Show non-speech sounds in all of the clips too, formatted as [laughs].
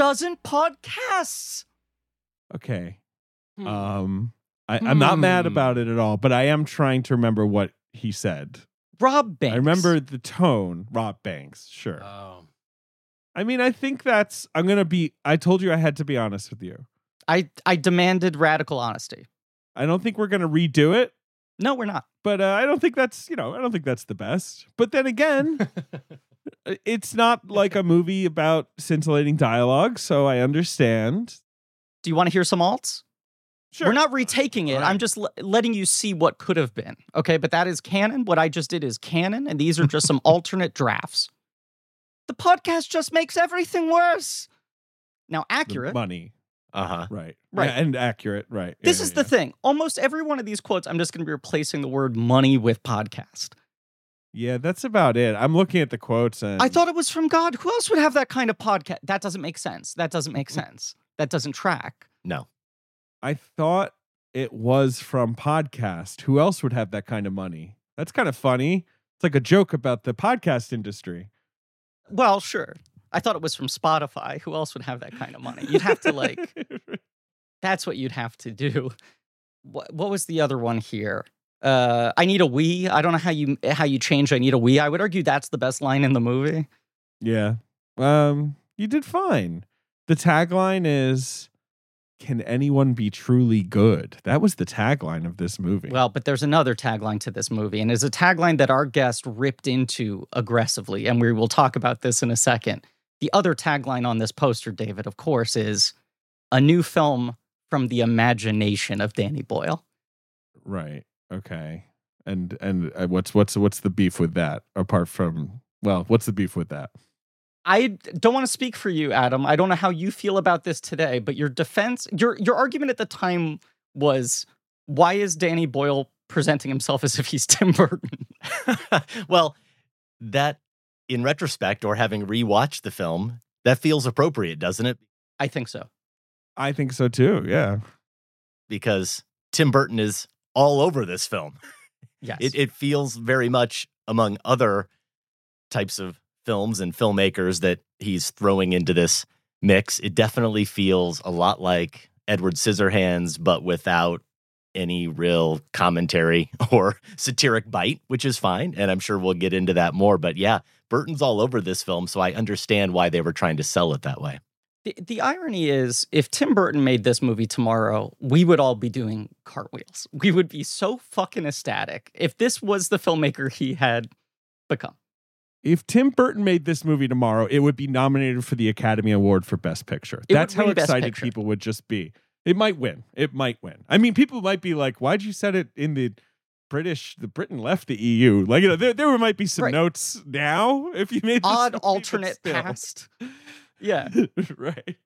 God doesn't podcasts. Okay. Hmm. Um, I, I'm not mad Hmm. about it at all, but I am trying to remember what he said. Rob Banks. I remember the tone. Rob Banks, sure. Oh. I mean, I think that's. I'm gonna be. I told you I had to be honest with you. I I demanded radical honesty. I don't think we're gonna redo it, No, we're not. but uh, I don't think that's. You know, I don't think that's the best. But then again, [laughs] it's not like a movie about scintillating dialogue, so I understand. Do you want to hear some alts? Sure. We're not retaking it. All I'm just l- letting you see what could have been. Okay, but that is canon. What I just did is canon, and these are just some [laughs] alternate drafts. The podcast just makes everything worse. Now, The accurate. money, Uh huh. right? Right. Yeah, and accurate, right? This Yeah, is yeah, the thing. Almost every one of these quotes, I'm just going to be replacing the word money with podcast. Yeah, that's about it. I'm looking at the quotes and I thought it was from God. Who else would have that kind of podcast? That doesn't make sense. That doesn't make sense. That doesn't track. No. I thought it was from podcast. Who else would have that kind of money? That's kind of funny. It's like a joke about the podcast industry. Well, sure. I thought it was from Spotify. Who else would have that kind of money? You'd have to like. [laughs] That's what you'd have to do. What, what was the other one here? Uh, I need a Wii. I don't know how you how you change. I need a Wii. I would argue that's the best line in the movie. yeah. Um, you did fine. The tagline is Can anyone be truly good? That was the tagline of this movie. Well, but there's another tagline to this movie, and it's a tagline that our guest ripped into aggressively, and we will talk about this in a second. The other tagline on this poster, David, of course, is a new film from the imagination of Danny Boyle. right. Okay. And and uh, what's what's what's the beef with that apart from well, what's the beef with that? I don't want to speak for you, Adam. I don't know how you feel about this today, but your defense, your your argument at the time was why is Danny Boyle presenting himself as if he's Tim Burton? [laughs] well, that in retrospect or having rewatched the film, that feels appropriate, doesn't it? I think so. I think so too. Yeah. Because Tim Burton is all over this film. [laughs] Yes. It, it feels very much among other types of films and filmmakers that he's throwing into this mix. It definitely feels a lot like Edward Scissorhands, but without any real commentary [laughs] or satiric bite, which is fine. And I'm sure we'll get into that more. But yeah, Burton's all over this film. So I understand why they were trying to sell it that way. The, the irony is, if Tim Burton made this movie tomorrow, we would all be doing cartwheels. We would be so fucking ecstatic if this was the filmmaker he had become. If Tim Burton made this movie tomorrow, it would be nominated for the Academy Award for Best Picture. It That's how excited people would just be. It might win. It might win. I mean, people might be like, "Why'd you set it in the British? The Britain left the EU." Like, you know, there there might be some Right. notes now if you made this Odd alternate past. Yeah. [laughs] right.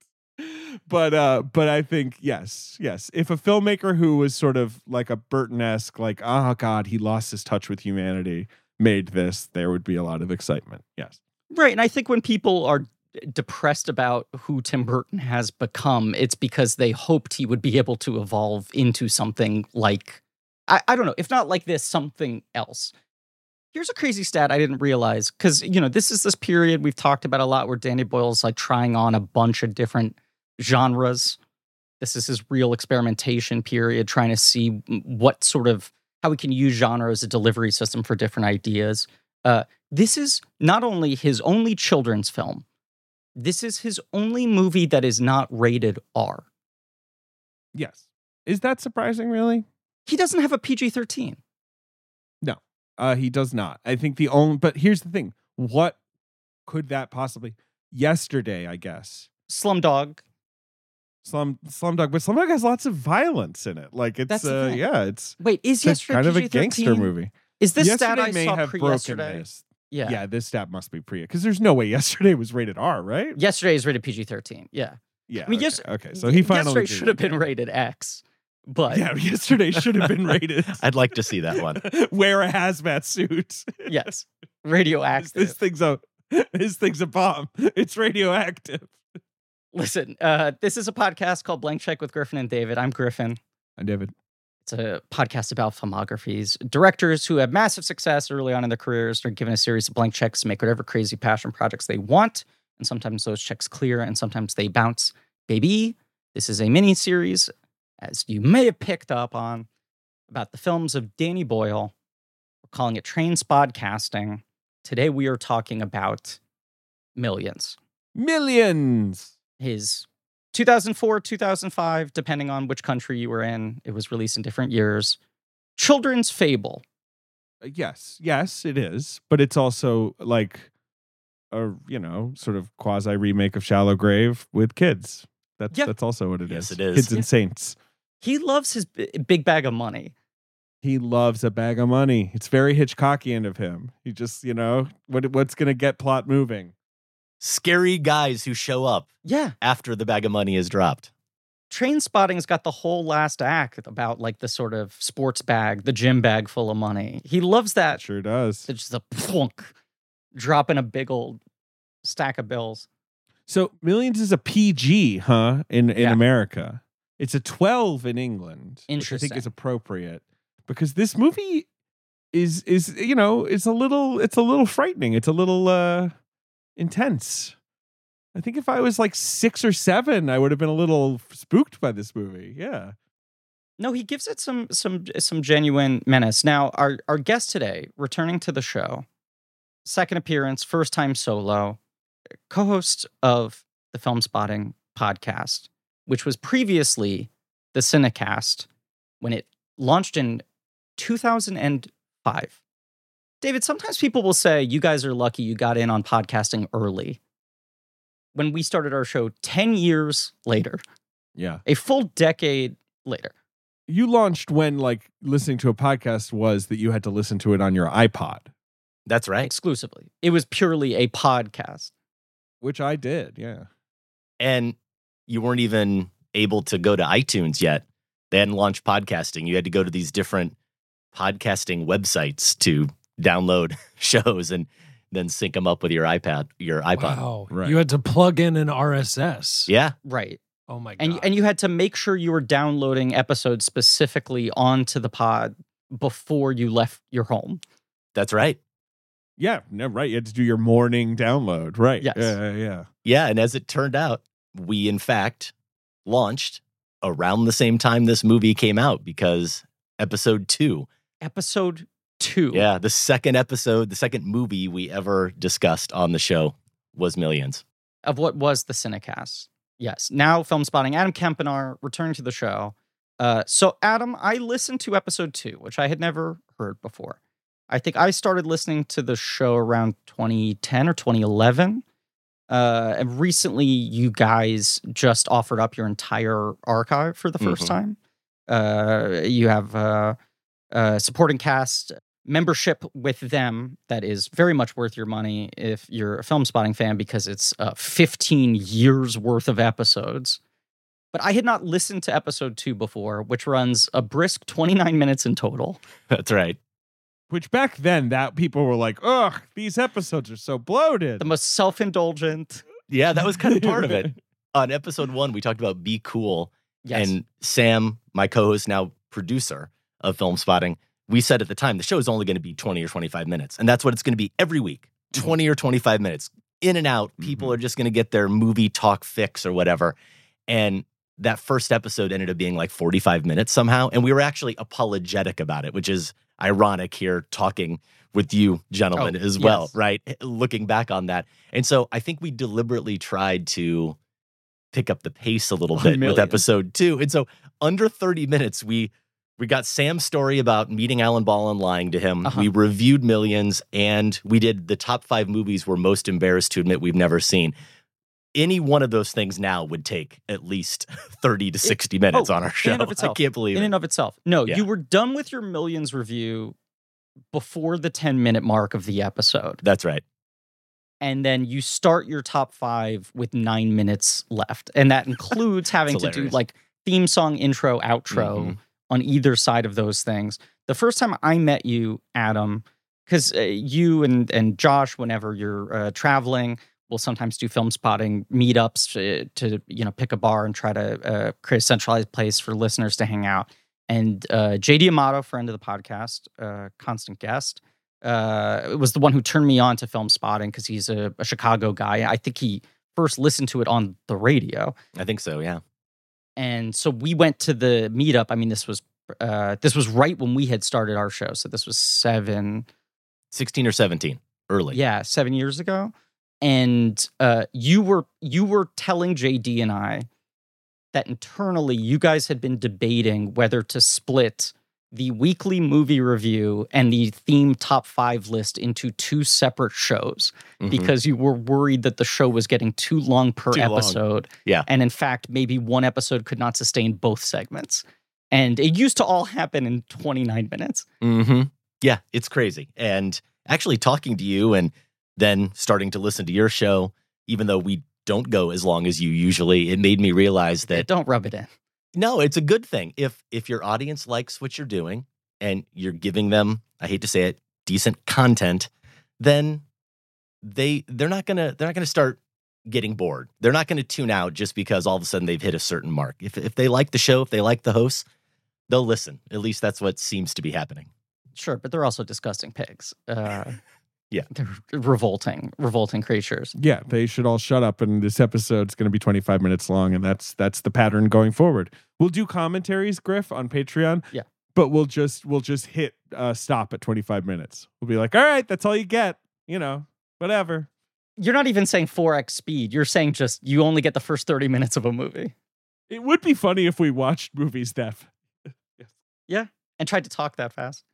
But uh, but I think yes, yes. If a filmmaker who was sort of like a Burton-esque, like, oh God, he lost his touch with humanity, made this, there would be a lot of excitement. Yes. Right. And I think when people are depressed about who Tim Burton has become, it's because they hoped he would be able to evolve into something like, I, I don't know, if not like this, something else. Here's a crazy stat I didn't realize because, you know, this is this period we've talked about a lot where Danny Boyle's like trying on a bunch of different genres. This is his real experimentation period, trying to see what sort of how we can use genre as a delivery system for different ideas. Uh, this is not only his only children's film, this is his only movie that is not rated R. Yes. Is that surprising, really? He doesn't have a PG 13. Uh, he does not. I think the only, but here's the thing. What could that possibly? Yesterday, I guess. Slumdog. Slum Slumdog, but Slumdog has lots of violence in it. Like it's, uh, yeah, it's, Wait, is it's yesterday kind of a PG-13? gangster movie. Is this yesterday stat I may saw have broken yesterday? this. Yeah. Yeah. this stat must be pre because there's no way [laughs] yesterday was rated R, right? Yesterday is rated PG 13. Yeah. Yeah. I mean, okay, yes- okay. So he finally yesterday should have been rated X, but Yeah, [laughs] yesterday should have been rated. [laughs] I'd like to see that one. [laughs] Wear a hazmat suit. yes, This, radioactive. this thing's a this thing's a bomb. It's radioactive. Listen, uh, this is a podcast called Blank Check with Griffin and David. I'm Griffin. I'm David. It's a podcast about filmographies. Directors who have massive success early on in their careers are given a series of blank checks to make whatever crazy passion projects they want. and sometimes those checks clear, and sometimes they bounce. Baby, this is a mini series, as you may have picked up on, about the films of Danny Boyle. We're calling it Train Spodcasting. Today we are talking about Millions, Millions. his 2004, 2005, depending on which country you were in. It was released in different years. Children's fable. Uh, Yes, yes, it is, but it's also like a you know sort of quasi remake of Shallow Grave with kids. That's Yeah. that's also what it is. Yes, it is. Kids Yeah. and Saints. He loves his b- big bag of money. He loves a bag of money. It's very Hitchcockian of him. He just you know what what's going to get plot moving. Scary guys who show up Yeah. after the bag of money is dropped. Trainspotting's got the whole last act about like the sort of sports bag, the gym bag full of money. He loves that. Sure does. It's just a plunk, dropping a big old stack of bills. So Millions is a PG, huh? In in Yeah. America, it's a twelve in England, which I think Interesting. is appropriate because this movie is is you know it's a little it's a little frightening. It's a little uh intense. I think if I was like six or seven, I would have been a little spooked by this movie. Yeah. No, he gives it some some some genuine menace. Now, our our guest today, returning to the show, second appearance, first time solo, co-host of the Filmspotting podcast, which was previously the Cinecast when it launched in 2005. David, sometimes people will say you guys are lucky you got in on podcasting early. When we started our show 10 years later, Yeah. a full decade later. You launched when like listening to a podcast was that you had to listen to it on your iPod, That's right. exclusively. It was purely a podcast. which I did. Yeah. And you weren't even able to go to iTunes yet. They hadn't launched podcasting. You had to go to these different podcasting websites to download [laughs] shows and then sync them up with your iPad, your iPod. Wow. Right. You had to plug in an RSS. Yeah. Right. Oh my god. And and you had to make sure you were downloading episodes specifically onto the pod before you left your home. That's right. Yeah. No, right. You had to do your morning download. Right. Yes. Yeah. Yeah. yeah. Yeah. And as it turned out, we in fact launched around the same time this movie came out because episode two, Episode 2. yeah, the second episode, the second movie we ever discussed on the show was Millions. of what was the Cinecast. Yes. Now Filmspotting Adam Kempenaar returning to the show. Uh, so Adam, I listened to episode two, which I had never heard before. I think I started listening to the show around 2010 or 2011. Uh, and recently, you guys just offered up your entire archive for the 1st Mhm. time. Uh, you have uh, uh, supporting cast membership with them that is very much worth your money if you're a Filmspotting fan because it's uh, 15 years worth of episodes. But I had not listened to episode two before, which runs a brisk 29 minutes in total. [laughs] That's right. Which back then, that people were like, "Ugh, these episodes are so bloated." The most self indulgent. Yeah, that was kind of part of it. [laughs] On episode one, we talked about Be Cool. Yes. And Sam, my co host, now producer of Filmspotting, we said at the time the show is only going to be 20 or 25 minutes. And that's what it's going to be every week Mhm. 20 or 25 minutes. In and out. People Mhm. are just going to get their movie talk fix or whatever. And that first episode ended up being like 45 minutes somehow. And we were actually apologetic about it, which is ironic here talking with you gentlemen Oh, as well, yes. right? Looking back on that. And so I think we deliberately tried to pick up the pace a little [laughs] bit with episode two. And so under 30 minutes, we we got Sam's story about meeting Alan Ball and lying to him. Uh-huh. We reviewed Millions and we did the top five movies we're most embarrassed to admit we've never seen. Any one of those things now would take at least [laughs] 30 to 60 minutes oh, on our show. in and of itself. I can't believe in it. and of itself. No, Yeah. you were done with your millions review before the 10 minute mark of the episode. That's right. And then you start your top five with nine minutes left. And that includes [laughs] having to do like theme song, intro, outro Mhm. on either side of those things. The first time I met you, Adam, because uh, you and, and Josh, whenever you're uh, traveling, will sometimes do Filmspotting meetups to, to you know pick a bar and try to uh, create a centralized place for listeners to hang out. And uh, JD Amato, friend of the podcast, uh, constant guest, uh, was the one who turned me on to Filmspotting because he's a, a Chicago guy. I think he first listened to it on the radio. I think so. Yeah. and so we went to the meetup. I mean, this was uh, this was right when we had started our show, so this was seven, 16 or 17 early. yeah, seven years ago. And uh, you were you were telling JD and I that internally you guys had been debating whether to split the weekly movie review and the theme top five list into two separate shows Mhm. because you were worried that the show was getting too long per Too long. episode. Yeah. And in fact, maybe one episode could not sustain both segments. And it used to all happen in 29 minutes. hmm Yeah, it's crazy. And actually talking to you and then starting to listen to your show, even though we don't go as long as you usually, it made me realize that Don't rub it in. no, it's a good thing. If if your audience likes what you're doing and you're giving them, I hate to say it, decent content, then they they're not gonna they're not gonna start getting bored. They're not gonna tune out just because all of a sudden they've hit a certain mark. If if they like the show, if they like the hosts, they'll listen. At least that's what seems to be happening. Sure, but they're also disgusting pigs. Uh, [laughs] Yeah. [laughs] They're revolting, revolting creatures. Yeah, they should all shut up. And this episode's going to be 25 minutes long, and that's that's the pattern going forward. We'll do commentaries, Griff, on Patreon. Yeah. but we'll just we'll just hit uh, stop at 25 minutes. We'll be like, all right, that's all you get. You know, whatever. You're not even saying 4x speed. You're saying just you only get the first 30 minutes of a movie It would be funny if we watched movies, [laughs] Steph. and tried to talk that fast.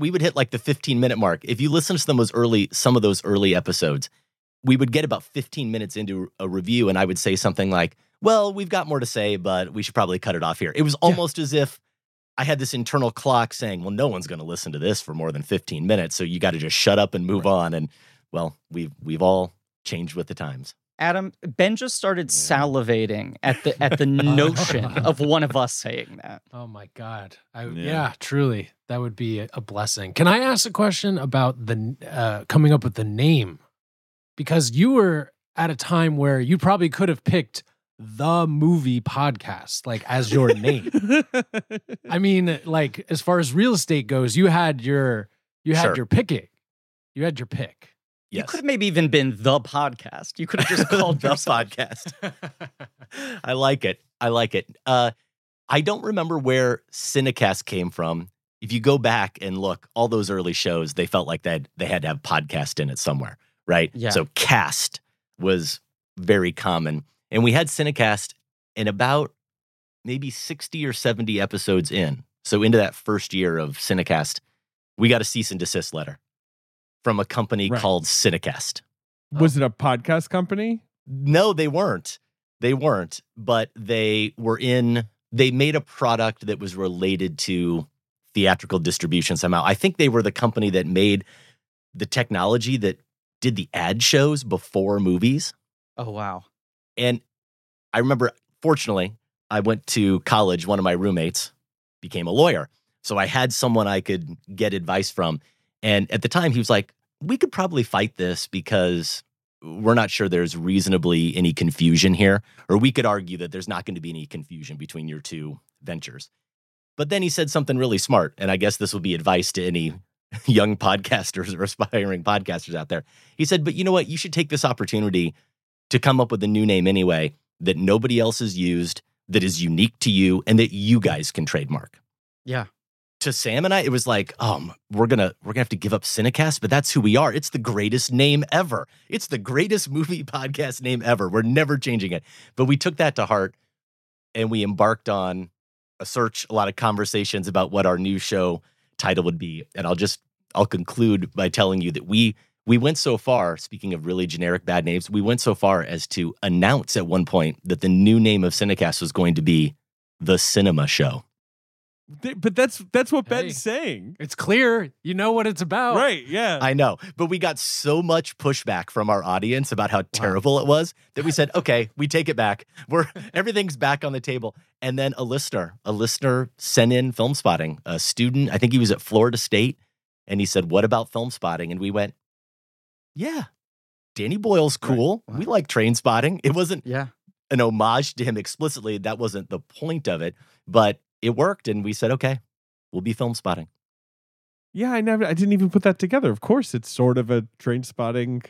We would hit like the 15 minute mark. If you listen to some of those early, some of those early episodes, we would get about 15 minutes into a review, and I would say something like, "Well, we've got more to say, but we should probably cut it off here." It was almost as if I had this internal clock saying, "Well, no one's going to listen to this for more than 15 minutes, so you got to just shut up and move on." And well, we've we've all changed with the times. Adam, Ben just started salivating at the at the [laughs] notion of one of us saying that. Oh my God. I, Yeah. yeah. truly. That would be a, a blessing. Can I ask a question about the uh, coming up with the name? Because you were at a time where you probably could have picked the movie podcast, like as your name. [laughs] I mean, like as far as real estate goes, you had your you had Sure. your picking. You had your pick. You could have maybe even been the podcast. You could have just [laughs] called the podcast. I like it. I like it. Uh, I don't remember where Cinecast came from. If you go back and look, all those early shows, they felt like that they had to have podcast in it somewhere, right? Yeah. So cast was very common, and we had Cinecast in about maybe sixty or seventy episodes in. So into that first year of Cinecast, we got a cease and desist letter from a company Right. called Cinecast. Was it a podcast company? No, they weren't. They weren't, but they were in, they made a product that was related to theatrical distribution somehow. I think they were the company that made the technology that did the ad shows before movies. Oh wow. And I remember, fortunately, I went to college. One of my roommates became a lawyer. So I had someone I could get advice from. And at the time, he was like, we could probably fight this because we're not sure there's reasonably any confusion here. Or we could argue that there's not going to be any confusion between your two ventures. But then he said something really smart. And I guess this will be advice to any [laughs] young podcasters or aspiring podcasters out there. He said, but you know what? You should take this opportunity to come up with a new name anyway that nobody else has used, that is unique to you, and that you guys can trademark. Yeah. To Sam and I, it was like, um, we're gonna we're gonna have to give up Cinecast, but that's who we are. It's the greatest name ever. It's the greatest [laughs] movie podcast name ever. We're never changing it. But we took that to heart and we embarked on a search, a lot of conversations about what our new show title would be. And I'll just I'll conclude by telling you that we we went so far, speaking of really generic bad names, we went so far as to announce at one point that the new name of Cinecast was going to be The Cinema Show. Th- But that's that's what Hey. Ben's saying. It's clear. You know what it's about. Right, yeah. I know, but we got so much pushback from our audience about how terrible it was that we said, "Okay, we take it back. We're [laughs] everything's back on the table." And then a listener, a listener sent in Filmspotting, a student, I think he was at Florida State, and he said, "What about Filmspotting?" And we went, "Yeah, Danny Boyle's Right. cool. Wow. We like train spotting. It wasn't Yeah. an homage to him explicitly. That wasn't the point of it, but it worked, and we said, "Okay, we'll be Filmspotting." Yeah, I never I didn't even put that together. Of course, it's sort of a train spotting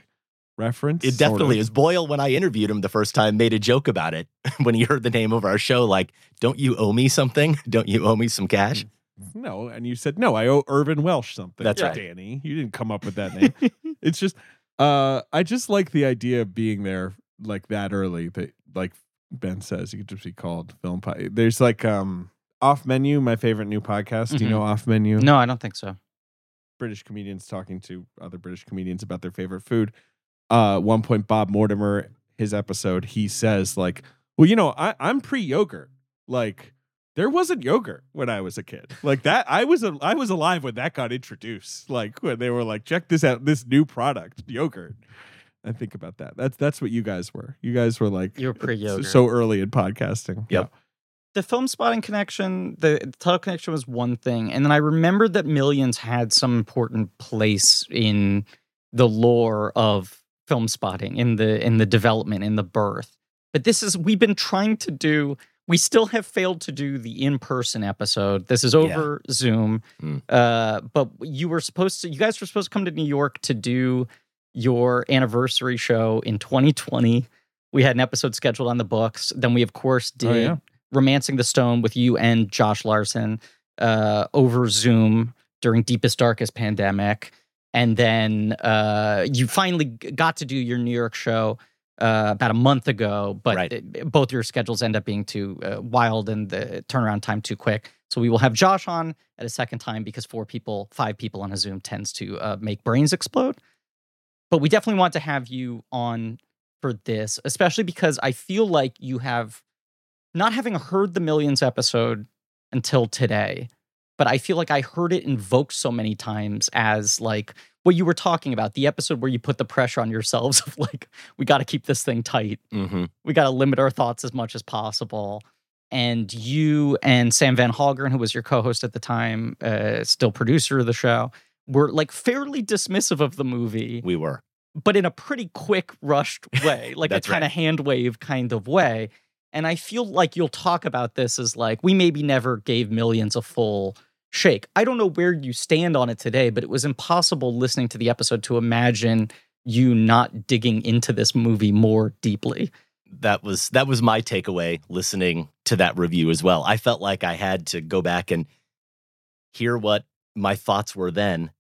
reference. It definitely is. Boyle, when I interviewed him the first time, made a joke about it [laughs] when he heard the name of our show. Like, don't you owe me something? [laughs] Don't you owe me some cash? [laughs] No, and you said no. I owe Irvine Welsh something. That's right. Danny. You didn't come up with that name. it's just, uh, I just like the idea of being there like that early. That like Ben says, you could just be called film. Po- There's like um off menu. My favorite new podcast. Do you Mhm. know off menu? No, I don't think so. British comedians talking to other British comedians about their favorite food. Uh, at one point, Bob Mortimer, his episode, he says like, "Well, you know, I, I'm pre-yogurt. Like, there wasn't yogurt when I was a kid. Like that, I was a, I was alive when that got introduced. Like when they were like, check this out, this new product, yogurt." I think about that. That's that's what you guys were. You guys were like You were so- pre-yogurt. so early in podcasting. Yep. The Filmspotting connection, the, the title connection was one thing, and then I remembered that Millions had some important place in the lore of Filmspotting, in the in the development, in the birth. But this is we've been trying to do. We still have failed to do the in person episode. This is over Zoom. Mm. Uh, but you were supposed to. You guys were supposed to come to New York to do your anniversary show in 2020. We had an episode scheduled on the books. Then we, of course, did Oh, yeah. Romancing the Stone with you and Josh Larsen uh, over Zoom during deepest darkest pandemic, and then uh, you finally got to do your New York show uh, about a month ago, but Right. it- both your schedules end up being too uh, wild and the turnaround time too quick. So we will have Josh on at a second time because four people, five people on a Zoom tends to uh, make brains explode. But we definitely want to have you on for this, especially because I feel like you have not having heard the Millions episode until today, but I feel like I heard it invoked so many times as like what you were talking about, the episode where you put the pressure on yourselves [laughs] of like, we got to keep this thing tight. Mm-hmm. We got to limit our thoughts as much as possible. And you and Sam Van Hallgren, who was your co host at the time, uh, still producer of the show, were like fairly dismissive of the movie We were. but in a pretty quick, rushed way, like a kind right. of hand wave kind of way. And I feel like you'll talk about this as like, we maybe never gave millions a full shake. I don't know where you stand on it today, but it was impossible listening to the episode to imagine you not digging into this movie more deeply. that was that was my takeaway listening to that review as well. I felt like I had to go back and hear what my thoughts were then.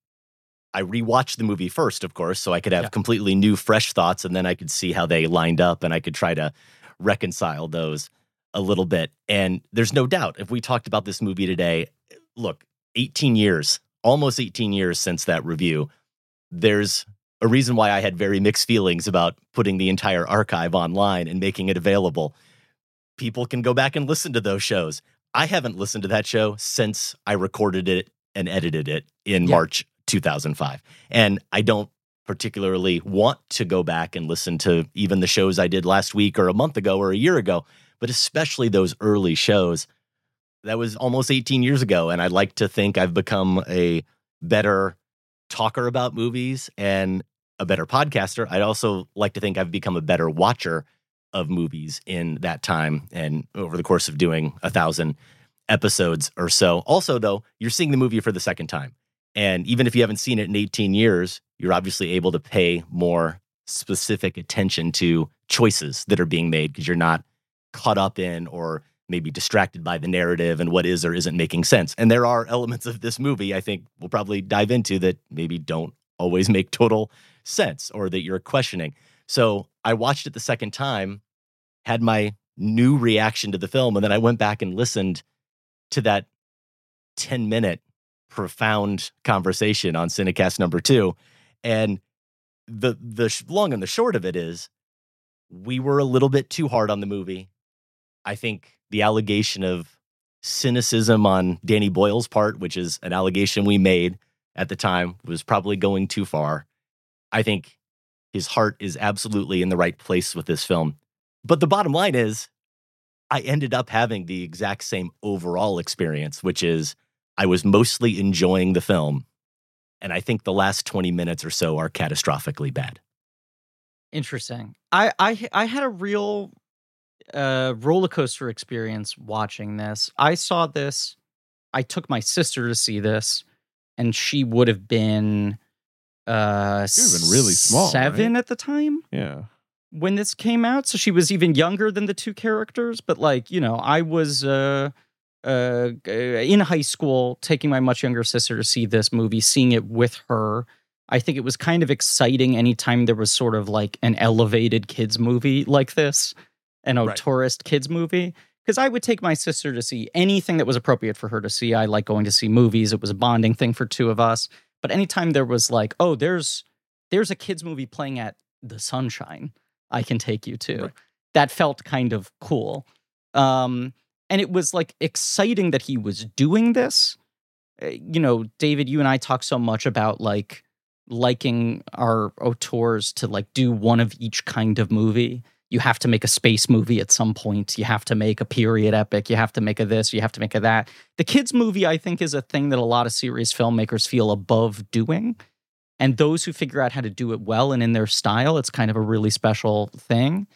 I rewatched the movie first, of course, so I could have Yeah. completely new, fresh thoughts, and then I could see how they lined up, and I could try to reconcile those a little bit. And there's no doubt, if we talked about this movie today, look, 18 years, almost 18 years since that review, there's a reason why I had very mixed feelings about putting the entire archive online and making it available. People can go back and listen to those shows. I haven't listened to that show since I recorded it and edited it in Yeah. March 2005. And I don't particularly want to go back and listen to even the shows I did last week or a month ago or a year ago, but especially those early shows. That was almost 18 years ago. And I like to think I've become a better talker about movies and a better podcaster. I'd also like to think I've become a better watcher of movies in that time and over the course of doing a thousand episodes or so. Also, though, you're seeing the movie for the second time. And even if you haven't seen it in 18 years, you're obviously able to pay more specific attention to choices that are being made because you're not caught up in or maybe distracted by the narrative and what is or isn't making sense. And there are elements of this movie I think we'll probably dive into that maybe don't always make total sense or that you're questioning. So I watched it the second time, had my new reaction to the film, and then I went back and listened to that 10 minute profound conversation on Cinecast number two. And the the long and the short of it is we were a little bit too hard on the movie. I think the allegation of cynicism on Danny Boyle's part, which is an allegation we made at the time, was probably going too far. I think his heart is absolutely in the right place with this film. But the bottom line is, I ended up having the exact same overall experience, which is I was mostly enjoying the film. And I think the last 20 minutes or so are catastrophically bad. Interesting. I I I had a real uh roller coaster experience watching this. I saw this. I took my sister to see this, and she would have been uh She would've been really small, seven at the time Yeah. when this came out so she was even younger than the two characters but like you know i was uh uh in high school taking my much younger sister to see this movie seeing it with her i think it was kind of exciting anytime there was sort of like an elevated kids movie like this an Right. tourist kids movie because i would take my sister to see anything that was appropriate for her to see i like going to see movies it was a bonding thing for two of us but anytime there was like oh there's there's a kids movie playing at the sunshine I can take you to. Right. That felt kind of cool. Um, and it was like exciting that he was doing this. Uh, You know, David, you and I talk so much about like liking our auteurs to like do one of each kind of movie. You have to make a space movie at some point. You have to make a period epic. You have to make a this. You have to make a that. The kids movie, I think, is a thing that a lot of serious filmmakers feel above doing and those who figure out how to do it well and in their style it's kind of a really special thing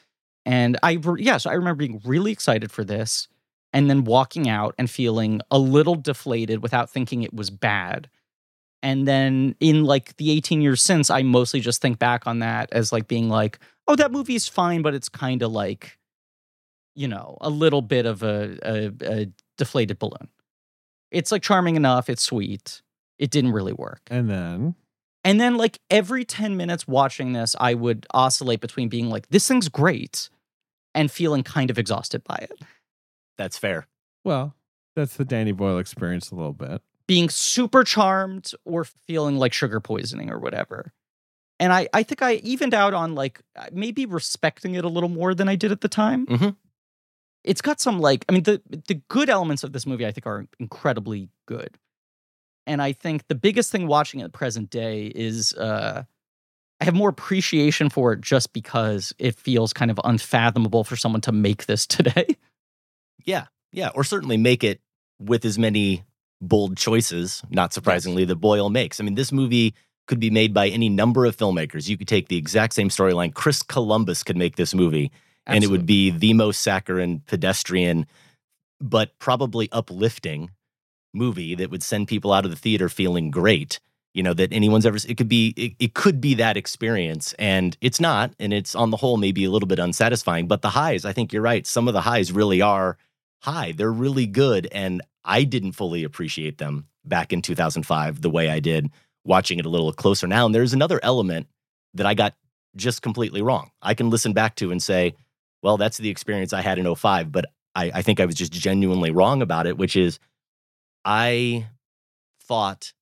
and i so i remember being really excited for this and then walking out and feeling a little deflated without thinking it was bad. And then in like the 18 years since i mostly just think back on that as like being like oh that movie's fine but it's kind of like you know a little bit of a, a, a deflated balloon. It's like charming enough it's sweet it didn't really work. And then? And then, like, every 10 minutes watching this, I would oscillate between being like, this thing's great, and feeling kind of exhausted by it. That's fair. well, that's the Danny Boyle experience a little bit. Being super charmed or feeling like sugar poisoning or whatever. And I, I think I evened out on like maybe respecting it a little more than I did at the time. Mhm. It's got some like, I mean, the the good elements of this movie I think are incredibly good. And I think the biggest thing watching it present day is uh, I have more appreciation for it just because it feels kind of unfathomable for someone to make this [laughs] today. Yeah. Yeah. Or certainly make it with as many bold choices, not surprisingly, that Boyle makes. I mean, this movie could be made by any number of filmmakers. You could take the exact same storyline. Chris Columbus could make this movie, and it would be the most saccharine, pedestrian, but probably uplifting movie that would send people out of the theater feeling great. You know that anyone's ever. It could be. It, it could be that experience, and it's not. And it's on the whole maybe a little bit unsatisfying. But the highs, I think you're right. Some of the highs really are high. They're really good, and I didn't fully appreciate them back in 2005 the way I did watching it a little closer now. And there's another element that I got just completely wrong. I can listen back to and say, well, that's the experience I had in 05, but I, I think I was just genuinely wrong about it, which is I thought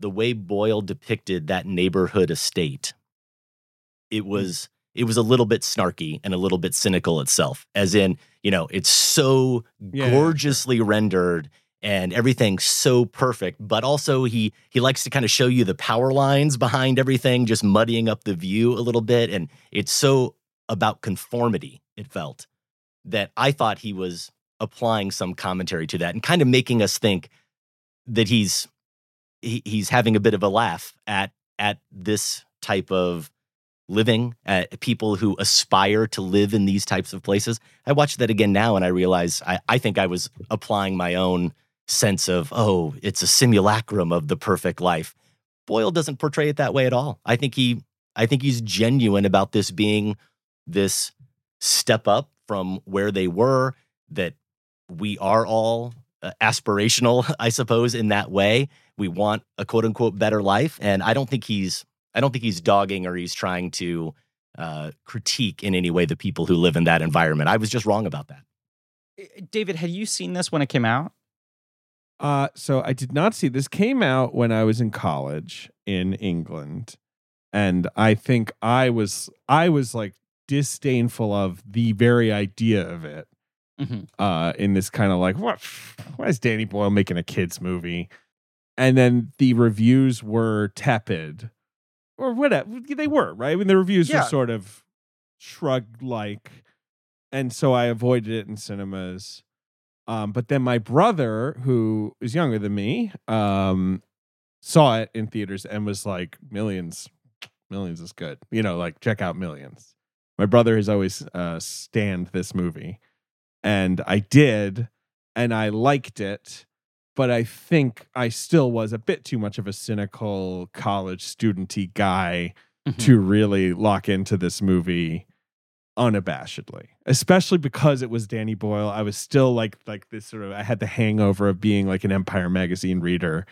the way Boyle depicted that neighborhood estate, it hmm. was it was a little bit snarky and a little bit cynical itself. As in, you know, it's so Yeah. gorgeously rendered and everything's so perfect, but also he he likes to kind of show you the power lines behind everything, just muddying up the view a little bit. And it's so about conformity, it felt, that I thought he was applying some commentary to that and kind of making us think that he's he, he's having a bit of a laugh at at this type of living at people who aspire to live in these types of places. I watched that again now and i realize i, I think i was applying my own sense of oh it's a simulacrum of the perfect life. Boyle doesn't portray it that way at all. I think he i think he's genuine about this being this step up from where they were that we are all uh, aspirational [laughs] i suppose in that way we want a quote unquote better life and i don't think he's i don't think he's dogging or he's trying to uh, critique in any way the people who live in that environment i was just wrong about that David, had you seen this when it came out? Uh, so I did not see this came out when I was in college in England, and I think I was I was like disdainful of the very idea of it. Mhm. Uh, in this kind of like what? Why is Danny Boyle making a kids movie? And then the reviews were tepid, or whatever they were. Right? I mean, the reviews Yeah. were sort of shrug like, and so I avoided it in cinemas. Um, but then my brother, who is younger than me, um, saw it in theaters and was like, "Millions, millions is good." You know, like check out Millions. My brother has always uh, stand this movie, and I did, and I liked it, but I think I still was a bit too much of a cynical college studenty guy Mhm. to really lock into this movie unabashedly especially because it was danny boyle i was still like like this sort of i had the hangover of being like an empire magazine reader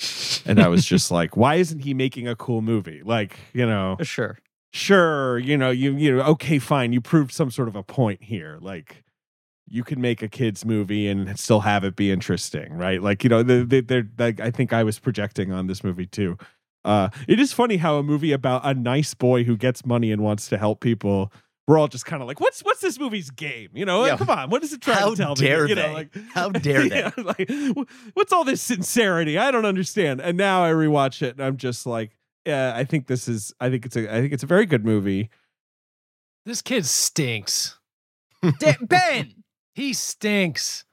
and i was just [laughs] like why isn't he making a cool movie like you know sure. sure you know you you know okay fine you proved some sort of a point here like you can make a kids movie and still have it be interesting right like you know they, they, they're like i think i was projecting on this movie too uh it is funny how a movie about a nice boy who gets money and wants to help people we're all just kind of like what's what's this movie's game you know Yeah. come on what is it trying How to tell dare me you they? know like [laughs] How dare [laughs] they? yeah, like, what's all this sincerity? I don't understand. And now I rewatch it and I'm just like, yeah, I think this is I think it's a I think it's a very good movie. This kid stinks. [laughs] Da- ben. He stinks.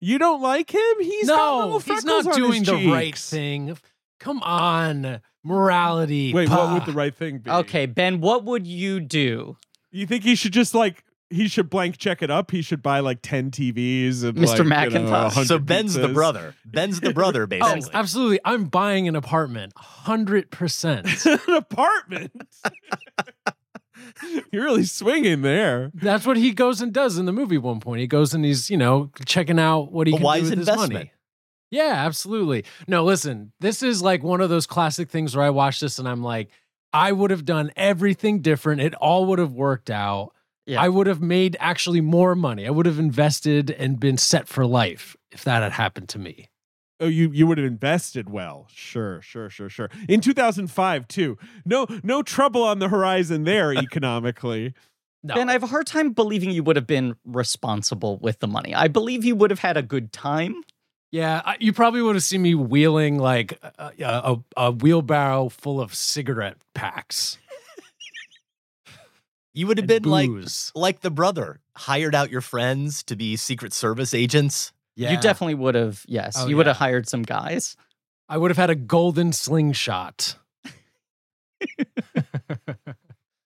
You don't like him? He's got no, little he's not on doing his the right thing. Come on, morality. Wait, what would the right thing be? Okay, Ben, what would you do? You think he should just like he should blank check it up? He should buy like 10 TVs and Mr. like, you know, McIntosh. So Ben's the brother. Ben's the brother, [laughs] Oh, basically. absolutely. I'm buying an apartment. 100%. [laughs] An apartment. [laughs] [laughs] You're really swinging there. That's what he goes and does in the movie one point. He goes and he's, you know, checking out what he can wise do with his investment. money. Yeah, absolutely. No, listen, this is like one of those classic things where I watch this and I'm like, I would have done everything different. It all would have worked out. Yeah. I would have made actually more money. I would have invested and been set for life if that had happened to me. Oh, you you would have invested well. Sure, sure, sure, sure. In 2005 too. No no trouble on the horizon there [laughs] economically. No. Ben, I have a hard time believing you would have been responsible with the money. I believe you would have had a good time. Yeah, I- you probably would have seen me wheeling like a, a, a wheelbarrow full of cigarette packs. you would have and been like like the brother, hired out your friends to be Secret Service agents. Yeah. You definitely would have, yes. Oh, you would have hired some guys. I would have had a golden slingshot.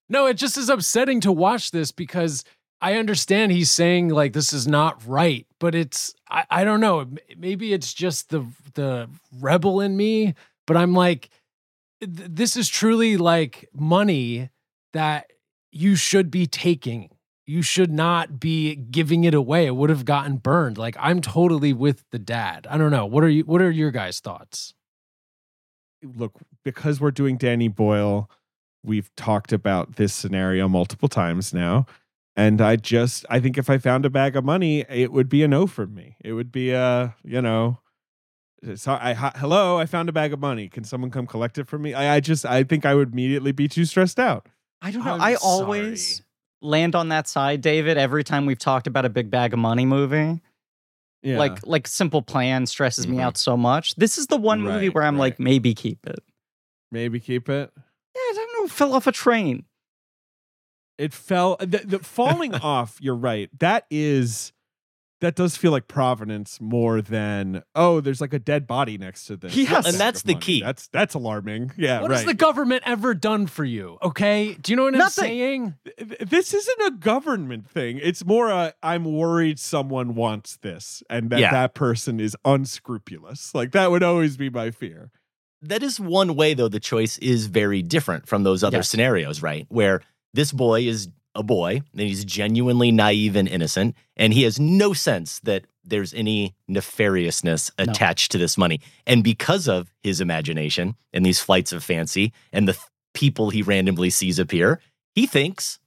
no, it just is upsetting to watch this because I understand he's saying like this is not right, but it's I, I don't know. Maybe it's just the the rebel in me, but I'm like th- this is truly like money that you should be taking. You should not be giving it away. It would have gotten burned. Like I'm totally with the dad. I don't know. What are you what are your guys' thoughts? Look, because we're doing Danny Boyle, we've talked about this scenario multiple times now. And I just I think if I found a bag of money, it would be a no from me. It would be a, you know, so I hello, I found a bag of money. Can someone come collect it for me? I, I just I think I would immediately be too stressed out. I don't know. I'm I always sorry. Land on that side, David, every time we've talked about a big bag of money movie. Yeah. Like like Simple Plan stresses me Mhm. out so much. This is the one movie where I'm like, maybe keep it. maybe keep it. Yeah, I don't know. Fell off a train. It fell the, the falling [laughs] off, you're right. That is that does feel like providence more than oh, there's like a dead body next to this. Yes. bag And that's the money. key. That's that's alarming. Yeah, What right. has the government ever done for you? Okay. Do you know what Nothing. I'm saying? This isn't a government thing. It's more a I'm worried someone wants this and that Yeah. that person is unscrupulous. Like that would always be my fear. That is one way, though, the choice is very different from those other Yes. scenarios, right? Where this boy is a boy and he's genuinely naive and innocent, and he has no sense that there's any nefariousness No. attached to this money. And because of his imagination and these flights of fancy and the th- people he randomly sees appear, he thinks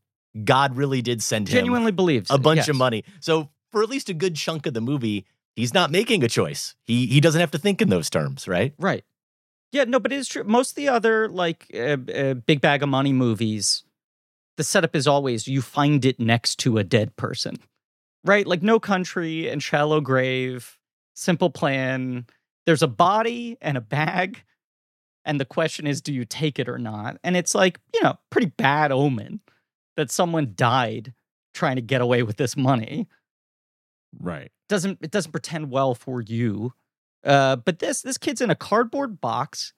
God really did send him Genuinely believes a bunch yes. of money. So for at least a good chunk of the movie, he's not making a choice. He he doesn't have to think in those terms, right? Right. Yeah, no, but it is true. Most of the other like uh, uh, big bag of money movies, the setup is always you find it next to a dead person, right? Like No Country and Shallow Grave, Simple Plan. There's a body and a bag, and the question is, do you take it or not? And it's like you know, pretty bad omen that someone died trying to get away with this money Right. doesn't it doesn't pretend well for you. Uh, but this this kid's in a cardboard box.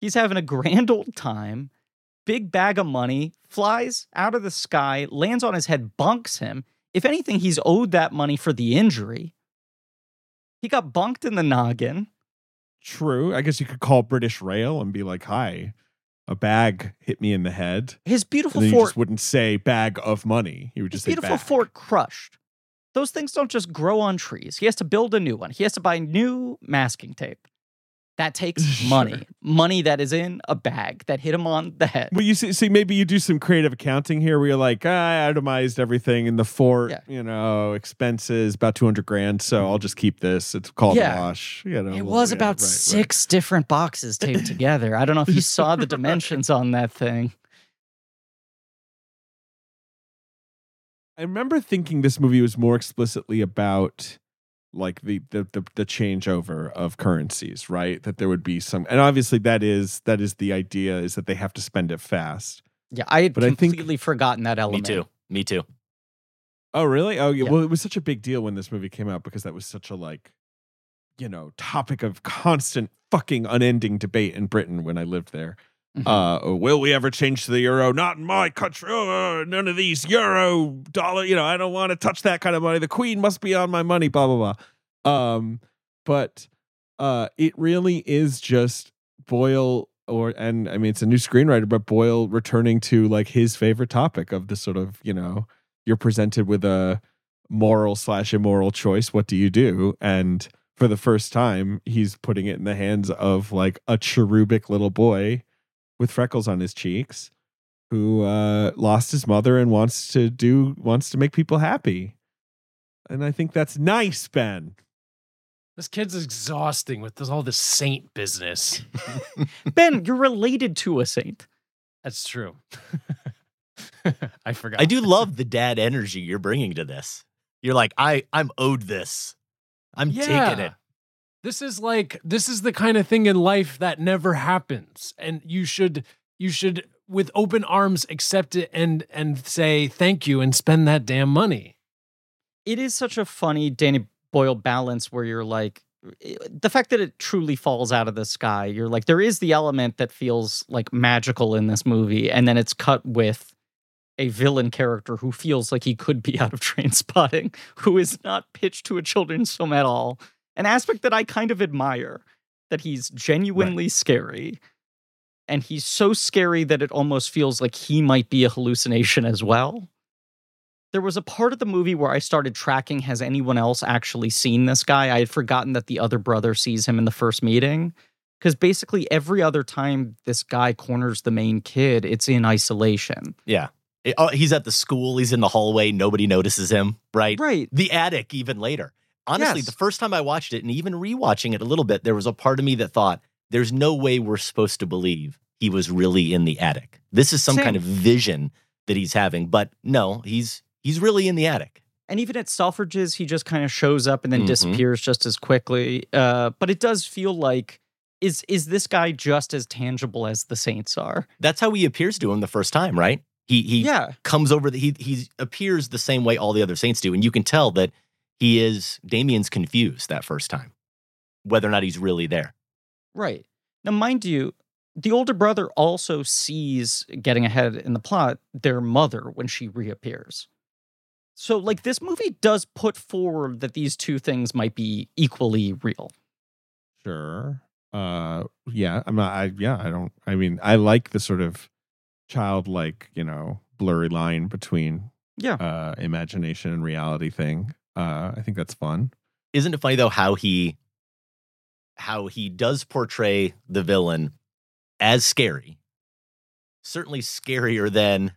He's having a grand old time. Big bag of money flies out of the sky, lands on his head, bunks him. If anything, he's owed that money for the injury. He got bunked in the noggin. true. I guess you could call British Rail and be like, "Hi, a bag hit me in the head." His beautiful fort, just wouldn't say bag of money. He would his just say beautiful bag. fort crushed. Those things don't just grow on trees. He has to build a new one. He has to buy new masking tape. That takes [laughs] money. Sure. Money that is in a bag that hit him on the head. Well, you see, see, maybe you do some creative accounting here where you're like, "Ah, I itemized everything in the fort, Yeah. you know, expenses about 200 grand. So I'll just keep this. It's called Yeah. wash. You know, It was about right, right. six different boxes taped together. I don't know if you saw the dimensions on that thing. [laughs] I remember thinking this movie was more explicitly about like the, the the the changeover of currencies, right? That there would be some, and obviously that is that is the idea is that they have to spend it fast. Yeah, I had But I think- completely forgotten that element. Me too. Me too. Oh, really? Oh, yeah. Yeah. Well, it was such a big deal when this movie came out because that was such a like, you know, topic of constant fucking unending debate in Britain when I lived there. Mhm. Uh, will we ever change to the euro? Not in my country. Oh, none of these euro dollar. You know, I don't want to touch that kind of money. The queen must be on my money. Blah blah blah. Um, but uh, it really is just Boyle or and I mean it's a new screenwriter, but Boyle returning to like his favorite topic of the sort of you know you're presented with a moral slash immoral choice. What do you do? And for the first time, he's putting it in the hands of like a cherubic little boy with freckles on his cheeks who uh, lost his mother and wants to do wants to make people happy. And I think that's nice, Ben. This kid's exhausting with this, all this saint business. [laughs] Ben, you're related to a saint. That's true. [laughs] I forgot. I do love the dad energy you're bringing to this. You're like, I, I'm owed this. I'm taking it. This is like this is the kind of thing in life that never happens, and you should you should with open arms accept it and and say thank you and spend that damn money. It is such a funny Danny Boyle balance where you're like, eh, the fact that it truly falls out of the sky, you're like, there is the element that feels like magical in this movie, and then it's cut with a villain character who feels like he could be [laughs] out of Trainspotting, who is not pitched to a children's film at all. An aspect that I kind of admire, that he's genuinely scary. And he's so scary that it almost feels like he might be a hallucination as well. There was a part of the movie where I started tracking has anyone else actually seen this guy? I had forgotten that the other brother sees him in the first meeting. Because basically, every other time this guy corners the main kid, it's in isolation. Yeah. It- oh, he's at the school. He's in the hallway. Nobody notices him. Right. Right. The attic, even later. Honestly, Yes. the first time I watched it and even rewatching it a little bit, there was a part of me that thought, there's no way we're supposed to believe he was really in the attic. This is some Same. kind of vision that he's having. But no, he's he's really in the attic. And even at Selfridges, he just kind of shows up and then Mhm. disappears just as quickly. Uh, but it does feel like is is this guy just as tangible as the Saints are? That's how he appears to him the first time, right? He he Yeah. comes over the he he appears the same way all the other saints do and you can tell that he is Damien's confused that first time whether or not he's really there Right. Now, mind you, the older brother also sees, getting ahead in the plot, their mother when she reappears. So, like, this movie does put forward that these two things might be equally real. Sure. Uh yeah, I'm not I yeah, I don't I mean, I like the sort of childlike, you know, blurry line between Yeah. uh imagination and reality thing. Uh I think that's fun. isn't it funny though how he how he does portray the villain as scary certainly scarier than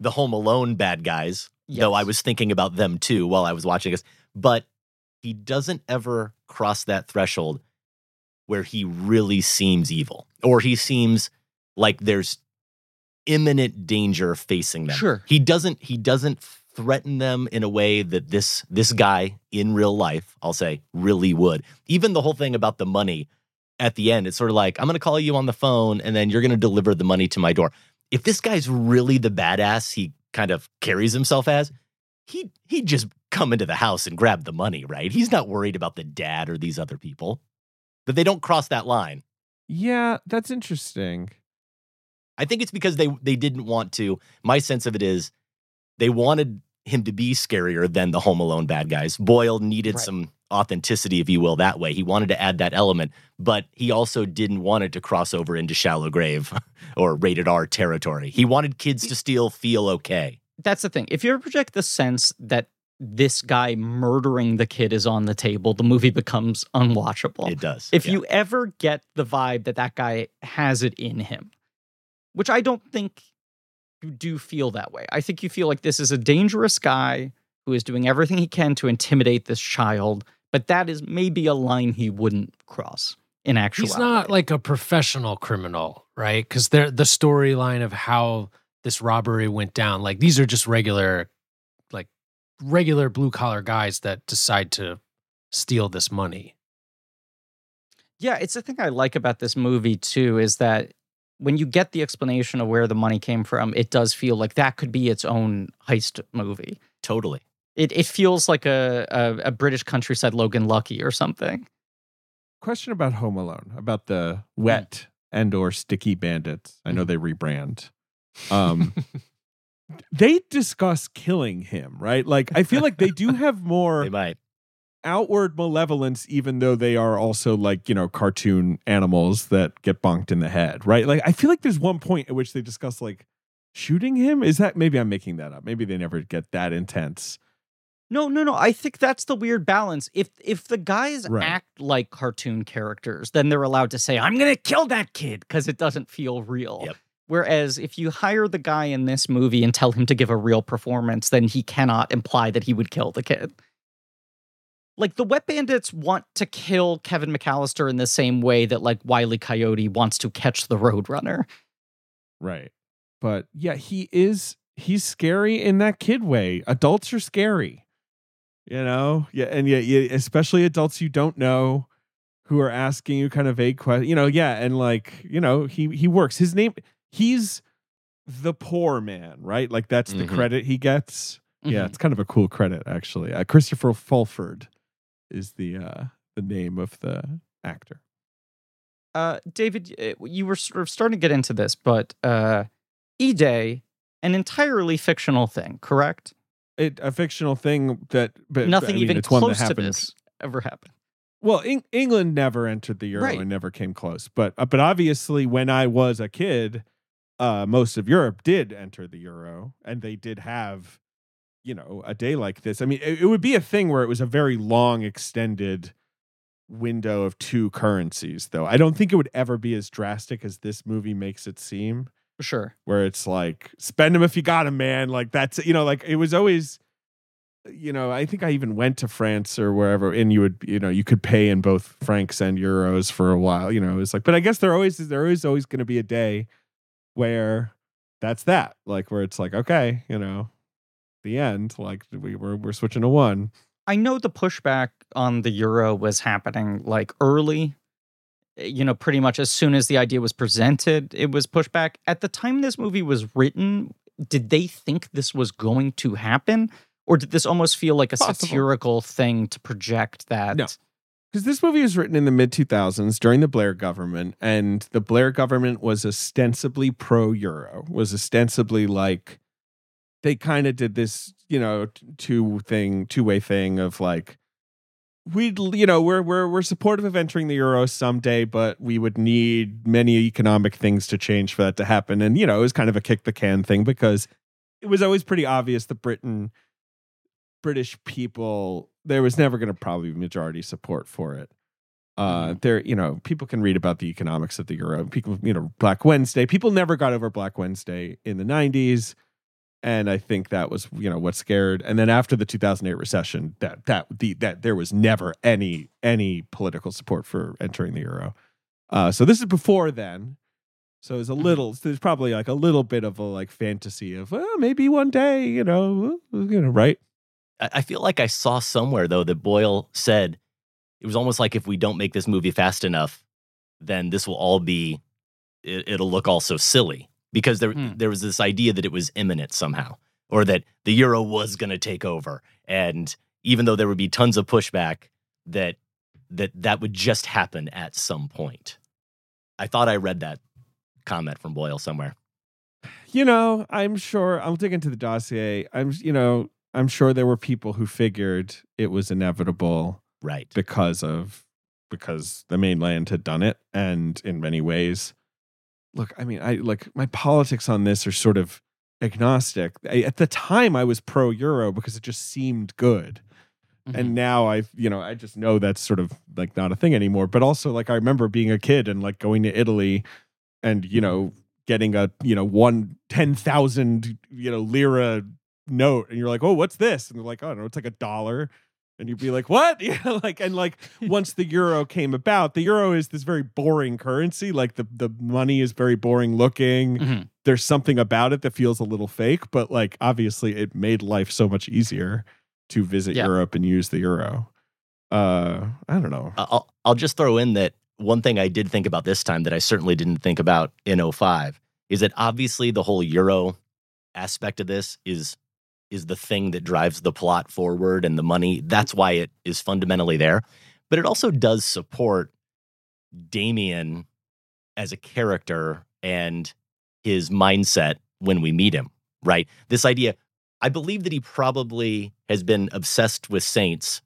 the home alone bad guys though i was thinking about them too while i was watching this but he doesn't ever cross that threshold where he really seems evil or he seems like there's imminent danger facing them Sure. he doesn't he doesn't threaten them in a way that this this guy in real life i'll say really would. Even the whole thing about the money at the end it's sort of like i'm going to call you on the phone and then you're going to deliver the money to my door. If this guy's really the badass he kind of carries himself as he he'd just come into the house and grab the money right? He's not worried about the dad or these other people. That they don't cross that line. Yeah, that's interesting. I think it's because they they didn't want to. My sense of it is they wanted him to be scarier than the Home Alone bad guys. Boyle needed Right. some authenticity, if you will, that way. He wanted to add that element, but he also didn't want it to cross over into shallow grave [laughs] or rated R territory. He wanted kids to still feel okay. That's the thing. If you ever project the sense that this guy murdering the kid is on the table, the movie becomes unwatchable. It does. if yeah. you ever get the vibe that that guy has it in him, which I don't think you do feel that way. I think you feel like this is a dangerous guy who is doing everything he can to intimidate this child, but that is maybe a line he wouldn't cross in actuality. He's not like a professional criminal, right? Because they're the storyline of how this robbery went down. Like these are just regular, like regular blue collar guys that decide to steal this money. Yeah, it's the thing I like about this movie too is that when you get the explanation of where the money came from, it does feel like that could be its own heist movie. totally. It it feels like a a, a British countryside Logan Lucky or something. Question about Home Alone, about the Hmm. wet and or sticky bandits. I know they rebrand. Um, [laughs] they discuss killing him, right? Like I feel like they do have [laughs] more They might. Outward malevolence, even though they are also like, you know, cartoon animals that get bonked in the head, right? Like, I feel like there's one point at which they discuss like shooting him. Is that maybe I'm making that up? Maybe they never get that intense. No, no, no. I think that's the weird balance. If if the guys Right. act like cartoon characters, then they're allowed to say, "I'm going to kill that kid" because it doesn't feel real. Yep. Whereas if you hire the guy in this movie and tell him to give a real performance, then he cannot imply that he would kill the kid. Like the Wet Bandits want to kill Kevin McCallister in the same way that like Wiley Coyote wants to catch the Roadrunner. Right. But yeah, he is he's scary in that kid way. Adults are scary. You know? Yeah, and yeah, yeah especially adults you don't know who are asking you kind of vague questions. You know, yeah, and like, you know, he he works. His name he's the poor man, right? Like that's the Mhm. credit he gets. Yeah, Mhm. it's kind of a cool credit actually. Uh, Christopher Fulford is the uh the name of the actor. Uh, David, uh, you were sort of starting to get into this, but uh, E Day, an entirely fictional thing, correct? It a fictional thing that but Nothing I mean, even close to this ever happened. Well, Eng- England never entered the euro Right. and never came close. But uh, but obviously, when I was a kid, uh, most of Europe did enter the euro, and they did have, you know, a day like this. I mean, it, it would be a thing where it was a very long, extended window of two currencies. Though I don't think it would ever be as drastic as this movie makes it seem For Sure. where it's like spend them if you got them, man. Like that's you know, like it was always, you know, I think I even went to France or wherever, and you would, you know, you could pay in both francs and euros for a while. You know, it's like, but I guess there always there is always going to be a day where that's that, like where it's like, okay, you know, the end, like we we're we're switching to one. I know the pushback on the euro was happening like early. eh, You know, pretty much as soon as the idea was presented, it was pushed back. At the time this movie was written, did they think this was going to happen? Or did this almost feel like a Possible. satirical thing to project that? No. because this movie was written in the mid 2000s during the Blair government, and the Blair government was ostensibly pro Euro, was ostensibly like they kind of did this, you know, two thing, two way thing of like we'd, you know, we're we're we're supportive of entering the Euro someday, but we would need many economic things to change for that to happen, and you know, it was kind of a kick the can thing because it was always pretty obvious that Britain. British people, there was never going to probably be majority support for it. Uh, there, you know, people can read about the economics of the euro. People, you know, Black Wednesday. People never got over Black Wednesday in the '90s, and I think that was, you know, what scared. And then after the 2008 recession, that that the that there was never any any political support for entering the euro. Uh, so this is before then. So there's a little, there's probably like a little bit of a like fantasy of, well, maybe one day, you know, you know, right? I I feel like I saw somewhere though that Boyle said it was almost like if we don't make this movie fast enough, then this will all be it, it'll look all so silly because there Hmm. there was this idea that it was imminent somehow or that the euro was going to take over and even though there would be tons of pushback that that that would just happen at some point. I thought I read that comment from Boyle somewhere. you know, I'm sure I'll dig into the dossier. I'm, you know, I'm sure there were people who figured it was inevitable. Right. because of because the mainland had done it and in many ways look i mean i like my politics on this are sort of agnostic. I, at the time i was pro euro because it just seemed good. Mm-hmm. and now i you know i just know that's sort of like not a thing anymore. But also like i remember being a kid and like going to italy and you know getting a you know one ten thousand you know lira note. And you're like oh what's this? And they're like oh no it's like a dollar and you'd be like what? [laughs] Yeah like and like once the euro came about the euro is this very boring currency. Like the the money is very boring looking. Mhm. there's something about it that feels a little fake but like obviously it made life so much easier to visit Yeah. europe and use the euro. Uh i don't know. I'll, I'll just throw in that one thing I did think about this time that I certainly didn't think about in 05 is that obviously the whole Euro aspect of this is is the thing that drives the plot forward and the money. That's why it is fundamentally there. But it also does support Damien as a character and his mindset when we meet him, right? This idea, I believe that he probably has been obsessed with saints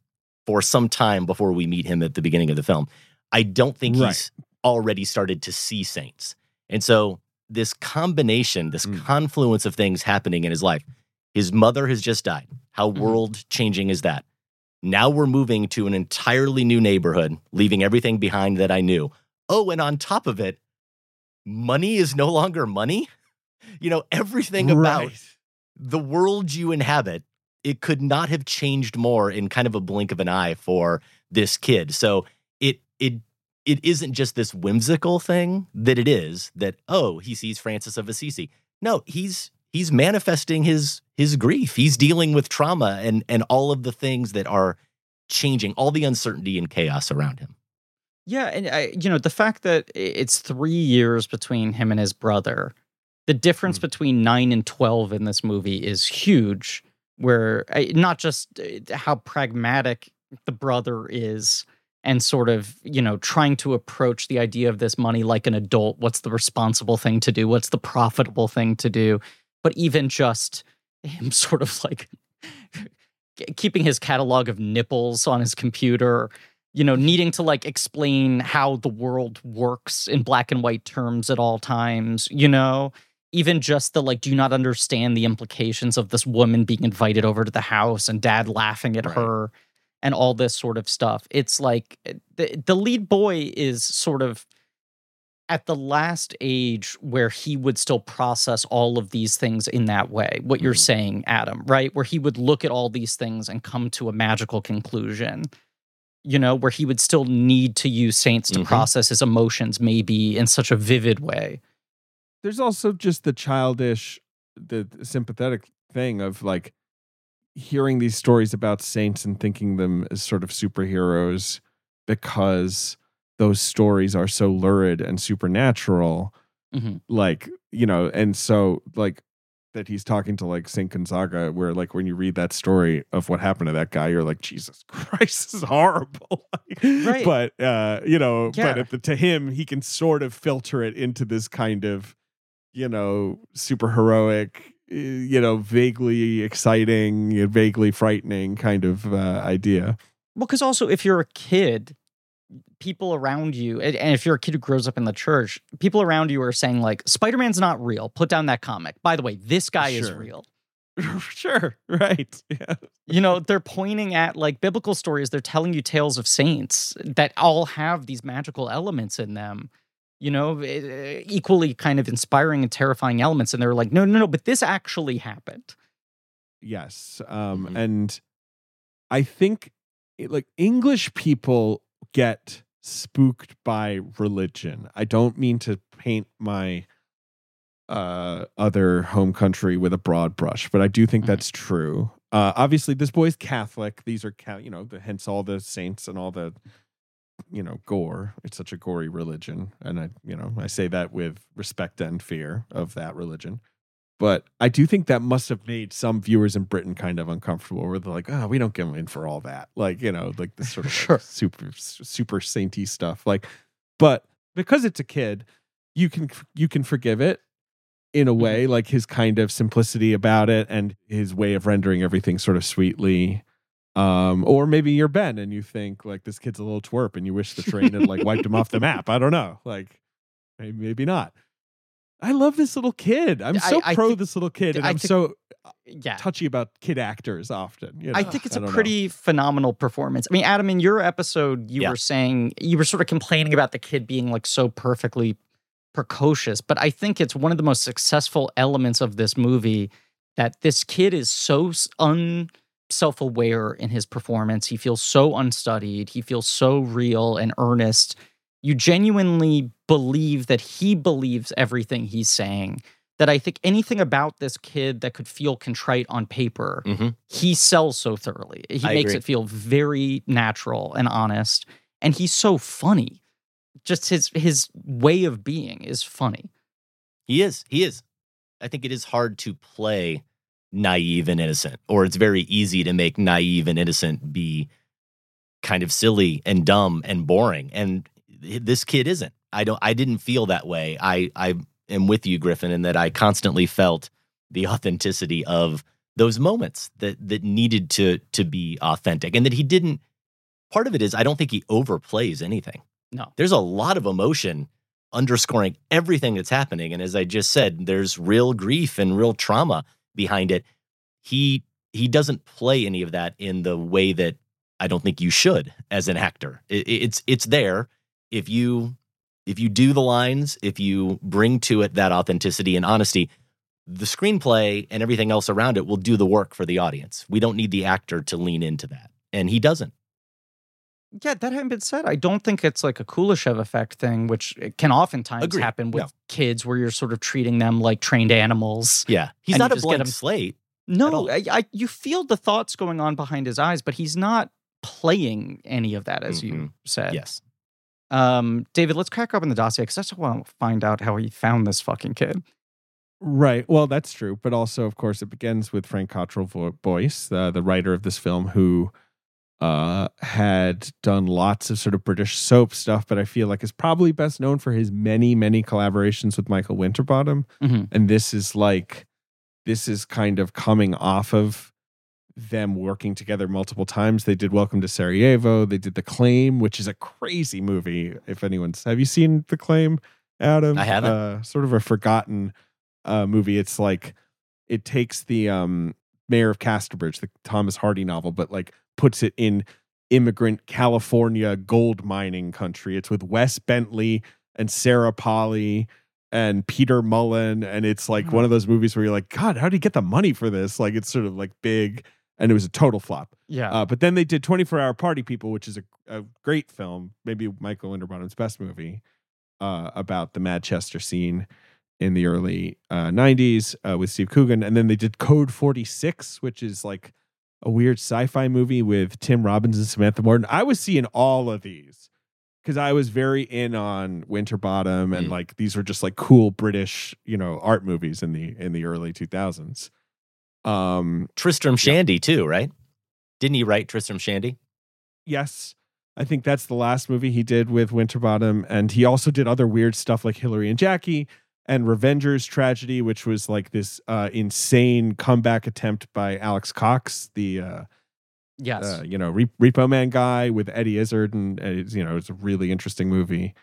for some time before we meet him at the beginning of the film. I don't think Right. he's already started to see saints. And so this combination, this Mm. confluence of things happening in his life. His mother has just died. How Mhm. world changing is that? Now we're moving to an entirely new neighborhood, leaving everything behind that I knew. Oh, and on top of it, money is no longer money. You know, everything about the world you inhabit, it could not have changed more in kind of a blink of an eye for this kid. So it it it isn't just this whimsical thing that it is that oh he sees Francis of Assisi. No, he's he's manifesting his his grief. He's dealing with trauma and and all of the things that are changing, all the uncertainty and chaos around him. Yeah, and I, you know the fact that it's three years between him and his brother, the difference Mm. between nine and twelve in this movie is huge. Where not just uh, how pragmatic the brother is, and sort of you know trying to approach the idea of this money like an adult. What's the responsible thing to do? What's the profitable thing to do? But even just him [laughs] sort of like keeping his catalog of nipples on his computer you know, needing to like explain how the world works in black and white terms at all times, you know, even just the like, do you not understand the implications of this woman being invited over to the house and dad laughing at Right. her and all this sort of stuff. It's like eh, the, the lead boy is sort of at the last age where he would still process all of these things in that way. What you're Mhm. saying, Adam, right? Where he would look at all these things and come to a magical conclusion you know, where he would still need to use saints to Mhm. process his emotions, maybe in such a vivid way. there's also just the childish the sympathetic thing of like hearing these stories about saints and thinking them as sort of superheroes because those stories are so lurid and supernatural Mhm. like you know and so like that he's talking to like Saint Gonzaga, where like when you read that story of what happened to that guy, you're like, Jesus [laughs] Christ, is horrible. [laughs] Right. But uh, you know, Yeah. but at the, to him, he can sort of filter it into this kind of, you know, super heroic, uh, you know, vaguely exciting, vaguely frightening kind of uh, idea. Well, because also if you're a kid, people around you, and if you're a kid who grows up in the church, people around you are saying like, "Spider-Man's not real. Put down that comic." By the way, this guy is real. [laughs] sure, right. [laughs] Yeah. You know, they're pointing at like biblical stories. They're telling you tales of saints that all have these magical elements in them. You know, eh, equally kind of inspiring and terrifying elements. And they're like, no, no, no, but this actually happened. Yes. Um, Mhm. and I think it- like English people get spooked by religion. I don't mean to paint my uh other home country with a broad brush, but I do think Mhm. that's true. Uh obviously this boy's Catholic. These are you know, the, hence all the saints and all the you know, gore. It's such a gory religion and I, you know, I say that with respect and fear of that religion but I do think that must have made some viewers in Britain kind of uncomfortable, where they're like, "Oh, we don't go in for all that," like you know, like this sort of like super super sainty stuff. Like, but because it's a kid, you can you can forgive it in a way, like his kind of simplicity about it and his way of rendering everything sort of sweetly. Um, or maybe you're Ben and you think like this kid's a little twerp and you wish the train had like wiped him off the map. I don't know. Like maybe not. I love this little kid. I'm so I pro think- this little kid, and I I'm think- so Yeah. touchy about kid actors often. you I think it's a don't know. pretty phenomenal performance. I mean, Adam, in your episode, you Yeah. were saying you were sort of complaining about the kid being like so perfectly precocious, but I think it's one of the most successful elements of this movie that this kid is so s- un self-aware in his performance. He feels so unstudied. He feels so real and earnest. You genuinely believe that he believes everything he's saying. That I think anything about this kid that could feel contrite on paper hmm he sells so thoroughly. He I makes agree. it feel very natural and honest, and he's so funny. Just his his way of being is funny. He is. He is. I think it is hard to play naive and innocent, or it's very easy to make naive and innocent be kind of silly and dumb and boring. And this kid isn't. I don't. I didn't feel that way. I I am with you, Griffin, in that I constantly felt the authenticity of those moments that that needed to to be authentic, and that he didn't. Part of it is I don't think he overplays anything. No. There's a lot of emotion underscoring everything that's happening. And as I just said, there's real grief and real trauma behind it. He he doesn't play any of that in the way that I don't think you should as an actor. It, it's it's there if you if you do the lines, if you bring to it that authenticity and honesty, the screenplay and everything else around it will do the work for the audience. We don't need the actor to lean into that, and he doesn't. Yeah, that having been said, I don't think it's like a Kuleshov effect thing, which it can oftentimes Agreed. happen with No. kids where you're sort of treating them like trained animals. Yeah, he's not a blank slate. No. I, I, you feel the thoughts going on behind his eyes, but he's not playing any of that, as you Mhm. said. Yes. Um, David, let's crack open the dossier because I just want to find out how he found this fucking kid. Right. Well, that's true. But also, of course, it begins with Frank Cottrell Vo- Boyce, uh, the writer of this film, who uh, had done lots of sort of British soap stuff, but I feel like is probably best known for his many, many collaborations with Michael Winterbottom. Mhm. And this is like, this is kind of coming off of them working together multiple times. They did Welcome to Sarajevo. They did The Claim, which is a crazy movie. If anyone's, have you seen The Claim, Adam? I haven't. Uh, sort of a forgotten uh, movie. It's like it takes the um, Mayor of Casterbridge, the Thomas Hardy novel, but like puts it in immigrant California gold mining country. It's with Wes Bentley and Sarah Polley and Peter Mullan, and it's like one of those movies where you're like, God, how did he get the money for this? Like it's sort of like big, and it was a total flop. Yeah. Uh, but then they did 24 Hour Party People, which is a, a great film, maybe Michael Winterbottom's best movie uh, about the Manchester scene in the early uh, 90s uh, with Steve Coogan. And then they did Code 46, which is like a weird sci fi movie with Tim Robbins and Samantha Morton. I was seeing all of these because I was very in on Winterbottom and Mm. like these were just like cool British, you know, art movies in the in the early 2000s. Um, Tristram Shandy too, right? Didn't he write Tristram Shandy? yes i think that's the last movie he did with winterbottom and he also did other weird stuff like hilary and jackie and revengers tragedy which was like this uh, insane comeback attempt by alex cox the uh, yes. uh, you know Re- repo man guy with eddie izzard and, and it's, you know it's a really interesting movie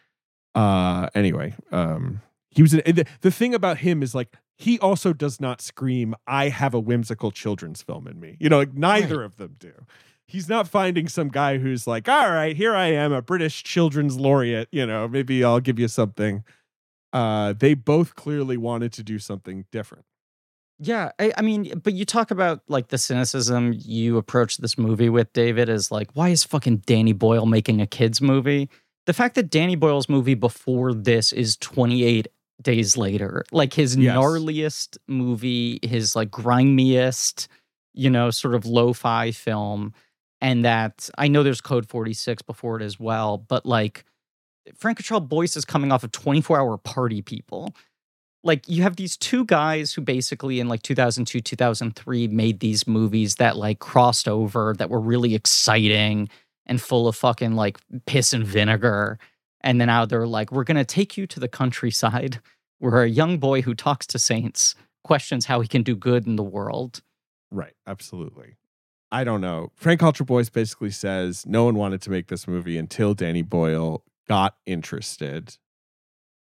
uh anyway um he was an, the, the thing about him is like he also does not scream i have a whimsical children's film in me you know like neither Right. of them do he's not finding some guy who's like all right here i am a british children's laureate you know maybe i'll give you something uh they both clearly wanted to do something different Yeah, I, I mean, but you talk about like the cynicism you approach this movie with, David, is like, why is fucking Danny Boyle making a kids movie? The fact that Danny Boyle's movie before this is 28 days later, like his Yes. gnarliest movie, his like grimiest, you know, sort of lo-fi film, and that I know there's Code 46 before it as well, but like Frank Cottrell Boyce is coming off of 24 hour party people. Like you have these two guys who basically in like 2002 2003 made these movies that like crossed over that were really exciting and full of fucking like piss and vinegar and then now they're like we're going to take you to the countryside [laughs] where a young boy who talks to saints questions how he can do good in the world right absolutely I don't know. Frank Cottrell Boyce basically says no one wanted to make this movie until Danny Boyle got interested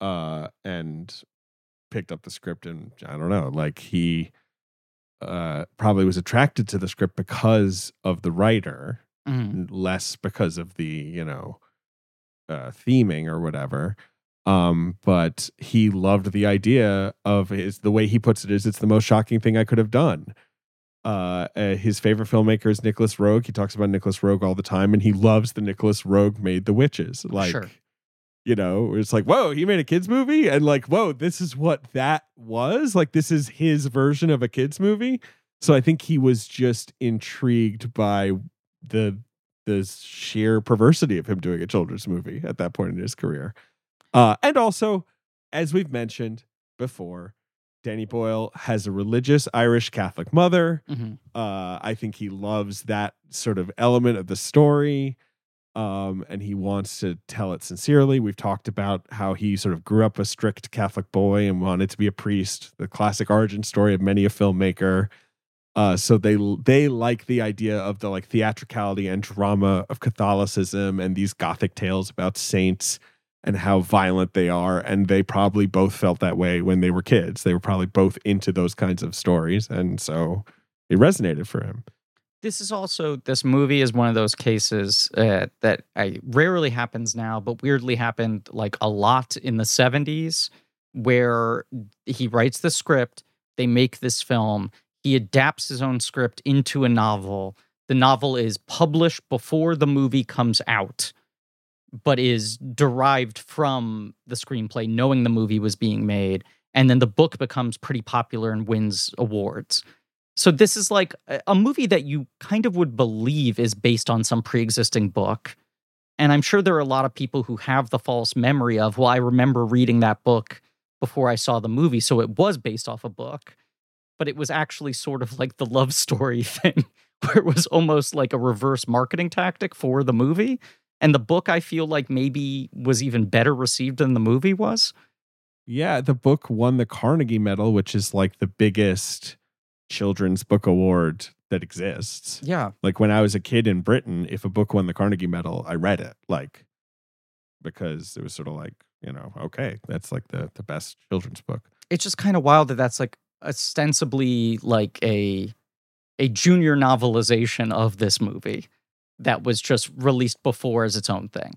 uh and picked up the script and I don't know, like he uh probably was attracted to the script because of the writer, Mhm. less because of the, you know, uh theming or whatever. Um, but he loved the idea of his the way he puts it is it's the most shocking thing I could have done uh, uh, his favorite filmmaker is Nicolas Roeg. He talks about Nicolas Roeg all the time, and he loves the Nicolas Roeg made the witches. Like, Sure. you know, it's like, whoa, he made a kids movie, and like, whoa, this is what that was. Like, this is his version of a kids movie. So I think he was just intrigued by the the sheer perversity of him doing a children's movie at that point in his career, uh, and also, as we've mentioned before. Danny Boyle has a religious Irish Catholic mother. Mhm. Uh, I think he loves that sort of element of the story. Um, and he wants to tell it sincerely. We've talked about how he sort of grew up a strict Catholic boy and wanted to be a priest, the classic origin story of many a filmmaker. Uh, so they they like the idea of the like theatricality and drama of Catholicism and these gothic tales about saints and how violent they are. And they probably both felt that way when they were kids. They were probably both into those kinds of stories. And so it resonated for him. This is also this movie is one of those cases uh, that I rarely happens now, but weirdly happened like a lot in the '70s, where he writes the script, they make this film, he adapts his own script into a novel. The novel is published before the movie comes out, but is derived from the screenplay, knowing the movie was being made, and then the book becomes pretty popular and wins awards. So this is like a movie that you kind of would believe is based on some pre-existing book. And I'm sure there are a lot of people who have the false memory of, well, I remember reading that book before I saw the movie, so it was based off a book. But it was actually sort of like the love story [laughs] thing, where it was almost like a reverse marketing tactic for the movie. And the book, I feel like maybe was even better received than the movie was. Yeah, the book won the Carnegie Medal, which is like the biggest children's book award that exists. Yeah. Like when I was a kid in Britain, if a book won the Carnegie Medal, I read it. Like because it was sort of like, you know, okay, that's like the the best children's book. it's just kind of wild that that's like ostensibly like a a junior novelization of this movie that was just released before as its own thing.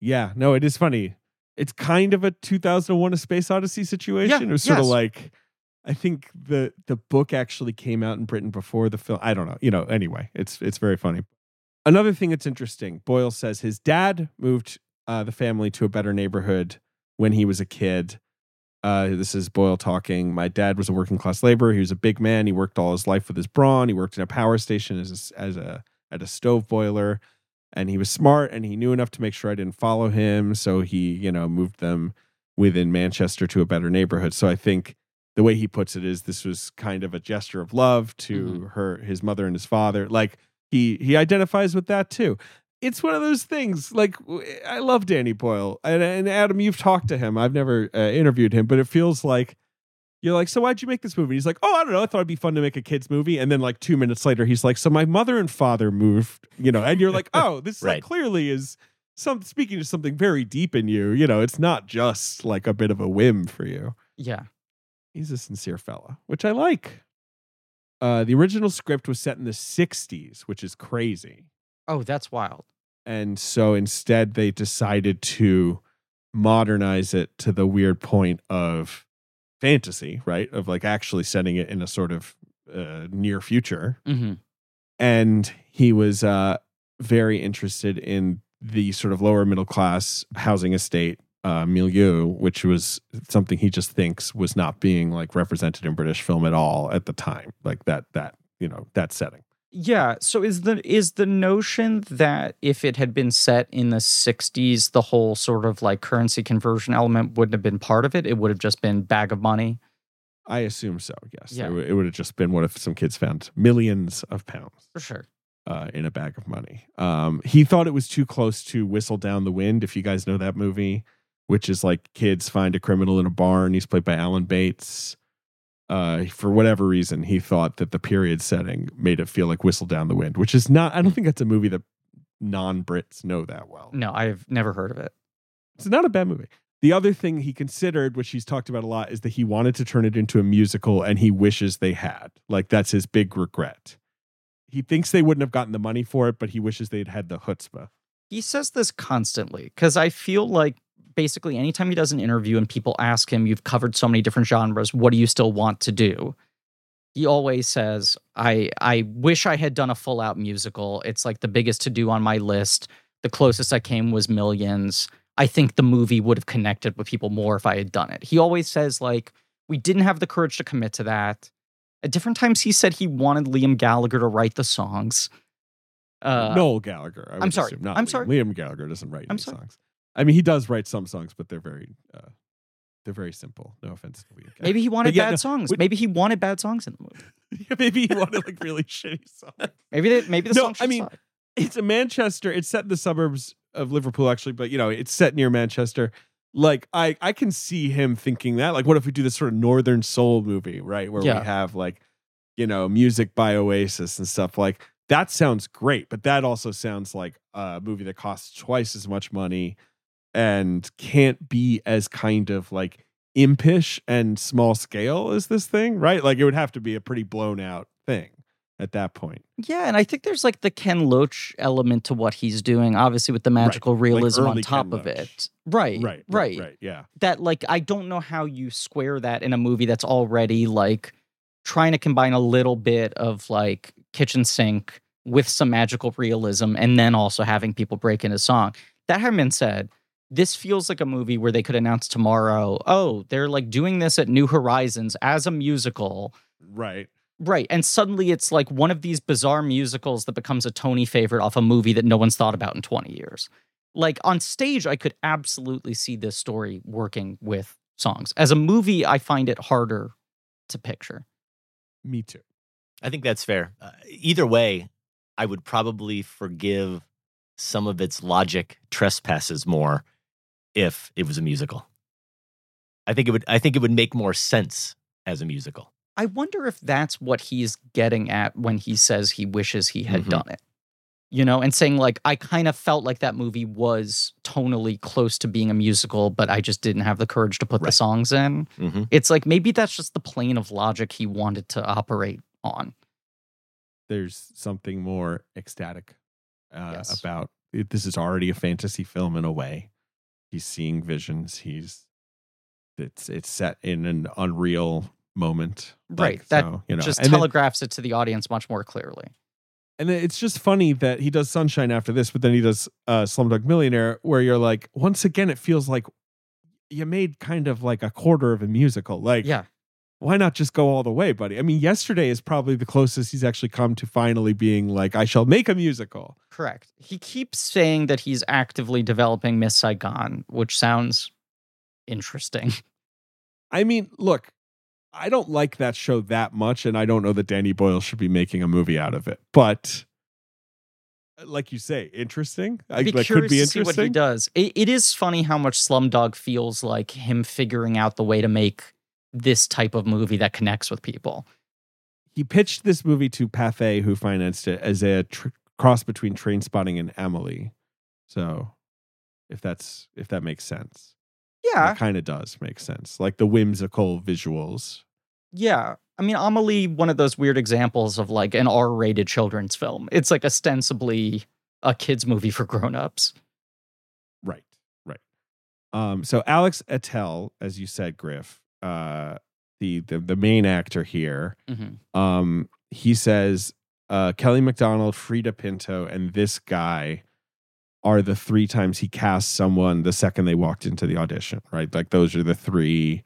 Yeah, no, it is funny. It's kind of a 2001 A Space Odyssey situation. Yeah, it was sort of like I think the the book actually came out in Britain before the film. I don't know. You know, anyway, it's it's very funny. Another thing that's interesting, Boyle says his dad moved uh, the family to a better neighborhood when he was a kid. Uh, this is Boyle talking. My dad was a working class laborer. He was a big man. He worked all his life with his brawn. He worked in a power station as a, as a at a stove boiler, and he was smart and he knew enough to make sure I didn't follow him. So he, you know, moved them within Manchester to a better neighborhood. So I think the way he puts it is this was kind of a gesture of love to her, his mother and his father. Like he he identifies with that too. It's one of those things. Like I love Danny Boyle, and, and Adam, you've talked to him. I've never uh, interviewed him, but it feels like you're like, so why'd you make this movie? He's like, oh, I don't know. I thought it'd be fun to make a kids movie. And then like two minutes later, he's like, so my mother and father moved, you know, and you're like, [laughs] oh, this like clearly is some speaking to something very deep in you. You know, it's not just like a bit of a whim for you Yeah. he's a sincere fella, which I like. Uh, the original script was set in the 60s, which is crazy. Oh, that's wild. And so instead, they decided to modernize it to the weird point of fantasy, right? Of like actually setting it in a sort of uh, near future. hmm And he was uh, very interested in the sort of lower middle class housing estate uh, milieu, which was something he just thinks was not being like represented in British film at all at the time, like that that you know that setting. Yeah. So is the is the notion that if it had been set in the '60s, the whole sort of like currency conversion element wouldn't have been part of it? It would have just been bag of money. I assume so. Yes, Yeah. it, w- it would have just been what if some kids found millions of pounds For sure. uh, in a bag of money. Um, he thought it was too close to Whistle Down the Wind. If you guys know that movie, which is like kids find a criminal in a barn. He's played by Alan Bates. Uh, for whatever reason, he thought that the period setting made it feel like Whistle Down the Wind, which is not. I don't think that's a movie that non Brits know that well. No, I've never heard of it. It's not a bad movie. The other thing he considered, which he's talked about a lot, is that he wanted to turn it into a musical and he wishes they had. Like, that's his big regret. He thinks they wouldn't have gotten the money for it, but he wishes they'd had the chutzpah. He says this constantly because I feel like basically anytime he does an interview and people ask him, You've covered so many different genres, what do you still want to do? He always says, I, I wish I had done a full out musical. It's like the biggest to do on my list. The closest I came was Millions. I think the movie would have connected with people more if I had done it. He always says, like, we didn't have the courage to commit to that. At different times, he said he wanted Liam Gallagher to write the songs. Uh, Noel Gallagher. I I'm sorry. assume, I'm Liam. sorry. Liam Gallagher doesn't write I'm any sorry. songs. I mean, he does write some songs, but they're very, uh, they're very simple. No offense to Liam. Gallagher. Maybe he wanted yeah, bad no, songs. we- Maybe he wanted bad songs in the movie. [laughs] Yeah, maybe he wanted like really [laughs] shitty songs. Maybe they, maybe the No, song I mean, suck. It's a Manchester. It's set in the suburbs of Liverpool, actually, but you know, it's set near Manchester. Like, I I can see him thinking that. Like, what if we do this sort of northern soul movie, right, where Yeah. we have like, you know, music by Oasis and stuff like that. Sounds great, but that also sounds like a movie that costs twice as much money and can't be as kind of like impish and small scale as this thing, right? Like, it would have to be a pretty blown out thing at that point. Yeah, and I think there's like the Ken Loach element to what he's doing, obviously with the magical realism on top of it. Right, right, right, right. Yeah. That like I don't know how you square that in a movie that's already like trying to combine a little bit of like kitchen sink with some magical realism and then also having people break in a song. That having been said, this feels like a movie where they could announce tomorrow, oh, they're like doing this at New Horizons as a musical. Right. Right. And suddenly it's like one of these bizarre musicals that becomes a Tony favorite off a movie that no one's thought about in 20 years. Like on stage, I could absolutely see this story working with songs. As a movie, I find it harder to picture. Me too. I think that's fair. Uh, either way, I would probably forgive some of its logic trespasses more if it was a musical. I think it would I think it would make more sense as a musical. I wonder if that's what he's getting at when he says he wishes he had Mhm. done it. You know, and saying like I kind of felt like that movie was tonally close to being a musical, but I just didn't have the courage to put the songs in. Mhm. It's like maybe that's just the plane of logic he wanted to operate on. There's something more ecstatic uh, Yes. about it. This is already a fantasy film in a way. He's seeing visions. He's it's it's set in an unreal moment. Right. Like, that so, you know, just and then- telegraphs it to the audience much more clearly. And it's just funny that he does Sunshine after this, but then he does uh, Slumdog Millionaire, where you're like, once again, it feels like you made kind of like a quarter of a musical. Like, Yeah. Why not just go all the way, buddy? I mean, yesterday is probably the closest he's actually come to finally being like, I shall make a musical. Correct. He keeps saying that he's actively developing Miss Saigon, which sounds interesting. [laughs] I mean, look, I don't like that show that much, and I don't know that Danny Boyle should be making a movie out of it. But uh, like you say, interesting. I, I'd be like, curious could be to see what he does. It, it is funny how much Slumdog feels like him figuring out the way to make this type of movie that connects with people. he pitched this movie to Pathé, who financed it, as a tr- cross between Trainspotting and Amelie. So, if that's if that makes sense, Yeah, it kind of does make sense. Like the whimsical visuals. yeah. I mean, Amelie, one of those weird examples of like an R-rated children's film. It's like ostensibly a kids movie for grown-ups. Right, right. Um, so Alex Attell, as you said, Griff, uh, the the the main actor here, Mhm. um, he says uh, Kelly Macdonald, Freida Pinto, and this guy are the three times he cast someone the second they walked into the audition. Right, like those are the three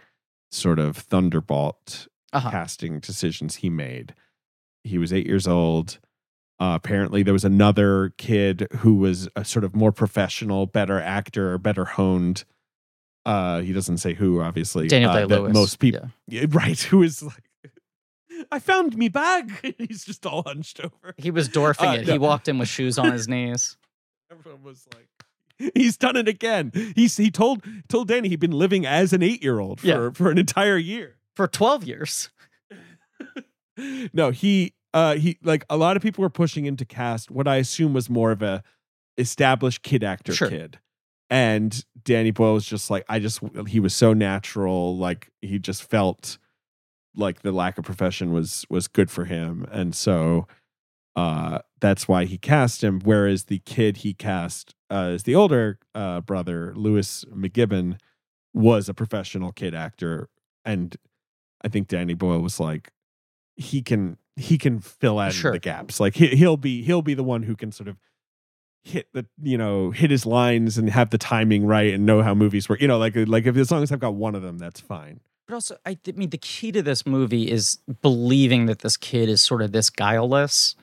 sort of thunderbolt Uh-huh. casting decisions he made. He was eight years old. Uh, apparently, there was another kid who was a sort of more professional, better actor, better honed. Uh, he doesn't say who, obviously. Daniel uh, Day that Lewis. Most people, yeah. [laughs] right? Who is like, I found me bag. [laughs] He's just all hunched over. He was dwarfing Uh, it. no. He walked in with shoes on his knees. [laughs] Everyone was like, he's done it again. He's he told told Danny he'd been living as an eight year old for Yeah. for an entire year. for 12 years. no, he uh he like a lot of people were pushing him to cast what I assume was more of a established kid actor Sure. kid. And Danny Boyle was just like I just he was so natural, like he just felt like the lack of profession was was good for him. And so uh that's why he cast him. Whereas the kid he cast uh as the older uh brother, Lewis McGibbon, was a professional kid actor. And I think Danny Boyle was like, he can he can fill in Sure. the gaps. Like he, he'll be he'll be the one who can sort of hit the you know hit his lines and have the timing right and know how movies work. You know, like like if as long as I've got one of them, that's fine. But also, I, I mean, the key to this movie is believing that this kid is sort of this guileless.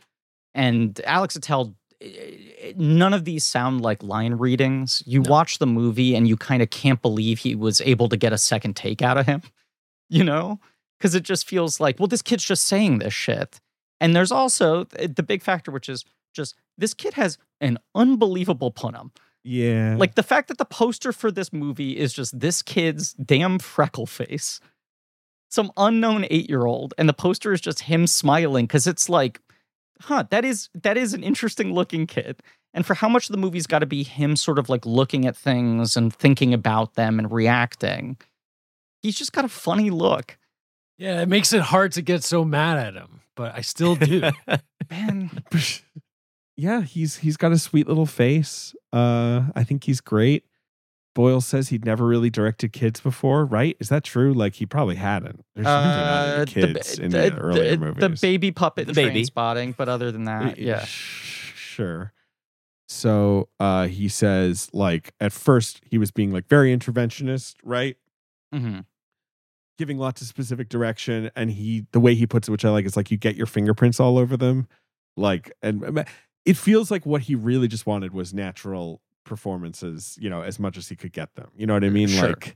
And Alex Etel, eh, none of these sound like line readings. You No. watch the movie and you kind of can't believe he was able to get a second take out of him, [laughs] you know? Because it just feels like, well, this kid's just saying this shit. And there's also the big factor, which is just this kid has an unbelievable punum. Yeah, Like the fact that the poster for this movie is just this kid's damn freckle face, some unknown eight year old, and the poster is just him smiling because it's like, huh, that is that is an interesting looking kid. And for how much of the movie's got to be him sort of like looking at things and thinking about them and reacting, he's just got a funny look. Yeah, it makes it hard to get so mad at him, but I still do. [laughs] Man, [laughs] yeah, he's he's got a sweet little face. Uh, I think he's great. Boyle says he'd never really directed kids before, right? Is that true? Like he probably hadn't. There's usually not uh, any the, kids in the, the, earlier the- movies. the baby puppet, The the baby. baby spotting, but other than that, yeah. Sure. So uh he says like at first he was being like very interventionist, right? hmm Giving lots of specific direction and he the way he puts it which I like is like you get your fingerprints all over them. Like and it feels like what he really just wanted was natural performances, you know, as much as he could get them. You know what I mean? Sure. Like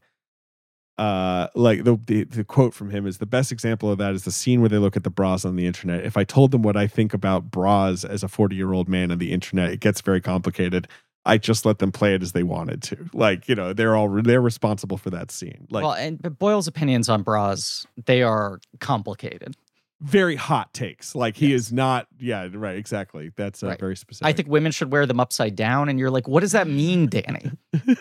uh like the, the the quote from him is the best example of that is the scene where they look at the bras on the internet if i told them what i think about bras as a 40 year old man on the internet it gets very complicated i just let them play it as they wanted to like you know they're all they're responsible for that scene like well, and but Boyle's opinions on bras, they are complicated. Very hot takes like he is not yeah right exactly that's uh, Right. very specific I think women should wear them upside down. And you're like, what does that mean, Danny? [laughs]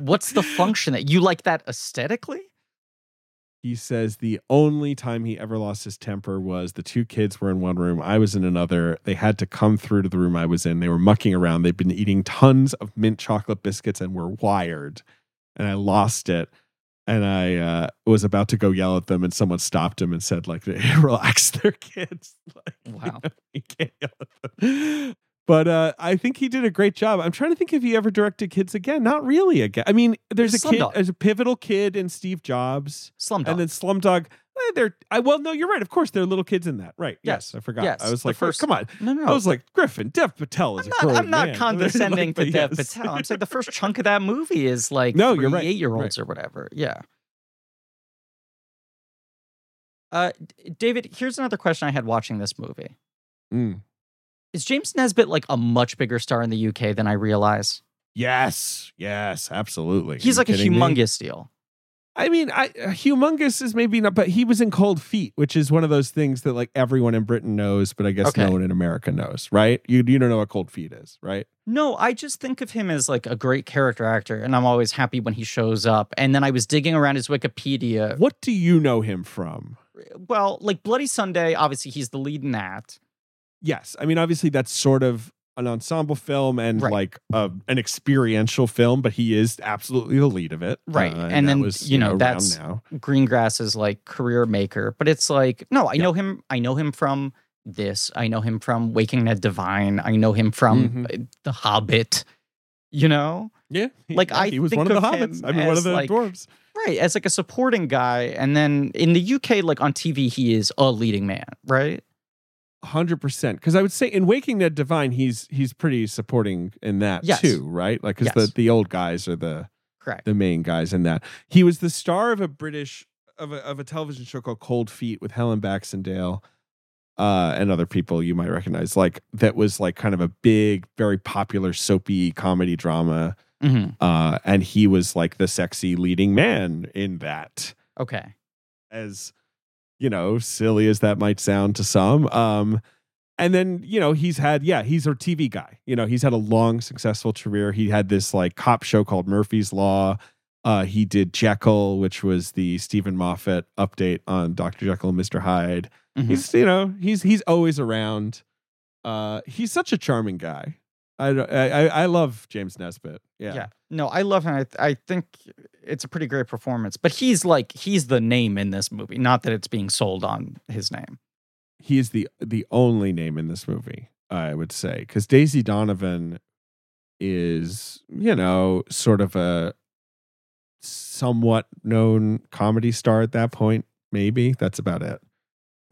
What's the function that you like that aesthetically? he says the only time he ever lost his temper was the two kids were in one room i was in another they had to come through to the room i was in they were mucking around they'd been eating tons of mint chocolate biscuits and were wired and i lost it and i uh, was about to go yell at them and someone stopped him and said like [laughs] relax they're kids [laughs] like, Wow. you can't yell at them but uh, I think he did a great job. I'm trying to think if he ever directed kids again. Not really again. I mean, there's a kid, there's a pivotal kid in Steve Jobs Slumdog. and then Slumdog. Eh, they're I well, no, you're right. Of course, there are little kids in that. Right? Yes, Yes. I forgot. Yes. I was like, first- come on. no, no, I was like, Griffin, Dev Patel is I'm a not, I'm not [laughs] condescending Like, to Dev yes. Patel. I'm saying the first chunk of that movie is like No, you're right. eight year olds or whatever. Yeah. Uh, David, here's another question I had watching this movie. Mm. Is James Nesbitt like a much bigger star in the UK than I realize? Yes, yes, absolutely. He's like a kidding me? humongous deal. I mean, I humongous is maybe not, but he was in Cold Feet, which is one of those things that like everyone in Britain knows, but I guess Okay. no one in America knows, right? You you don't know what Cold Feet is, right? No, I just think of him as like a great character actor, and I'm always happy when he shows up. And then I was digging around his Wikipedia. What do you know him from? Well, like Bloody Sunday, obviously he's the lead in that. Yes, I mean obviously that's sort of an ensemble film and Right. like uh, an experiential film, but he is absolutely the lead of it, Right, Uh, and that then, was, you know, around that's- now. Greengrass is like career maker, but it's like no, I Yeah. know him. I know him from this. I know him from Waking Ned Divine. I know him from Mhm. uh, The Hobbit. You know, Yeah, he, Like, I he was one of the hobbits. I mean, one of the like, dwarves. right? As like a supporting guy, and then in the UK, like on TV, he is a leading man, right? Hundred percent. Because I would say in Waking Ned Divine, he's he's pretty supporting in that Yes. too, right? Like because Yes. the the old guys are the Correct. the main guys in that. He was the star of a British of a of a television show called Cold Feet with Helen Baxendale. Uh, and other people you might recognize, like that was like kind of a big, very popular soapy comedy drama. hmm Uh, and he was like the sexy leading man in that Okay. as you know, silly as that might sound to some. Um, and then you know he's had yeah he's our TV guy. You know he's had a long successful career. He had this like cop show called Murphy's Law. Uh, he did Jekyll, which was the Steven Moffat update on Doctor Jekyll and Mister Hyde. Mhm. He's you know he's he's always around. Uh, he's such a charming guy. I I I love James Nesbitt. Yeah. Yeah. No, I love him. I, th- I think it's a pretty great performance. But he's like he's the name in this movie, not that it's being sold on his name. he is the the only name in this movie i would say because daisy donovan is you know sort of a somewhat known comedy star at that point maybe that's about it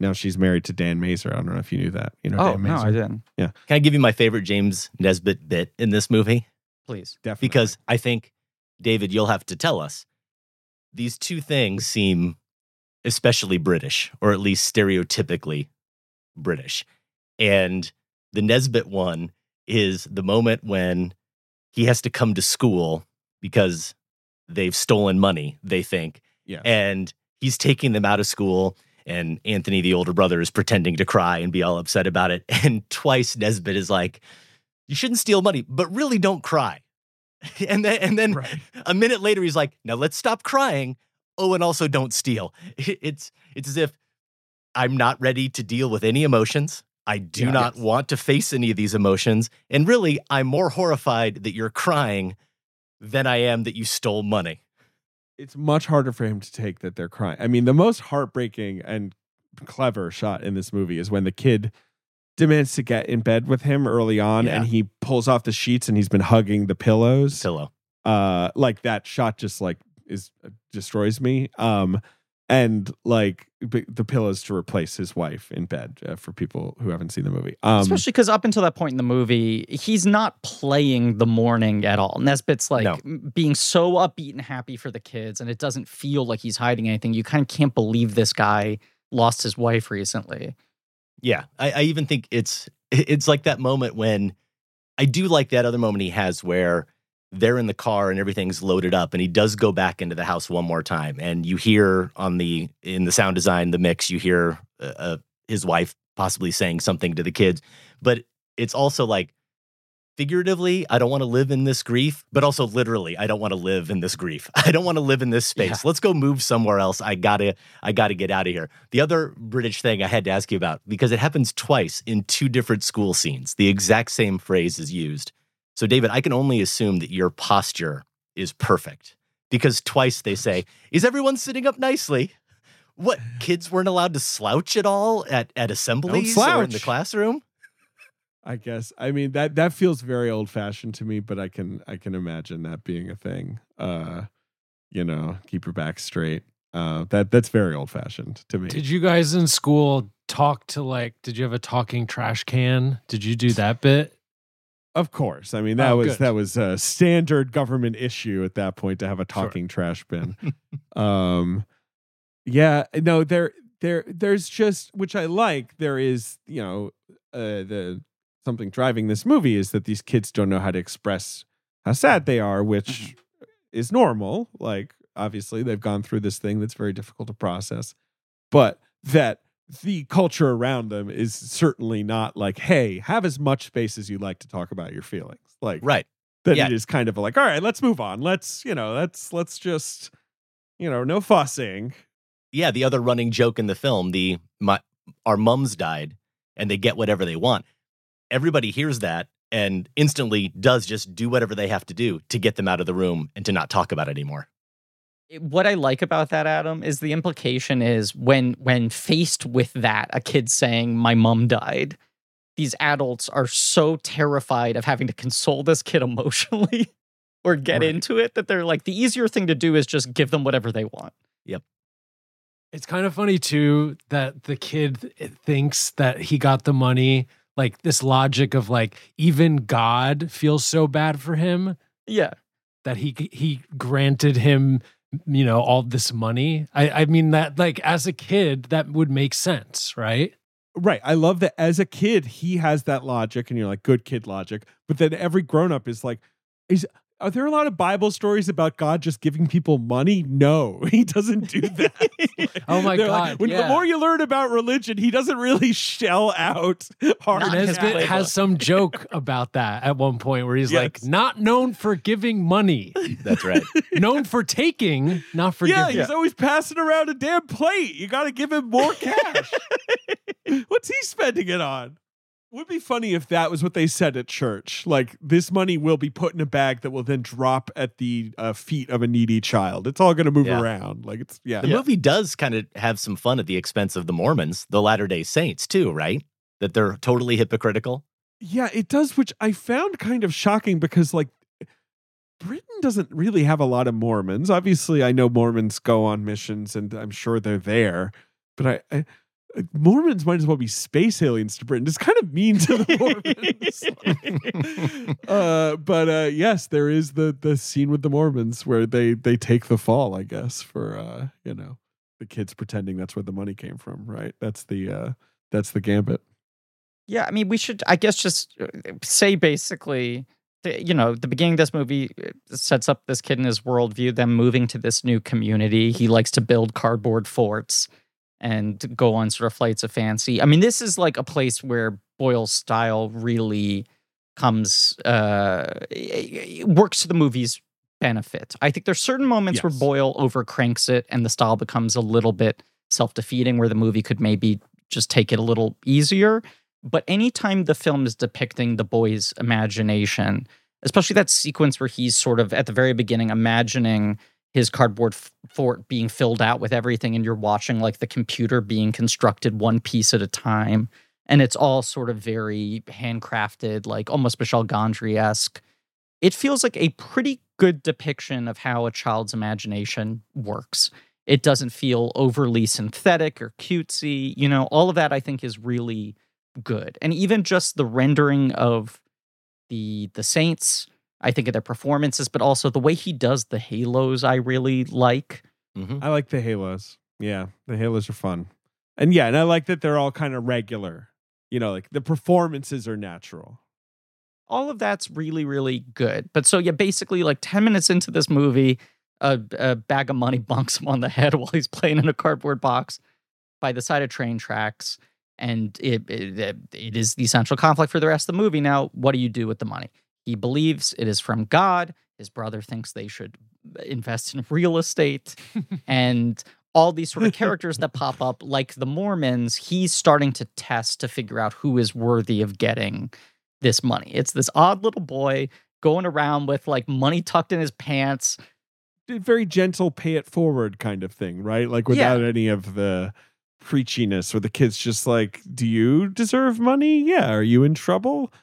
now she's married to dan mazer i don't know if you knew that you know oh dan no, I didn't. Yeah. Can I give you my favorite James Nesbitt bit in this movie? Please. definitely Because I think, David, you'll have to tell us. These two things seem especially British, or at least stereotypically British. And the Nesbitt one is the moment when he has to come to school because they've stolen money, they think. yeah and he's taking them out of school and anthony the older brother is pretending to cry and be all upset about it. [laughs] And twice nesbitt is like you shouldn't steal money but really don't cry. [laughs] And then and then right. a minute later he's like now let's stop crying. Oh and also don't steal. [laughs] It's it's as if i'm not ready to deal with any emotions. I do Yeah. not Yes. want to face any of these emotions. And really i'm more horrified that you're crying than i am that you stole money it's much harder for him to take that they're crying. I mean, the most heartbreaking and clever shot in this movie is when the kid demands to get in bed with him early on Yeah. and he pulls off the sheets and he's been hugging the pillows. pillow Uh like that shot just like is uh, destroys me. Um and like b- the pillows to replace his wife in bed uh, for people who haven't seen the movie. Um Especially because up until that point in the movie, he's not playing the morning at all. Nesbitt's like No. being so upbeat and happy for the kids, and it doesn't feel like he's hiding anything. You kind of can't believe this guy lost his wife recently. Yeah, I, I even think it's it's like that moment when I do like that other moment he has where they're in the car and everything's loaded up, and he does go back into the house one more time, and you hear on the in the sound design the mix, you hear uh, uh, his wife possibly saying something to the kids, but it's also like figuratively, I don't want to live in this grief, but also literally, I don't want to live in this grief. [laughs] I don't want to live in this space. Yeah. Let's go move somewhere else. I gotta, I gotta get out of here. The other British thing I had to ask you about, because it happens twice in two different school scenes, the exact same phrase is used. So, David, I can only assume that your posture is perfect because twice they say, Is everyone sitting up nicely? What [sighs] kids weren't allowed to slouch at all at, at assemblies or in the classroom? I guess. I mean that that feels very old fashioned to me, but I can I can imagine that being a thing. Uh, you know, keep your back straight. Uh, that that's very old fashioned to me. Did you guys in school talk to like? Did you have a talking trash can? Did you do that bit? Of course. I mean that Oh, was good. that was a standard government issue at that point to have a talking trash bin. [laughs] um, yeah, no, there there there's just which I like. There is you know uh, the something driving this movie is that these kids don't know how to express how sad they are, which is normal. Like obviously they've gone through this thing that's very difficult to process, but that the culture around them is certainly not like, hey, have as much space as you like to talk about your feelings. Like Right. that Yeah. it is kind of like, all right, let's move on. Let's, you know, let's let's just, you know, no fussing. yeah, the other running joke in the film, the my our mums died and they get whatever they want. Everybody hears that and instantly does just do whatever they have to do to get them out of the room and to not talk about it anymore. It- What I like about that, Adam, is the implication is when when faced with that, a kid saying, "My mom died," these adults are so terrified of having to console this kid [laughs] emotionally or get Right. into it that they're like, the easier thing to do is just give them whatever they want. Yep. It's kind of funny too that the kid th- thinks that he got the money. Like this logic of like even God feels so bad for him Yeah. that he he granted him you know all this money. I I mean that like as a kid that would make sense, right? Right. I love that as a kid, he has that logic, and you're like, good kid logic. But then every grown up is like, is Are there a lot of Bible stories about God just giving people money? No, [laughs] he doesn't do that. Like, [laughs] Oh my God, like, when yeah. the more you learn about religion, he doesn't really [laughs] shell out hard Not Nesbitt Catholic. has some joke about that at one point where he's like, not known for giving money, That's right. known for taking, not for giving. yeah, giving. he's always passing around a damn plate. You got to give him more cash. What's he spending it on? Would be funny if that was what they said at church. Like this money will be put in a bag that will then drop at the uh, feet of a needy child. It's all going to move Yeah. around. Like it's yeah. The movie does kind of have some fun at the expense of the Mormons, the Latter day Saints, too, right? That they're totally hypocritical. Yeah, it does, which I found kind of shocking because, like, Britain doesn't really have a lot of Mormons. Obviously, I know Mormons go on missions and I'm sure they're there, but I. I Mormons might as well be space aliens to Britain. It's kind of mean to the [laughs] Mormons. [laughs] uh, but uh, yes, there is the the scene with the Mormons where they they take the fall, I guess, for uh, you know the kids pretending that's where the money came from. Right? That's the uh, that's the gambit. Yeah, I mean, we should, I guess, just uh, say basically, you know, the beginning of this movie uh, sets up this kid and his worldview, them moving to this new community. He likes to build cardboard forts and go on sort of flights of fancy. I mean, this is like a place where Boyle's style really comes, uh, works to the movie's benefit. I think there's certain moments where Yes. Boyle overcranks it and the style becomes a little bit self defeating, where the movie could maybe just take it a little easier. But anytime the film is depicting the boy's imagination, especially that sequence where he's sort of at the very beginning imagining his cardboard fort being filled out with everything, and you're watching like the computer being constructed one piece at a time. And it's all sort of very handcrafted, like almost Michel Gondry esque. It feels like a pretty good depiction of how a child's imagination works. It doesn't feel overly synthetic or cutesy. You know, all of that I think is really good. And even just the rendering of the the saints, I think of their performances, but also the way he does the halos I really like. hmm I like the halos. Yeah, the halos are fun. And yeah, and I like that they're all kind of regular. You know, like the performances are natural. all of that's really really good but so yeah basically like 10 minutes into this movie a, a bag of money [laughs] bunks him on the head while he's playing in a cardboard box by the side of train tracks and it, it it is the central conflict for the rest of the movie now what do you do with the money he believes it is from god his brother thinks they should invest in [laughs] real estate and all these sort of characters that pop up like the mormons he's starting to test to figure out who is worthy of getting this money. It's this odd little boy going around with like money tucked in his pants. Very gentle, pay it forward kind of thing, right? Like Yeah. without any of the preachiness, where the kids just like, "Do you deserve money? Yeah. Are you in trouble?"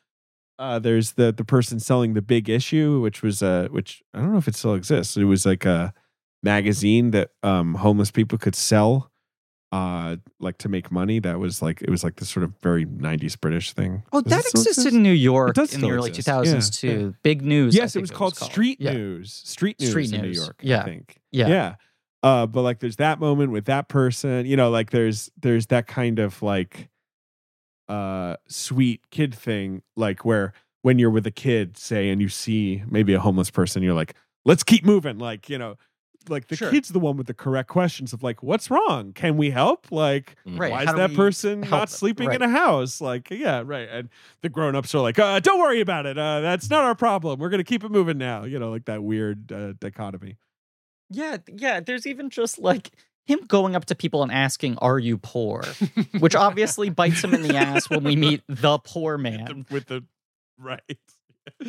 Uh, there's the the person selling the big issue, which was uh, which I don't know if it still exists. It was like a magazine that um homeless people could sell uh like to make money that was like it was like this sort of very 90s british thing Oh, Does that existed exist? in New York in the early exist. 2000s Yeah, too. Big news. Yes it think was called street Yeah. news street news Street in new york Yeah. i think Yeah. yeah uh but like there's that moment with that person you know like there's there's that kind of like uh sweet kid thing like where when you're with a kid say and you see maybe a homeless person you're like let's keep moving like you know like the Sure. kid's the one with the correct questions of like what's wrong can we help like Right. why how is do that person not them? sleeping Right. in a house like yeah right and the grown-ups are like uh, don't worry about it uh, that's not our problem we're gonna keep it moving now you know like that weird uh, dichotomy Yeah, yeah. There's even just like him going up to people and asking, "Are you poor?" Which obviously bites him in the ass when we meet [laughs] the poor man. with the right [laughs]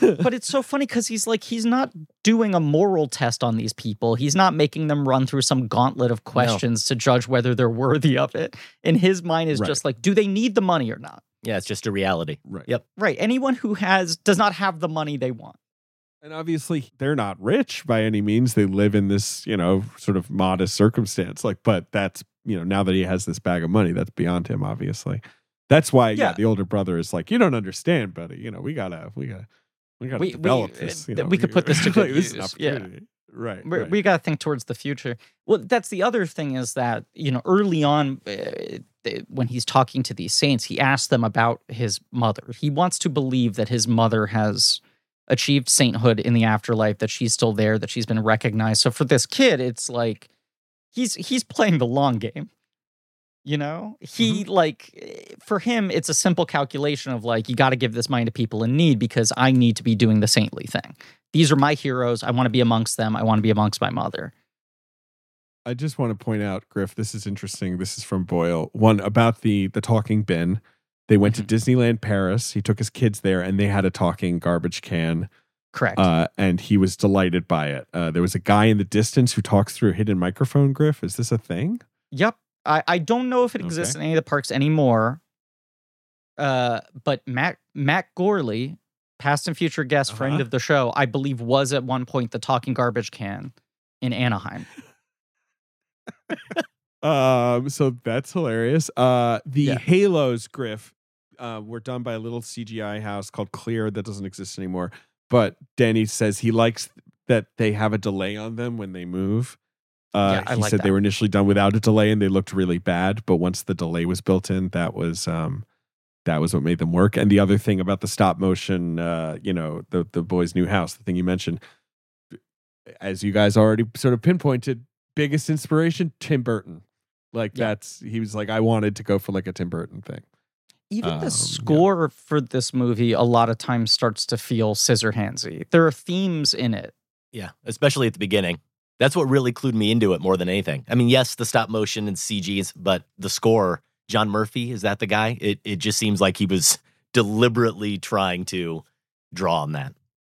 But it's so funny because he's like he's not doing a moral test on these people. He's not making them run through some gauntlet of questions to judge whether they're worthy of it. In his mind is Right. just like, do they need the money or not? Yeah, it's just a reality. right Yep. Right. Anyone who has does not have the money they want. And obviously they're not rich by any means they live in this you know sort of modest circumstance like but that's you know now that he has this bag of money that's beyond him obviously that's why yeah, Yeah. the older brother is like you don't understand buddy you know we gotta we gotta we gotta We- we- develop uh, this you know, we could put this to good like, [laughs] this use, yeah. right, right. We got to think towards the future. Well, that's the other thing is that, you know, early on, uh, when he's talking to these saints, he asks them about his mother. He wants to believe that his mother has achieved sainthood in the afterlife, that she's still there, that she's been recognized. So for this kid, it's like he's he's playing the long game. You know, he like eh, for him, it's a simple calculation of like, you got to give this money to people in need because I need to be doing the saintly thing. These are my heroes. I want to be amongst them. I want to be amongst my mother. I just want to point out, Griff, this is interesting. This is from Boyle. One about the the talking bin. They went Mhm. to Disneyland Paris. He took his kids there and they had a talking garbage can. Correct. Uh, and he was delighted by it. Uh, there was a guy in the distance who talks through a hidden microphone, Griff. Is this a thing? Yep. I, I don't know if it exists in any of the parks anymore. Uh, but Matt Matt Gourley, past and future guest, friend Uh-huh. of the show, I believe was at one point the talking garbage can in Anaheim. [laughs] Um, so that's hilarious. Uh, the Yeah. Halos, Griff, uh, were done by a little CGI house called Clear that doesn't exist anymore. But Danny says he likes that they have a delay on them when they move. Uh, Yeah, he like said they were initially done without a delay and they looked really bad, but once the delay was built in, that was um, that was what made them work. And the other thing about the stop motion, uh, you know, the the boy's new house, the thing you mentioned, as you guys already sort of pinpointed, biggest inspiration Tim Burton. Like Yeah. that's he was like I wanted to go for like a Tim Burton thing. Even Um, yeah. the score for this movie a lot of times starts to feel scissorhandsy. There are themes in it. Yeah, especially at the beginning. That's what really clued me into it more than anything. I mean, yes, the stop motion and CGs, but the score, John Murphy, is that the guy? It it just seems like he was [laughs] deliberately trying to draw on that.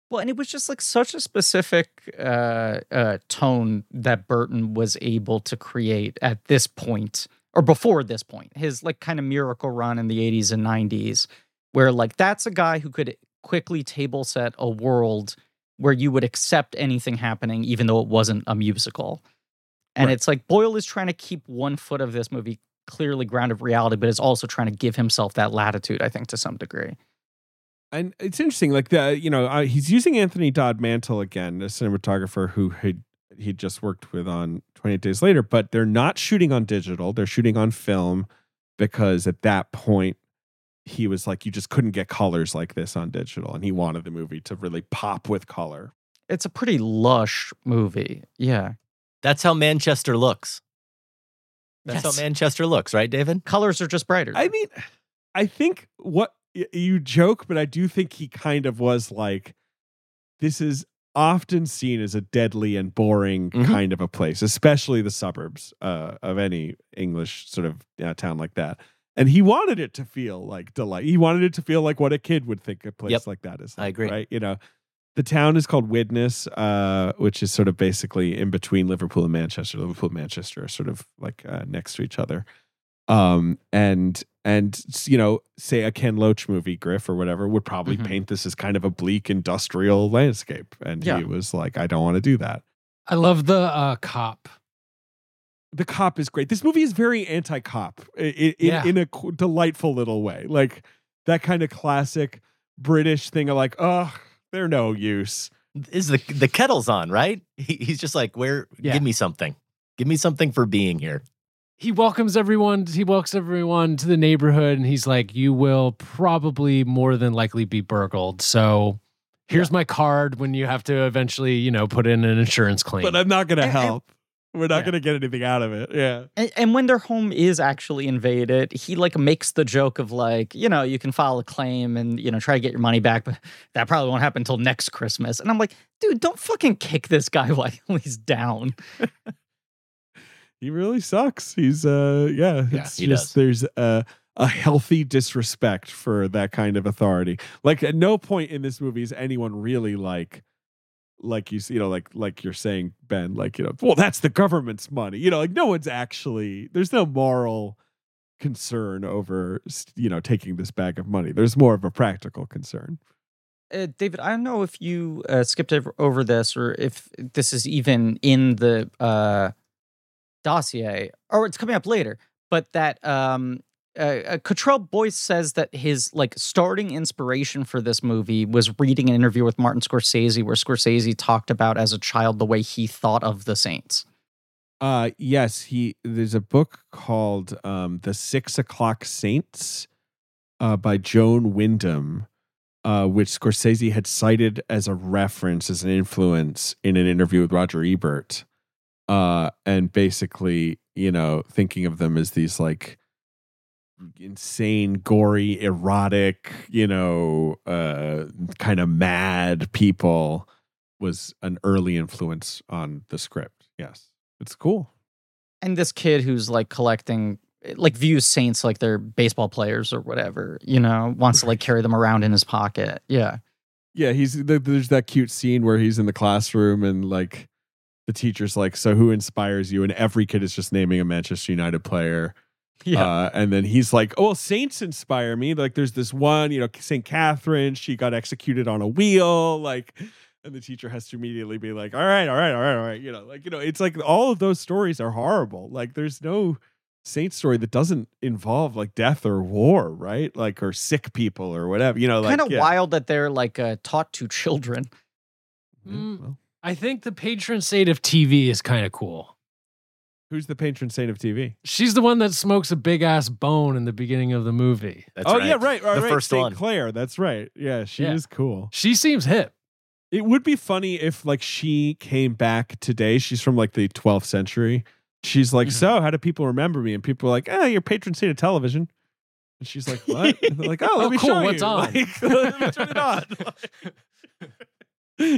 Well, and it was just like such a specific uh, uh, tone that Burton was able to create at this point, or before this point. His like kind of miracle run in the 80s and 90s, where like that's a guy who could quickly table set a world where you would accept anything happening, even though it wasn't a musical. And Right. it's like Boyle is trying to keep one foot of this movie clearly grounded reality, but is also trying to give himself that latitude, I think, to some degree. And it's interesting, like the you know uh, he's using Anthony Dodd Mantle again, a cinematographer who had he just worked with on Twenty Eight Days Later, but they're not shooting on digital; they're shooting on film because at that point he was like, you just couldn't get colors like this on digital, and he wanted the movie to really pop with color. It's a pretty lush movie. Yeah. That's how Manchester looks. That's Yes. how Manchester looks, right, David? colors are just brighter. I mean, I think what y- you joke, but I do think he kind of was like, this is often seen as a deadly and boring Mhm. kind of a place, especially the suburbs uh, of any English sort of uh, town like that. And he wanted it to feel like delight. He wanted it to feel like what a kid would think a place Yep. like that is. I agree. Right? You know, the town is called Widnes, uh, which is sort of basically in between Liverpool and Manchester. Liverpool and Manchester are sort of like uh, next to each other. Um, and and you know, say a Ken Loach movie, Griff or whatever, would probably Mhm. paint this as kind of a bleak industrial landscape. And Yeah. he was like, I don't want to do that. I love the uh, cop. The cop is great. This movie is very anti-cop i- i- in, Yeah. in a delightful little way. Like that kind of classic British thing of like, oh, they're no use. Is the the kettle's on, right? He, he's just like, where? Yeah. Give me something. Give me something for being here. He welcomes everyone. He welcomes everyone to the neighborhood, and he's like, "You will probably more than likely be burgled. So here's my card when you have to eventually, you know, put in an insurance claim." But I'm not going to And- and- help. We're not Yeah. going to get anything out of it. Yeah. and, and when their home is actually invaded, he like makes the joke of like, you know, you can file a claim and you know try to get your money back, but that probably won't happen until next Christmas. And I'm like, dude, don't fucking kick this guy [laughs] while he's down. He really sucks. He's uh yeah, Yeah, it's he just does. there's a a healthy disrespect for that kind of authority. Like at no point in this movie is anyone really like like you s- you know like like you're saying Ben like you know well that's the government's money. You know like no one's actually there's no moral concern over you know taking this bag of money. There's more of a practical concern. Uh, David, I don't know if you uh, skipped over, over this or if this is even in the uh, dossier or it's coming up later, but that um, uh, Cottrell Boyce says that his like starting inspiration for this movie was reading an interview with Martin Scorsese where Scorsese talked about as a child the way he thought of the Saints. Uh yes, he there's a book called um The Six O'clock Saints uh by Joan Windham. uh, which Scorsese had cited as a reference, as an influence in an interview with Roger Ebert. Uh, and basically, you know, thinking of them as these like insane, gory, erotic, you know, uh, kind of mad people was an early influence on the script. Yes, it's cool. And this kid who's like collecting, like views saints like they're baseball players or whatever, you know, wants to like carry them around in his pocket. Yeah. Yeah, he's there's that cute scene where he's in the classroom and like the teacher's like, "So who inspires you?" And every kid is just naming a Manchester United player. Yeah. Uh, and then he's like, "Oh, saints inspire me. Like, there's this one, you know, Saint Catherine. She got executed on a wheel. Like, and the teacher has to immediately be like, "All right, all right, all right, all right." You know, like you know, it's like all of those stories are horrible. Like, there's no saint story that doesn't involve like death or war, right? Like, or sick people or whatever. You know, like kind of yeah. wild that they're like uh, taught to children. Yeah, Mm. well, I think the patron saint of TV is kind of cool. who's the patron saint of TV? She's the one that smokes a big ass bone in the beginning of the movie. That's oh right. yeah, right, right, The right. first Saint one. Clare. That's right. Yeah, she Yeah. is cool. She seems hip. It would be funny if like she came back today. She's from like the 12th century. She's like, Mhm. so how do people remember me? And people are like, ah, you're patron saint of television. And she's like, what? And like, oh, [laughs] let Oh, me cool, show what's you. [laughs] on? Like, [laughs] let me turn it on.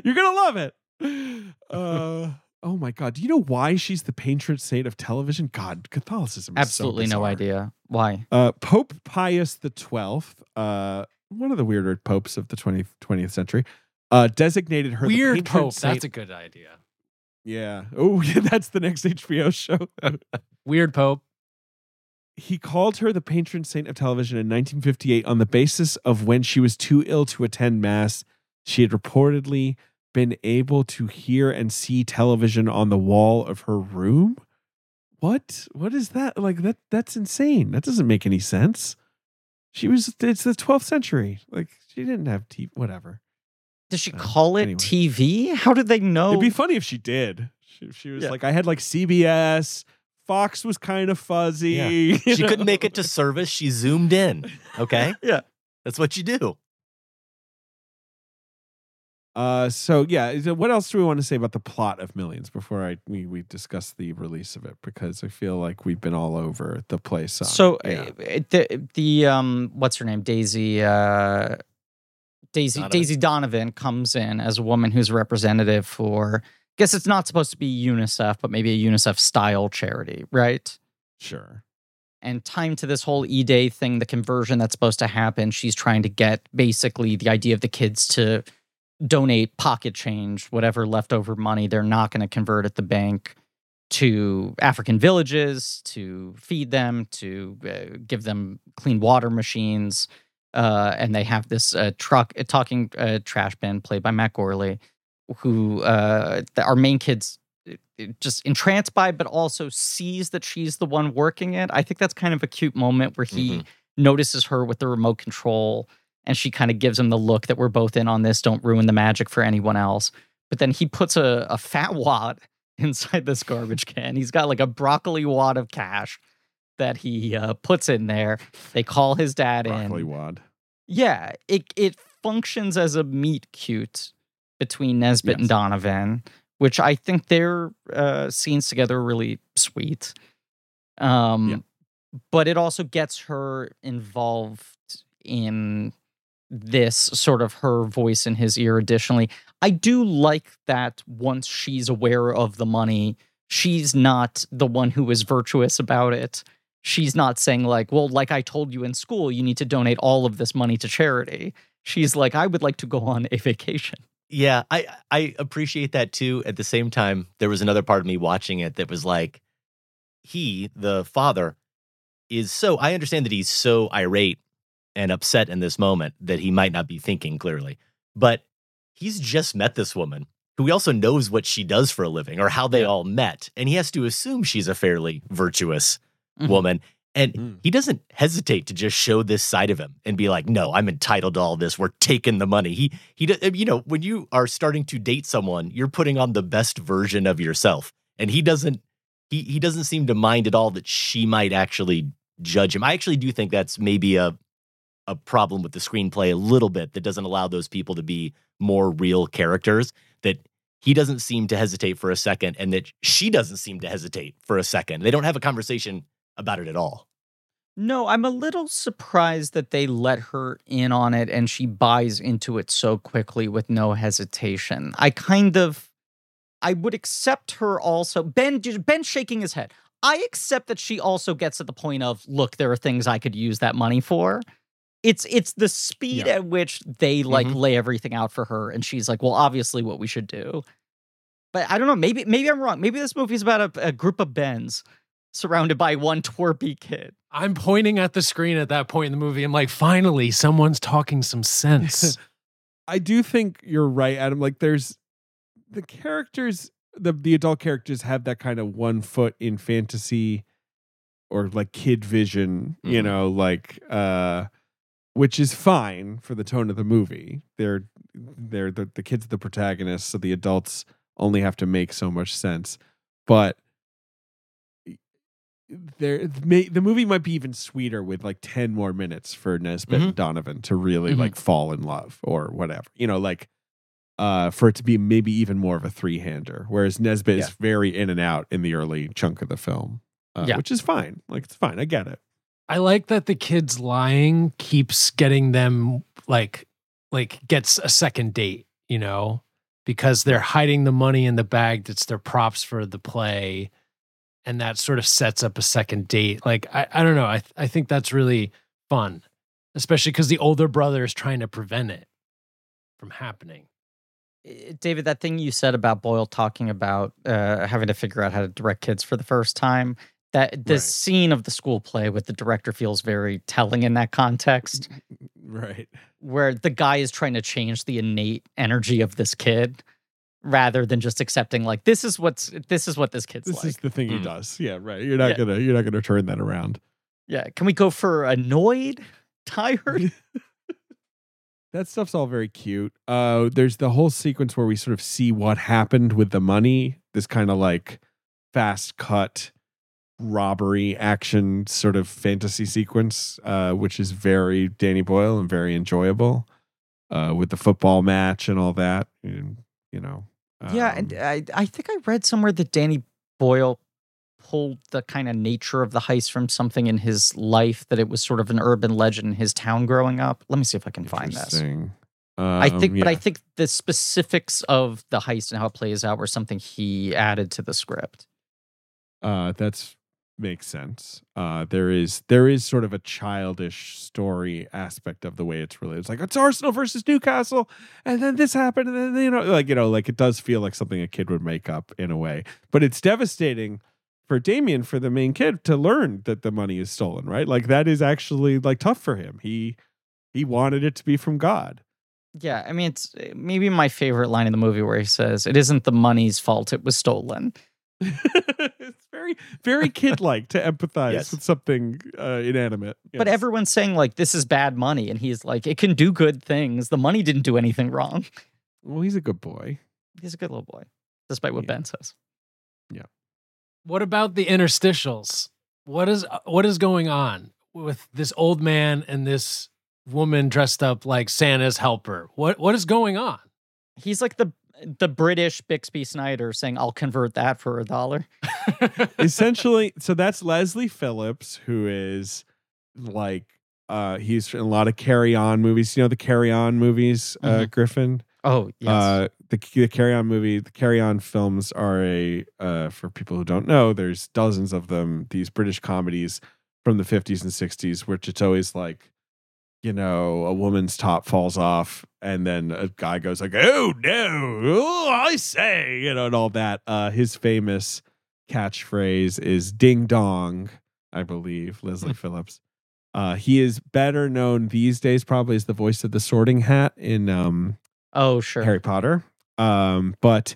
you're gonna love it. [laughs] Uh, oh my god, do you know why she's the patron saint of television? God, Catholicism. Is Absolutely so no idea why. Uh, Pope Pius the Twelfth, uh, one of the weirder popes of the 20th, 20th century, uh, designated her the Weird patron Pope. saint- That's a good idea. yeah. Oh, [laughs] yeah, that's the next HBO show. [laughs] Weird Pope. he called her the patron saint of television in 1958 on the basis of when she was too ill to attend mass. She had reportedly been able to hear and see television on the wall of her room. What? What is that? Like that? That's insane. That doesn't make any sense. She was. It's the 12th century. Like she didn't have TV. Whatever. Does she Uh, call it anyway. TV? How did they know? It'd be funny if she did. She, she was Yeah. like, I had like CBS. Fox was kind of fuzzy. Yeah. [laughs] She couldn't make it to service. She zoomed in. Okay. [laughs] Yeah. That's what you do. Uh, so yeah, what else do we want to say about the plot of Millions before I we we discuss the release of it? Because I feel like we've been all over the place. on. So yeah. uh, the the um what's her name Daisy uh Daisy Donovan. Daisy Donovan comes in as a woman who's a representative for I guess it's not supposed to be UNICEF but maybe a UNICEF style charity, right? sure, And time to this whole E-Day thing, the conversion that's supposed to happen, she's trying to get basically the idea of the kids to donate pocket change, whatever leftover money they're not going to convert at the bank to African villages to feed them, to uh, give them clean water machines. Uh, and they have this uh, truck, a talking uh, trash bin played by Matt Gourley, who uh, the, our main kids just entranced by, but also sees that she's the one working it. I think that's kind of a cute moment where he Mhm. notices her with the remote control and she kind of gives him the look that we're both in on this. Don't ruin the magic for anyone else. But then he puts a, a fat wad [laughs] inside this garbage can. He's got like a broccoli wad of cash that he uh, puts in there. They call his dad broccoli in. Broccoli wad. Yeah, it it functions as a meet cute between Nesbitt and Donovan, which I think their uh, scenes together are really sweet. Um, Yeah. but it also gets her involved in this sort of her voice in his ear. Additionally, I do like that once she's aware of the money, she's not the one who is virtuous about it she's not saying like well like i told you in school you need to donate all of this money to charity she's like i would like to go on a vacation Yeah, I I appreciate that too. At the same time, there was another part of me watching it that was like, he, the father, is so. I understand that he's so irate and upset in this moment that he might not be thinking clearly, but he's just met this woman who he also knows what she does for a living or how they all met, and he has to assume she's a fairly virtuous Mhm. woman. And Mm. he doesn't hesitate to just show this side of him and be like, "No, I'm entitled to all this. We're taking the money." He he, you know, when you are starting to date someone, you're putting on the best version of yourself, and he doesn't. He he doesn't seem to mind at all that she might actually judge him. I actually do think that's maybe a a problem with the screenplay a little bit that doesn't allow those people to be more real characters. That he doesn't seem to hesitate for a second, and that she doesn't seem to hesitate for a second. They don't have a conversation about it at all. No, I'm a little surprised that they let her in on it and she buys into it so quickly with no hesitation. I kind of I would accept her also. Ben Ben shaking his head. I accept that she also gets at the point of, look, there are things I could use that money for. It's it's the speed Yeah. at which they like Mhm. lay everything out for her, and she's like, well, obviously, what we should do. But I don't know. Maybe maybe I'm wrong. Maybe this movie's about a, a group of Bens surrounded by one twerpy kid. I'm pointing at the screen at that point in the movie. I'm like, finally, someone's talking some sense. [laughs] I do think you're right, Adam. Like there's the characters, the the adult characters have that kind of one foot in fantasy or like kid vision, you Mhm. know, like uh which is fine for the tone of the movie. They're they're the, the kids are the protagonists, so the adults only have to make so much sense. But there may, the movie might be even sweeter with like 10 more minutes for Nesbitt and Donovan to really Mhm. like fall in love or whatever. You know, like uh for it to be maybe even more of a three-hander whereas Nesbitt Yeah. is very in and out in the early chunk of the film. Uh, Yeah. which is fine. Like it's fine. I get it. I like that the kids lying keeps getting them like like gets a second date, you know, because they're hiding the money in the bag that's their props for the play. And that sort of sets up a second date. Like I, I don't know. I I think that's really fun. Especially because the older brother is trying to prevent it from happening. Eh, David, that thing you said about Boyle talking about uh, having to figure out how to direct kids for the first time, that the Right. scene of the school play with the director feels very telling in that context, Right. where the guy is trying to change the innate energy of this kid rather than just accepting like this is what's this is what this kid's This like. is the thing he Mm. does. Yeah, right. You're not Yeah. gonna you're not gonna turn that around. yeah, can we go for annoyed, [laughs] tired? [laughs] That stuff's all very cute. Uh, there's the whole sequence where we sort of see what happened with the money. This kind of like fast cut robbery action sort of fantasy sequence, uh, which is very Danny Boyle and very enjoyable. Uh, with the football match and all that, and, you know. yeah, and um, I I think I read somewhere that Danny Boyle pulled the kind of nature of the heist from something in his life that it was sort of an urban legend in his town growing up. Let me see if I can find this. interesting. I think, Um, but I think the specifics of the heist and how it plays out were something he added to the script. uh that's makes sense. Uh there is there is sort of a childish story aspect of the way it's related. It's like it's arsenal versus newcastle and then this happened and then you know like you know like it does feel like something a kid would make up in a way. But it's devastating for damian for the main kid to learn that the money is stolen right? Like that is actually like tough for him. He he wanted it to be from god. Yeah, I mean, it's uh, maybe my favorite line in the movie where he says, "It isn't the money's fault; it was stolen." [laughs] it's very very kid-like to empathize Yes. with something uh, inanimate But everyone's saying like, "This is bad money," and he's like, "It can do good things. The money didn't do anything wrong." well he's a good boy He's a good little boy, despite what Yeah. Ben says. Yeah. What about the interstitials? What is what is going on with this old man and this woman dressed up like Santa's helper? What what is going on? He's like the the British Bixby Snyder saying, "I'll convert that for a dollar." [laughs] essentially so that's leslie phillips who is like uh he's in a lot of carry on movies you know the carry on movies uh Mhm. griffin Oh yes, uh the, the carry on movie the carry on films are a uh for people who don't know there's dozens of them these british comedies from the 50s and 60s which it's always like you know a woman's top falls off and then a guy goes like oh no oh, i say you know and all that uh his famous catchphrase is ding dong i believe leslie phillips uh he is better known these days probably as the voice of the sorting hat in um oh sure. Harry Potter. Um, but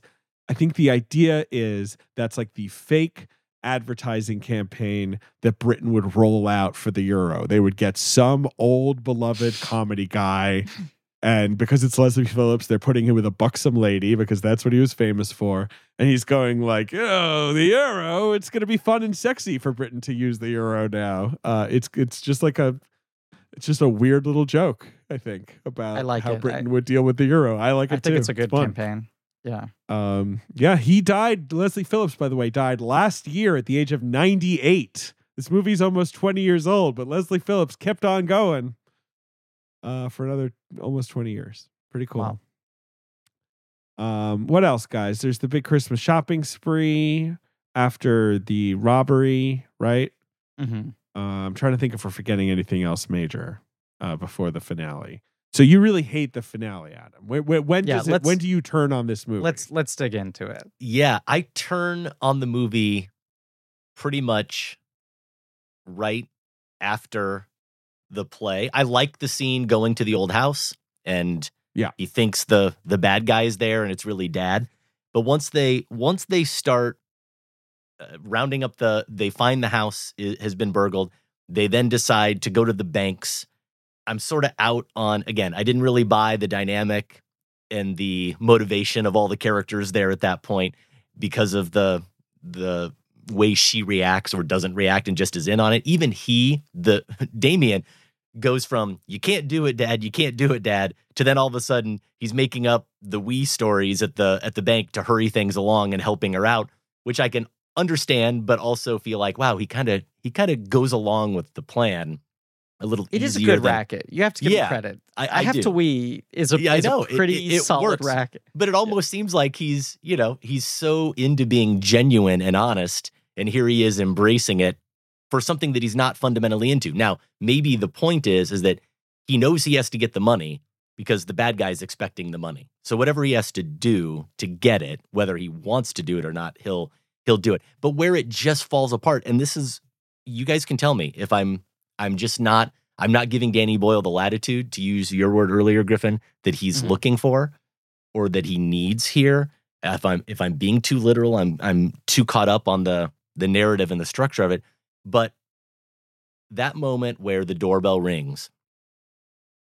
I think the idea is that's like the fake advertising campaign that Britain would roll out for the Euro. They would get some old beloved comedy guy. And because it's Leslie Phillips, they're putting him with a buxom lady because that's what he was famous for. And he's going like, "Oh, the euro! It's going to be fun and sexy for Britain to use the euro now." Uh, it's it's just like a It's just a weird little joke, I think, about I like how it. Britain I- would deal with the euro. I like it I think too. it's a good fun. campaign. Yeah. Um, yeah, he died. Leslie Phillips, by the way, died last year at the age of 98. This movie's almost 20 years old, but Leslie Phillips kept on going uh, for another almost 20 years. Pretty cool. Wow. Um, what else, guys? There's the big Christmas shopping spree after the robbery, right? hmm Uh, I'm trying to think if we're forgetting anything else major uh, before the finale. So you really hate the finale, Adam. When, when, when Yeah, does it, when do you turn on this movie? Let's let's dig into it. Yeah, I turn on the movie pretty much right after the play. I like the scene going to the old house and Yeah. he thinks the the bad guy is there and it's really dad. But once they once they start uh, rounding up the they find the house i- has been burgled, they then decide to go to the banks. I'm sort of out on again, I didn't really buy the dynamic and the motivation of all the characters there at that point because of the the way she reacts or doesn't react and just is in on it. Even he, the [laughs] Damian, goes from "you can't do it, Dad, you can't do it, Dad," to then all of a sudden he's making up the we stories at the at the bank to hurry things along and helping her out, which I can understand, but also feel like wow, he kind of he kind of goes along with the plan a little. It is a good than- rack. You have to give Yeah, him credit. I, I, I have do. to we is a, Yeah, I is know. a pretty it- it solid works. racket. but it almost seems like he's you know he's so into being genuine and honest and here he is embracing it for something that he's not fundamentally into now maybe the point is is that he knows he has to get the money because the bad guy's expecting the money so whatever he has to do to get it whether he wants to do it or not he'll he'll do it but where it just falls apart and this is you guys can tell me if i'm i'm just not i'm not giving danny boyle the latitude to use your word earlier griffin that he's Mhm. looking for or that he needs here. If I'm if I'm being too literal, I'm I'm too caught up on the the narrative and the structure of it. But that moment where the doorbell rings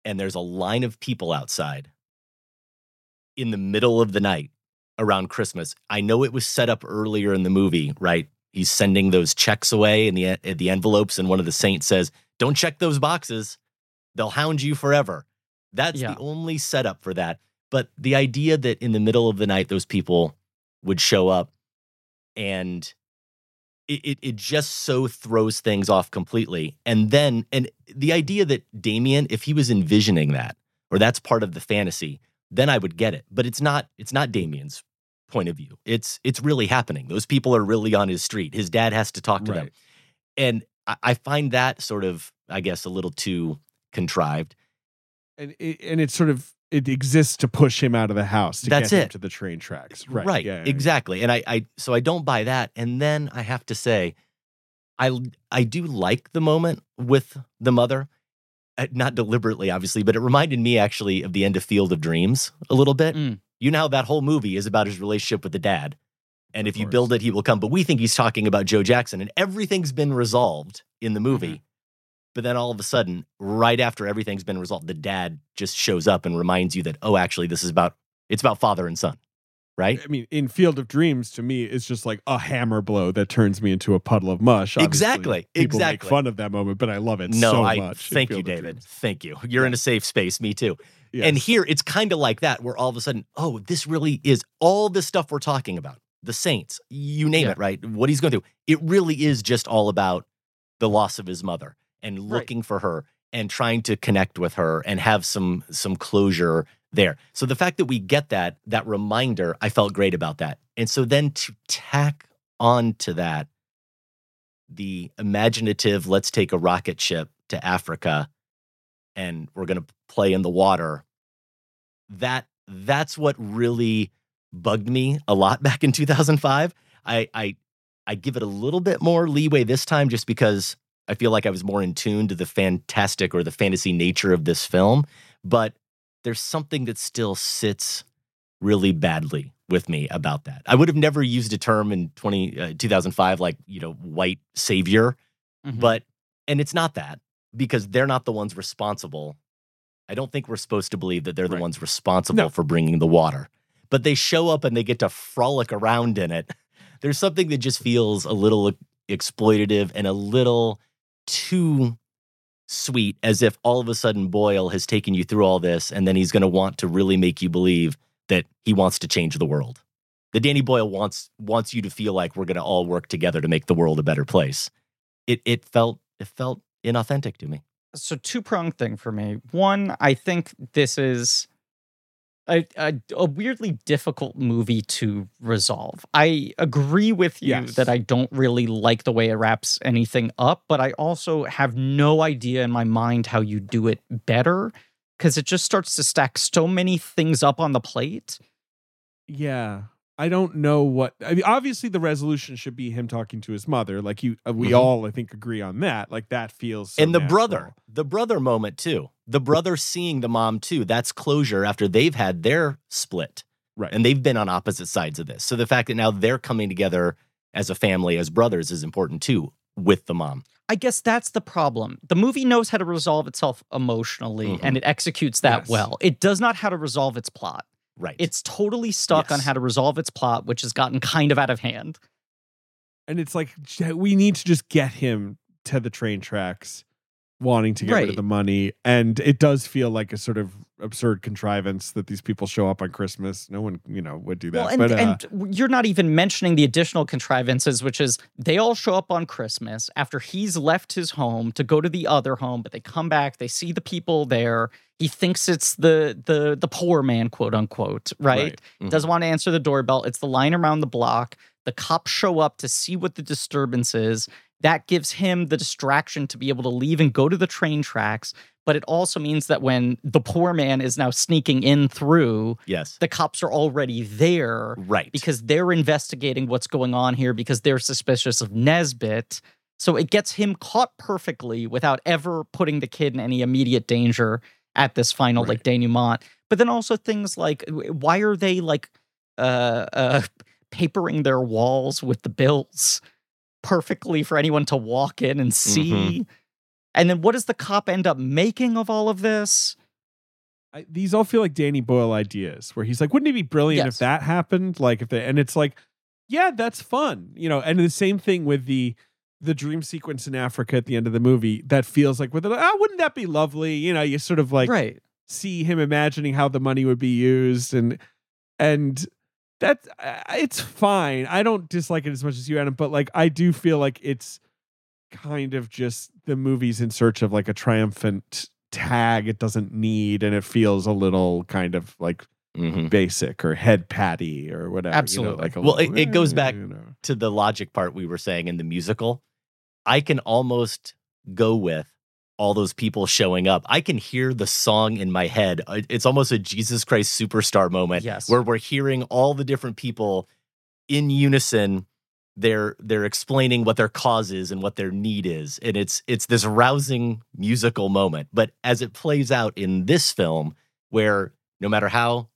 and there's a line of people outside in the middle of the night around Christmas. I know it was set up earlier in the movie, right? He's sending those checks away in the the envelopes, and one of the saints says, "Don't check those boxes; they'll hound you forever." That's Yeah. the only setup for that. But the idea that in the middle of the night those people would show up and it, it, it just so throws things off completely. And then, and the idea that Damian, if he was envisioning that, or that's part of the fantasy, then I would get it. But it's not, it's not Damian's point of view. It's, it's really happening. Those people are really on his street. His dad has to talk to them. And I, I find that sort of, I guess, a little too contrived. and it, and it's sort of it exists to push him out of the house to That's get him it. to the train tracks. Right. Right. Yeah, yeah, yeah. exactly. And I, I, so I don't buy that. And then I have to say, I, I do like the moment with the mother, Uh, not deliberately, obviously, but it reminded me actually of the end of Field of Dreams a little bit. Mm. You know how that whole movie is about his relationship with the dad. And if you build it, he will come. But we think he's talking about Joe Jackson, and everything's been resolved in the mm-hmm. movie. But then all of a sudden, right after everything's been resolved, the dad just shows up and reminds you that, oh, actually, this is about it's about father and son, right? I mean, in Field of Dreams, to me, it's just like a hammer blow that turns me into a puddle of mush. Obviously, Exactly, People make exactly. fun of that moment, but I love it no, so I much. thank you, David. Thank you. You're in a safe space. Me too. Yes. And here it's kind of like that, where all of a sudden, oh, this really is all the stuff we're talking about. The saints, you name Yeah. it, right? What he's going through. It really is just all about the loss of his mother and Right. looking for her and trying to connect with her and have some some closure there. So the fact that we get that that reminder, I felt great about that. And so then to tack on to that the imaginative let's take a rocket ship to Africa and we're going to play in the water that that's what really bugged me a lot [laughs] back in 2005 i i i give it a little bit more leeway this time just because i feel like i was more in tune to the fantastic or the fantasy nature of this film but there's something that still sits really badly with me about that i would have never used a term in 20 uh, 2005 like you know white savior Mhm. but and it's not that because they're not the ones responsible i don't think we're supposed to believe that they're the ones responsible No. for bringing the water but they show up and they get to frolic around in it there's something that just feels a little exploitative and a little too sweet as if all of a sudden Boyle has taken you through all this and then he's going to want to really make you believe that he wants to change the world. That Danny Boyle wants wants you to feel like we're going to all work together to make the world a better place. It it felt it felt inauthentic to me. So two pronged thing for me. One, I think this is a, a, a weirdly difficult movie to resolve. I agree with you Yes. that I don't really like the way it wraps anything up, but I also have no idea in my mind how you do it better because it just starts to stack so many things up on the plate. Yeah. I don't know what. I mean, obviously, the resolution should be him talking to his mother. Like you, uh, we Mhm. all, I think, agree on that. Like that feels. so and the natural. brother, the brother moment too. The brother seeing the mom too. That's closure after they've had their split. right? and they've been on opposite sides of this. So the fact that now they're coming together as a family, as brothers, is important too with the mom. I guess that's the problem. The movie knows how to resolve itself emotionally Mhm. and it executes that Yes. well. It does not how to resolve its plot. Right. It's totally stuck on how to resolve its plot, which has gotten kind of out of hand. and it's like we need to just get him to the train tracks, wanting to get rid of the money, and it does feel like a sort of absurd contrivance that these people show up on Christmas. No one, you know, would do that. Well, and, but uh, and you're not even mentioning the additional contrivances, which is they all show up on Christmas after he's left his home to go to the other home, but they come back, they see the people there. He thinks it's the the the poor man, quote unquote, right? Right. Mhm. Doesn't want to answer the doorbell. It's the line around the block. The cops show up to see what the disturbance is. That gives him the distraction to be able to leave and go to the train tracks. But it also means that when the poor man is now sneaking in through, yes. the cops are already there Right. because they're investigating what's going on here because they're suspicious of Nesbitt. So it gets him caught perfectly without ever putting the kid in any immediate danger at this final like denouement. But then also things like why are they like uh uh papering their walls with the bills perfectly for anyone to walk in and see? And then what does the cop end up making of all of this? I, these all feel like Danny Boyle ideas, where he's like, "Wouldn't it be brilliant Yes. if that happened?" Like if they, and it's like, yeah, that's fun, you know. And the same thing with the the dream sequence in Africa at the end of the movie. That feels like with it, ah, wouldn't that be lovely? You know, you sort of like right. see him imagining how the money would be used, and and that uh, it's fine. I don't dislike it as much as you, Adam, but like I do feel like it's kind of just the movie's in search of like a triumphant tag it doesn't need and it feels a little kind of like Mhm. basic or head patty or whatever you know, Absolutely. like a Well, little, it- it goes eh, back you know. to the logic part we were saying in the musical. I can almost go with all those people showing up. I can hear the song in my head. It's almost a Jesus Christ superstar moment Yes. where we're hearing all the different people in unison they're they're explaining what their cause is and what their need is and it's it's this rousing musical moment but as it plays out in this film where no matter how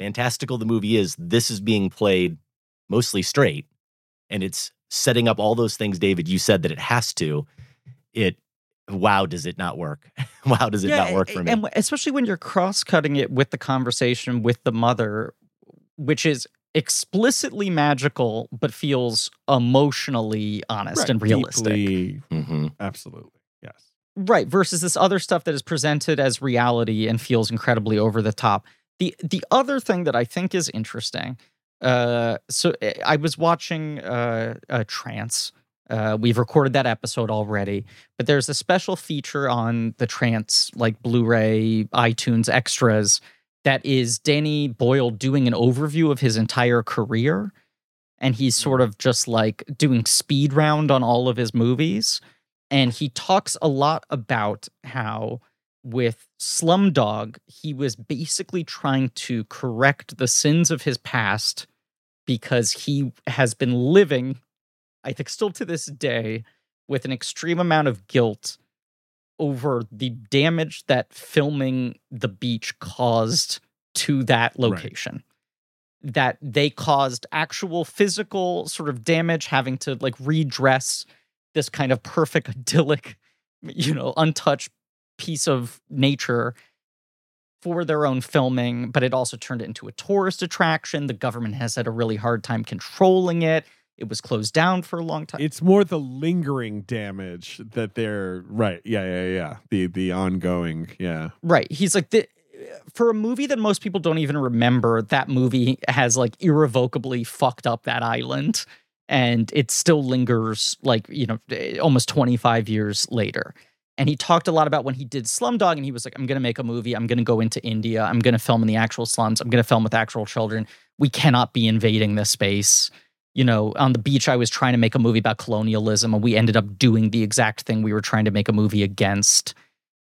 fantastical the movie is this is being played mostly straight and it's setting up all those things david you said that it has to it wow does it not work [laughs] wow does it not work for me And especially when you're cross-cutting it with the conversation with the mother, which is explicitly magical but feels emotionally honest Right, and realistic. deeply- Mhm. absolutely yes Right, versus this other stuff that is presented as reality and feels incredibly over the top. The the other thing that I think is interesting, uh, so eh, I was watching uh, uh Trance. Uh, we've recorded that episode already, but there's a special feature on the Trance, like Blu-ray, iTunes extras, that is Danny Boyle doing an overview of his entire career, and he's sort of just like doing speed round on all of his movies and he talks a lot about how with Slumdog he was basically trying to correct the sins of his past because he has been living I think still to this day with an extreme amount of guilt over the damage that filming the beach caused to that location. That they caused actual physical sort of damage having to like redress this kind of perfect idyllic you know untouched piece of nature for their own filming but it also turned it into a tourist attraction. The government has had a really hard time controlling it It was closed down for a long time. It's more the lingering damage that they're right. Yeah, yeah, yeah. The the ongoing. Yeah. Right. He's like the for a movie that most people don't even remember, that movie has like irrevocably fucked up that island and it still lingers like, you know, eh, almost 25 years later. And he talked a lot about when he did Slumdog and he was like, I'm going to make a movie. I'm going to go into India. I'm going to film in the actual slums. I'm going to film with actual children. We cannot be invading this space. You know, on the beach, I was trying to make a movie about colonialism and we ended up doing the exact thing we were trying to make a movie against.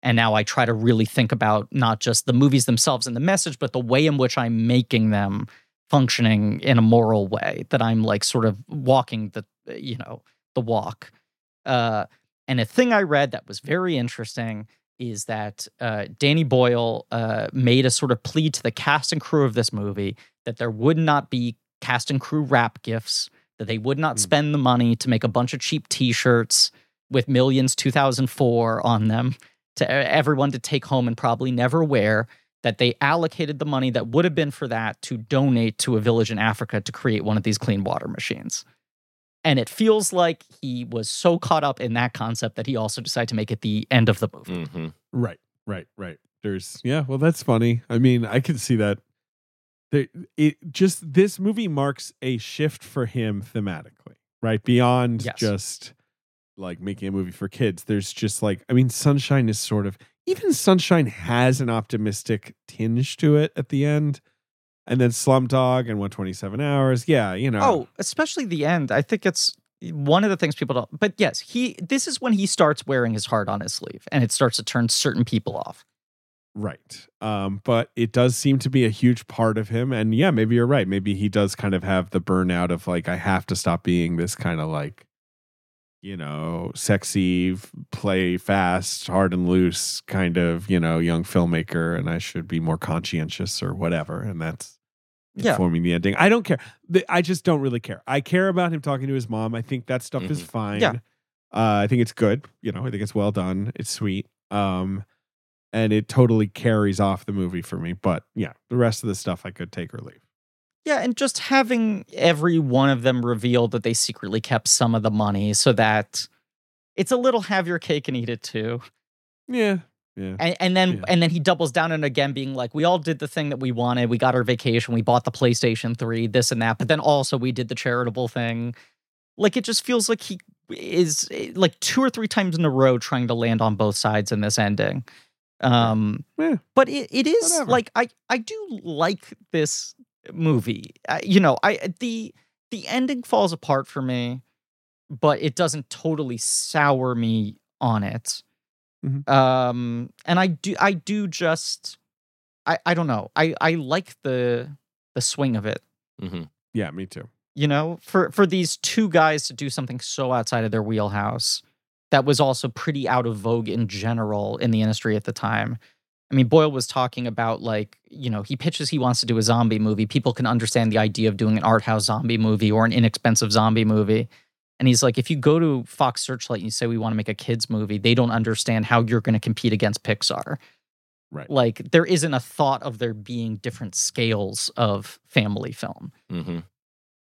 And now I try to really think about not just the movies themselves and the message, but the way in which I'm making them functioning in a moral way that I'm like sort of walking the, you know, the walk. Uh, and a thing I read that was very interesting is that uh, Danny Boyle uh, made a sort of plea to the cast and crew of this movie that there would not be cast and crew wrap gifts, that they would not Mm. spend the money to make a bunch of cheap t shirts with Millions 2004 on them to everyone to take home and probably never wear. That they allocated the money that would have been for that to donate to a village in Africa to create one of these clean water machines. And it feels like he was so caught up in that concept that he also decided to make it the end of the movie. hmm Right, right, right. There's yeah, well that's funny. I mean, I can see that. There, it just this movie marks a shift for him thematically, right? Beyond Yes. just like making a movie for kids. There's just like I mean, Sunshine is sort of even Sunshine has an optimistic tinge to it at the end. And then Slumdog and 127 Hours. Yeah, you know. Oh, especially the end. I think it's one of the things people don't. But yes, he. This is when he starts wearing his heart on his sleeve, and it starts to turn certain people off. Right. Um, but it does seem to be a huge part of him. And yeah, maybe you're right. Maybe he does kind of have the burnout of like, I have to stop being this kind of like, you know, sexy, play fast, hard and loose kind of, you know, young filmmaker. And I should be more conscientious or whatever. And that's Yeah. informing the ending. I don't care. I just don't really care. I care about him talking to his mom. I think that stuff is Mhm. fine. Yeah. Uh, I think it's good. You know, I think it's well done. It's sweet. Um, and it totally carries off the movie for me. But yeah, the rest of the stuff I could take or leave. Yeah, and just having every one of them reveal that they secretly kept some of the money, so that it's a little have your cake and eat it too. Yeah. Yeah. And, and then Yeah. and then he doubles down and again being like, we all did the thing that we wanted. We got our vacation. We bought the PlayStation 3, this and that. But then also we did the charitable thing. Like it just feels like he is eh, like two or three times in a row trying to land on both sides in this ending. Um Yeah. but it, it is Whatever. like I I do like this movie. I, you know, I the the ending falls apart for me, but it doesn't totally sour me on it. Mhm. Um, and I do I do just I I don't know. I I like the the swing of it. hmm Yeah, me too. You know, for for these two guys to do something so outside of their wheelhouse that was also pretty out of vogue in general in the industry at the time. I mean, Boyle was talking about like, you know, he pitches he wants to do a zombie movie. People can understand the idea of doing an art house zombie movie or an inexpensive zombie movie. And he's like, if you go to Fox Searchlight and you say we want to make a kids movie, they don't understand how you're going to compete against Pixar. Right. Like there isn't a thought of there being different scales of family film. hmm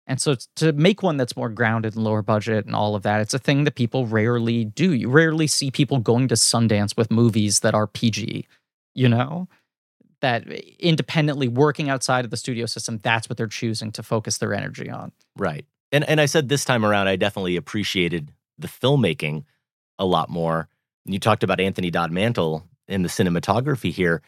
And so to make one that's more grounded and lower budget and all of that, it's a thing that people rarely do. You rarely see people going to Sundance with movies that are PG, you know? That eh, independently working outside of the studio system, that's what they're choosing to focus their energy on. Right. And and I said this time around, I definitely appreciated the filmmaking a lot more. You talked about Anthony Dod Mantle in the cinematography here.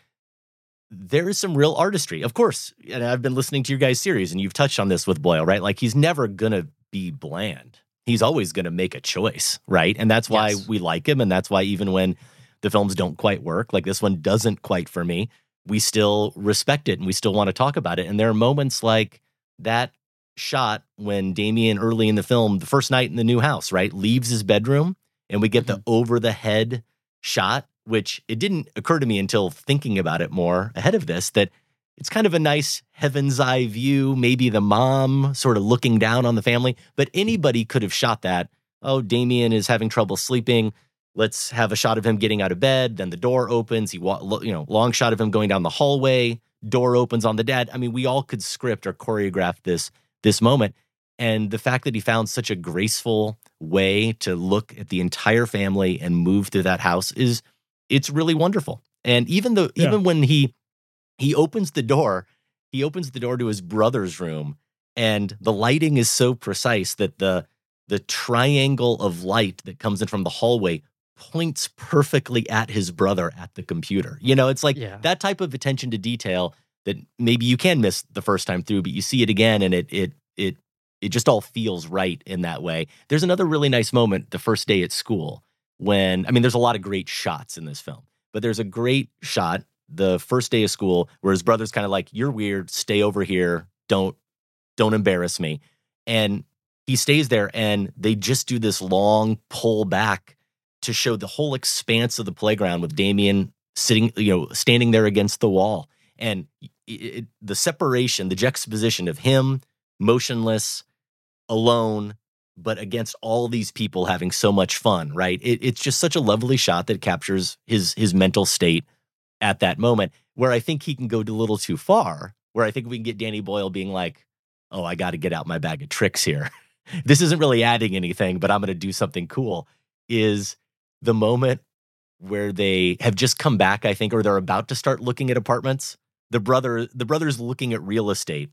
There is some real artistry, of course. And I've been listening to your guys' series, and you've touched on this with Boyle, right? Like he's never gonna be bland. He's always gonna make a choice, right? And that's why Yes. we like him, and that's why even when the films don't quite work, like this one doesn't quite for me, we still respect it and we still want to talk about it. And there are moments like that shot when Damian early in the film, the first night in the new house, right, leaves his bedroom and we get the mm-hmm. over the head shot, which it didn't occur to me until thinking about it more ahead of this that it's kind of a nice heaven's eye view, maybe the mom sort of looking down on the family, but anybody could have shot that. Oh, Damian is having trouble sleeping. Let's have a shot of him getting out of bed. Then the door opens. He, you know, long shot of him going down the hallway. Door opens on the dad. I mean, we all could script or choreograph this this moment, And the fact that he found such a graceful way to look at the entire family and move through that house is it's really wonderful. And even though Yeah. even when he he opens the door, he opens the door to his brother's room and the lighting is so precise that the the triangle of light that comes in from the hallway points perfectly at his brother at the computer. You know, it's like Yeah. that type of attention to detail that maybe you can miss the first time through, but you see it again and it it it it just all feels right in that way. There's another really nice moment the first day at school when I mean there's a lot of great shots in this film, but there's a great shot the first day of school where his brother's kind of like you're weird, stay over here, don't don't embarrass me. And he stays there and they just do this long pull back to show the whole expanse of the playground with Damian sitting, you know, standing there against the wall. And it, it, the separation, the juxtaposition of him motionless, alone, but against all these people having so much fun, right? It, it's just such a lovely shot that captures his his mental state at that moment. Where I think he can go a little too far. Where I think we can get Danny Boyle being like, "Oh, I got to get out my bag of tricks here. [laughs] this isn't really adding anything, but I'm going to do something cool." Is the moment where they have just come back, I think, or they're about to start looking at apartments. The brother, the brother's looking at real estate.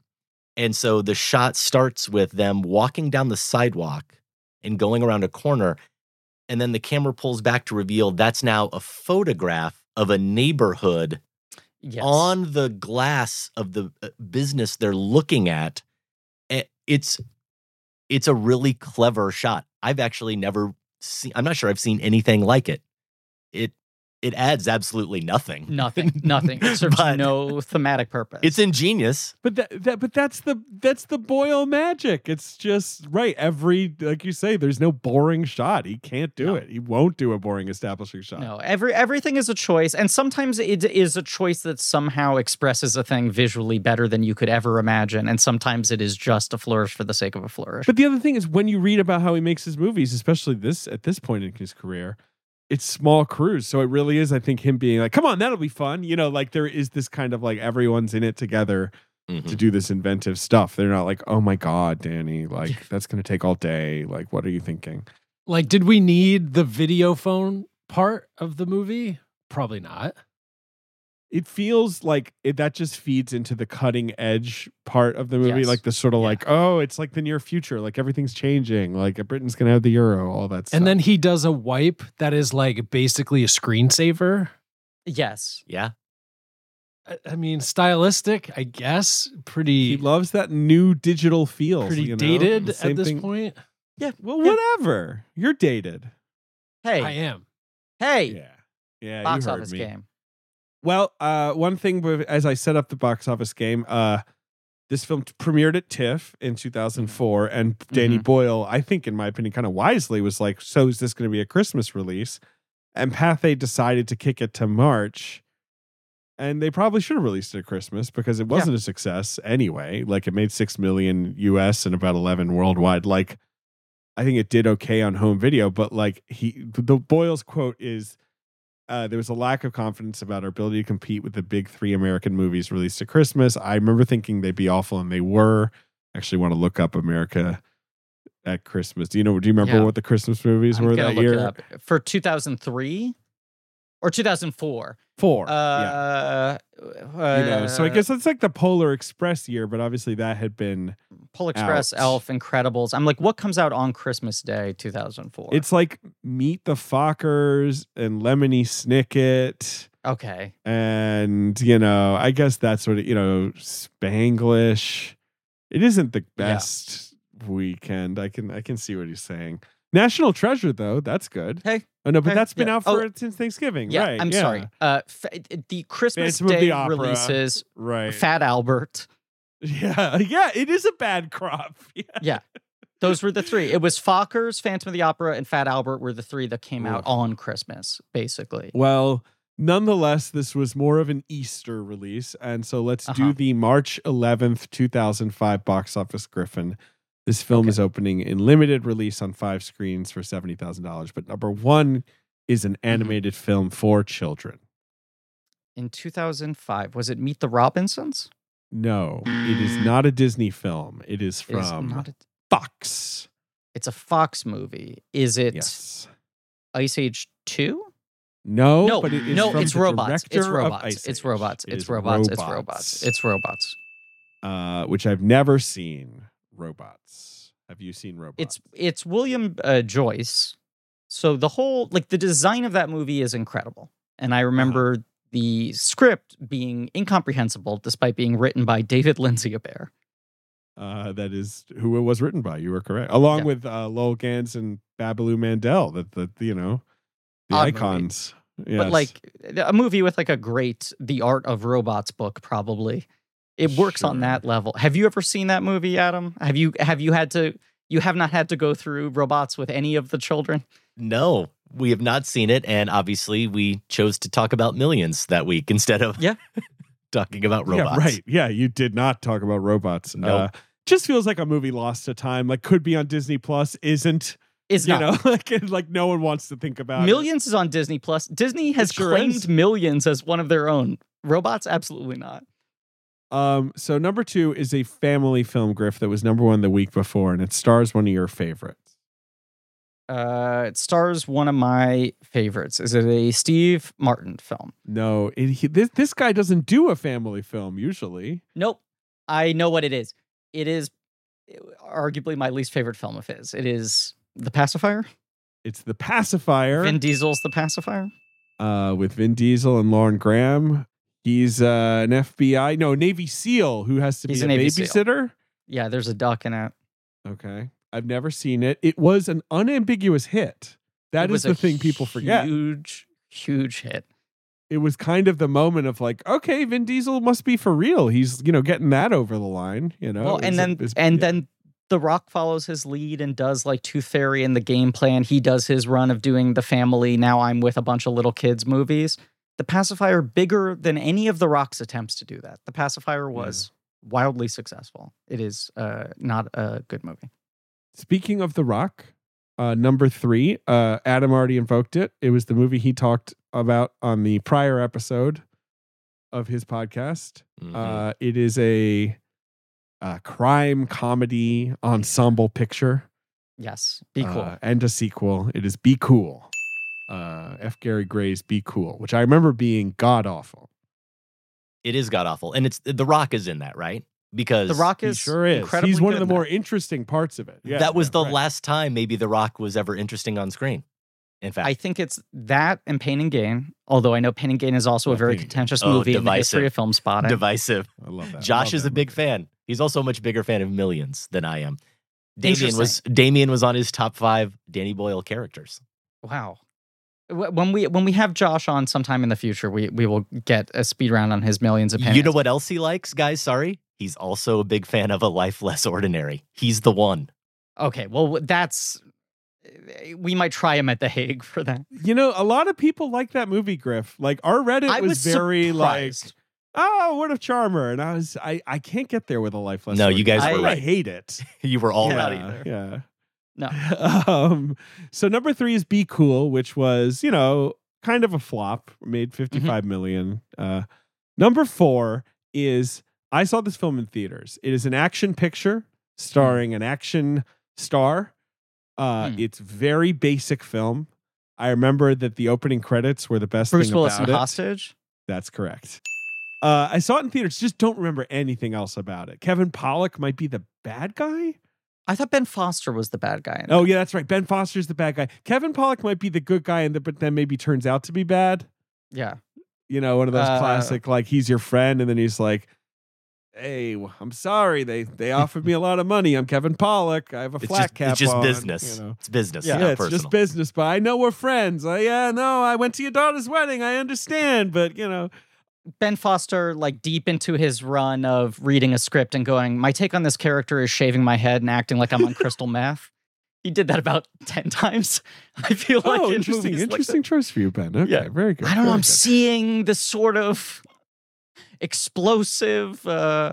And so the shot starts with them walking down the sidewalk and going around a corner. And then the camera pulls back to reveal that's now a photograph of a neighborhood Yes. on the glass of the uh, business they're looking at. It's it's a really clever shot. I've actually never seen I'm not sure I've seen anything like it. It it adds absolutely nothing. nothing. Nothing. It [laughs] serves But no thematic purpose. It's ingenious. But that, that but that's the that's the Boyle magic. It's just right. Every like you say, there's no boring shot. He can't do No. it. He won't do a boring establishing shot. No, every everything is a choice, and sometimes it is a choice that somehow expresses a thing visually better than you could ever imagine, and sometimes it is just a flourish for the sake of a flourish. But the other thing is when you read about how he makes his movies, especially this at this point in his career, it's small crews. So it really is, I think, him being like, come on, that'll be fun. You know, like there is this kind of like everyone's in it together Mhm. to do this inventive stuff. They're not like, oh my God, Danny, [laughs] like that's gonna take all day. Like, what are you thinking? Like, did we need the video phone part of the movie? Probably not. It feels like it, that just feeds into the cutting edge part of the movie Yes. like the sort of Yeah. like oh it's like the near future like everything's changing like britain's gonna have the euro all that stuff And then he does a wipe that is like basically a screensaver. yes, Yeah. I- I mean, stylistic, I guess. Pretty. He loves that new digital feel pretty you know? dated at this thing- point. yeah. well whatever you're dated Hey, I am. hey, yeah yeah box you heard office me. game. Well uh one thing as i set up the box office game uh this film premiered at TIFF in 2004, and Danny Mhm. Boyle, I think, in my opinion, kind of wisely was like, "So is this going to be a Christmas release?" And Pathé decided to kick it to March, and they probably should have released it at Christmas because it wasn't a success anyway. Like it made six million U.S. and about eleven worldwide. Like I think it did okay on home video, but like he, the Boyle's quote is. Uh, there was a lack of confidence about our ability to compete with the big three American movies released at Christmas. I remember thinking they'd be awful, and they were. Actually, want to look up America at Christmas. Do you know? Do you remember Yeah. what the Christmas movies I'm were that year? it up for 2003 or 2004. Four. yeah. Uh, You know, so I uh, guess that's like the Polar Express year, but obviously that had been. Polar Express, out. Elf, Incredibles. I'm like, what comes out on Christmas Day 2004? It's like Meet the Fockers and Lemony Snicket. okay. and you know i guess that's what it, you know spanglish it isn't the Yeah. best weekend i can i can see what he's saying national treasure though that's good Hey, oh no but hey, that's been yeah. out for Oh, since thanksgiving Yeah, right I'm yeah. sorry. Uh, fa- the Christmas Phantom Day the releases. right Fat Albert. [laughs] yeah yeah it is a bad crop [laughs] yeah. Those were the three. It was Fockers, Phantom of the Opera, and Fat Albert were the three that came out on Christmas, basically. well nonetheless this was more of an easter release and so let's do Uh-huh. the march 11th 2005 box office griffin this film Okay. is opening in limited release on five screens for $70000 but number one is an Mm-hmm. animated film for children In 2005, was it Meet the Robinsons? no it is not a disney film it is It is from a- Fox. It's a Fox movie. Is it Yes. Ice Age 2? No, no, but it is no, from it's robots. It's director of robots. It's robots. It's robots. It's robots. It's robots. uh, which I've never seen. Robots. Have you seen robots? It's it's William uh, Joyce. So the whole like the design of that movie is incredible. And Uh-huh. I remember the script being incomprehensible despite being written by David Lindsay Abaire. uh, that is who it was written by. You were correct, along Yeah. with uh, Lowell Ganz and Babaloo Mandel. That the, you know the Odd icons. But like a movie with like a great The Art of Robots book probably. It works on that level. Have you ever seen that movie, Adam? Have you have you had to you have not had to go through robots with any of the children? No, we have not seen it. And obviously, we chose to talk about millions that week instead of Yeah. [laughs] talking about robots. Yeah, right. Yeah, you did not talk about robots. No. Uh, just feels like a movie lost to time. Like could be on Disney Plus, isn't. Is you not. know, [laughs] like like no one wants to think about. Millions is on Disney Plus. Disney has sure claimed is. Millions as one of their own. Robots, absolutely not. Um, so number two is a family film, Griff, that was number one the week before, and it stars one of your favorites. Uh, it stars one of my favorites. Is it a Steve Martin film? No, it, he, this this guy doesn't do a family film usually. Nope. I know what it is. It is arguably my least favorite film of his. It is The Pacifier. It's The Pacifier Vin Diesel's The Pacifier. uh, with Vin Diesel and Lauren Graham. He's uh, an FBI, no Navy SEAL who has to He's be a a, babysitter. Yeah, there's a duck in it. Okay, I've never seen it. It was an unambiguous hit. That It is the thing people forget. Huge, huge hit. it was kind of the moment of like, okay, Vin Diesel must be for real. He's you know getting that over the line. You know, well, and then it's- and yeah. then The Rock follows his lead and does like Tooth Fairy in the game plan. He does his run of doing the family. Now I'm with a bunch of little kids movies. The Pacifier bigger than any of The Rock's attempts to do that. The Pacifier was wildly successful. It is uh, not a good movie. Speaking of The Rock, uh, number three, uh, Adam already invoked it. It was the movie he talked about on the prior episode of his podcast. Mhm. Uh, it is a, uh crime comedy ensemble picture Yes, be cool. uh, and a sequel. It is Be Cool. Uh, F. Gary Gray's Be Cool, which I remember being god awful. it is god awful, and it's The Rock is in that, right? Because the Rock is sure is. incredibly He's one good of the in more that. interesting parts of it. Yeah, that was yeah, the right. last time maybe The Rock was ever interesting on screen. In fact, I think it's that and Pain and Gain. Although I know Pain and Gain is also Yeah, a very Pain and Gain. contentious Oh, movie in the history divisive. of Filmspotting. divisive. I love that. Josh love is that a big movie. fan. He's also a much bigger fan of Millions than I am. Damian was Damian was on his top five Danny Boyle characters. Wow. Wh- When we when we have Josh on sometime in the future, we we will get a speed round on his millions of You know what else he likes, guys? Sorry, he's also a big fan of A Life Less Ordinary. He's the one. Okay, well that's eh, we might try him at the Hague for that. You know, a lot of people like that movie, Griff. Like our Reddit I was, was very like, oh, what a charmer. And I was I I can't get there with a life lesson. No, you guys were I, right. I hate it. [laughs] You were all yeah, right. either. Yeah. No. [laughs] um so number three is Be Cool, which was, you know, kind of a flop, made Mm-hmm. 55 million. Uh number four is I saw this film in theaters. It is an action picture starring an action star. Uh Hmm. it's very basic film. I remember that the opening credits were the best Bruce thing Willis about in it. Hostage. That's correct. Uh, I saw it in theaters. Just don't remember anything else about it. Kevin Pollak might be the bad guy. I thought Ben Foster was the bad guy. In Oh yeah, that's right. Ben Foster's the bad guy. Kevin Pollak might be the good guy, and the, but then maybe turns out to be bad. yeah. You know, one of those Uh, classic like he's your friend, and then he's like, "Hey, I'm sorry. They they offered me a lot of money. I'm Kevin Pollak. I have a flat just, cap. it's just on," business. You know. It's business. Yeah, Yeah, it's personal. just business, but I know we're friends. I, yeah, no, I went to your daughter's wedding. I understand, but you know, Ben Foster, like deep into his run of reading a script and going, my take on this character is shaving my head and acting like I'm on crystal [laughs] meth. He did that about [laughs] ten times. [laughs] I feel like oh, in interesting, movies like interesting choice for you, Ben. Okay, Yeah. very good. I don't know. I'm good. seeing this sort of explosive. uh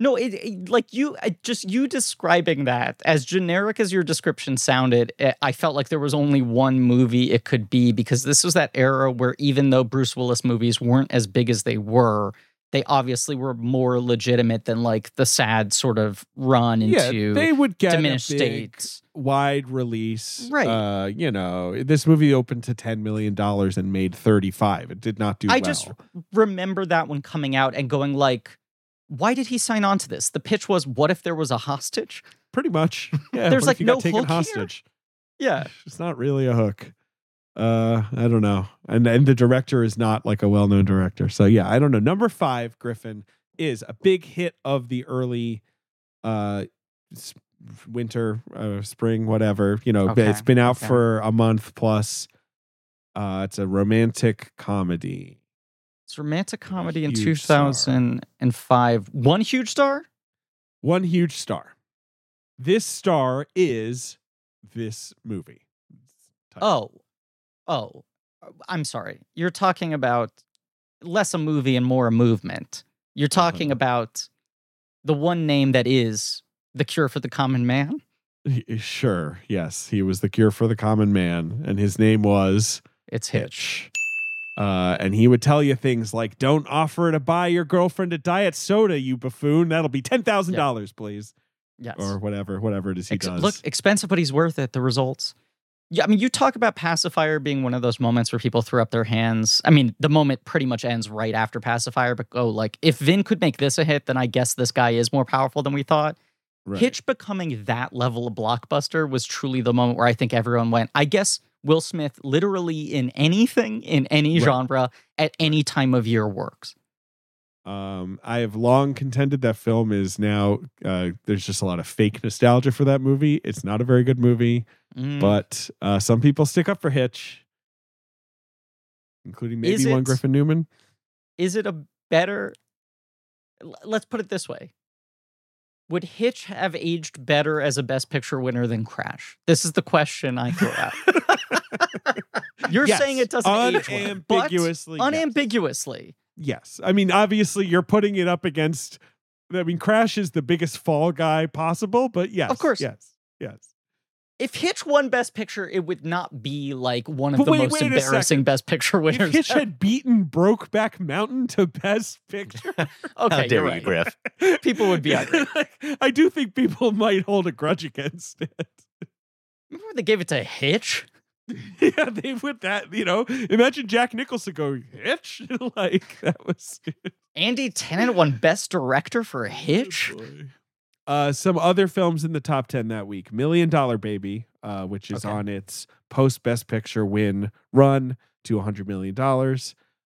No, it, it- like you just you describing that as generic as your description sounded. eh, I felt like there was only one movie it could be because this was that era where even though Bruce Willis movies weren't as big as they were, they obviously were more legitimate than like the sad sort of run into yeah, they would get diminished states. wide release. Right. Uh, you know, this movie opened to ten million dollars and made thirty five. It did not do I well. just remember that one coming out and going like, why did he sign on to this? The pitch was, what if there was a hostage? pretty much. [laughs] Yeah, There's, like, no taken hook here? hostage. Yeah. [laughs] It's not really a hook. Uh, I don't know. And and the director is not like a well known director. So yeah, I don't know. Number five, Griffin is a big hit of the early, uh, winter, uh, spring, whatever. You know, Okay, it's been out okay. for a month plus. Uh, it's a romantic comedy. It's romantic comedy in Huge star. 2005. One huge star? One huge star. This star is this movie. Oh, oh, I'm sorry. You're talking about less a movie and more a movement. You're talking Uh-huh. about the one name that is the cure for the common man. Sure. Yes. He was the cure for the common man, and his name was It's Hitch. Uh, and he would tell you things like, "Don't offer to buy your girlfriend a diet soda, you buffoon. That'll be ten thousand dollars, please, Yes. or whatever, whatever it is he Ex- does." Look, expensive, but he's worth it. The results. Yeah, I mean, you talk about pacifier being one of those moments where people throw up their hands. I mean, the moment pretty much ends right after pacifier, but go like, if Vin could make this a hit, then I guess this guy is more powerful than we thought. Right. Hitch becoming that level of blockbuster was truly the moment where I think everyone went, I guess Will Smith literally in anything, in any Right. genre, at any time of year works. Um, I have long contended that film is now. Uh, there's just a lot of fake nostalgia for that movie. It's not a very good movie, Mm. but uh, some people stick up for Hitch, including maybe one Griffin Newman. is it a better let's put it this way would hitch have aged better as a best picture winner than crash this is the question i throw out [laughs] you're Yes, saying it doesn't age well, unambiguously. yes. unambiguously Yes. I mean, obviously, you're putting it up against. I mean, Crash is the biggest fall guy possible, but yes. Of course. Yes. Yes. If hitch won best picture it would not be like one of But the wait- most wait embarrassing best picture winners If Hitch ever. had beaten Brokeback Mountain to Best Picture, [laughs] [laughs] okay How dare you're you, right. Griff? [laughs] People would be irate. I do think people might hold a grudge against it. remember when they gave it to hitch yeah, they would that. You know, imagine Jack Nicholson going Hitch, like that was. andy tennant won best director for oh, hitch Uh, some other films in the top 10 that week Million Dollar Baby, uh, which is Okay. on its post Best Picture win run to $100 million.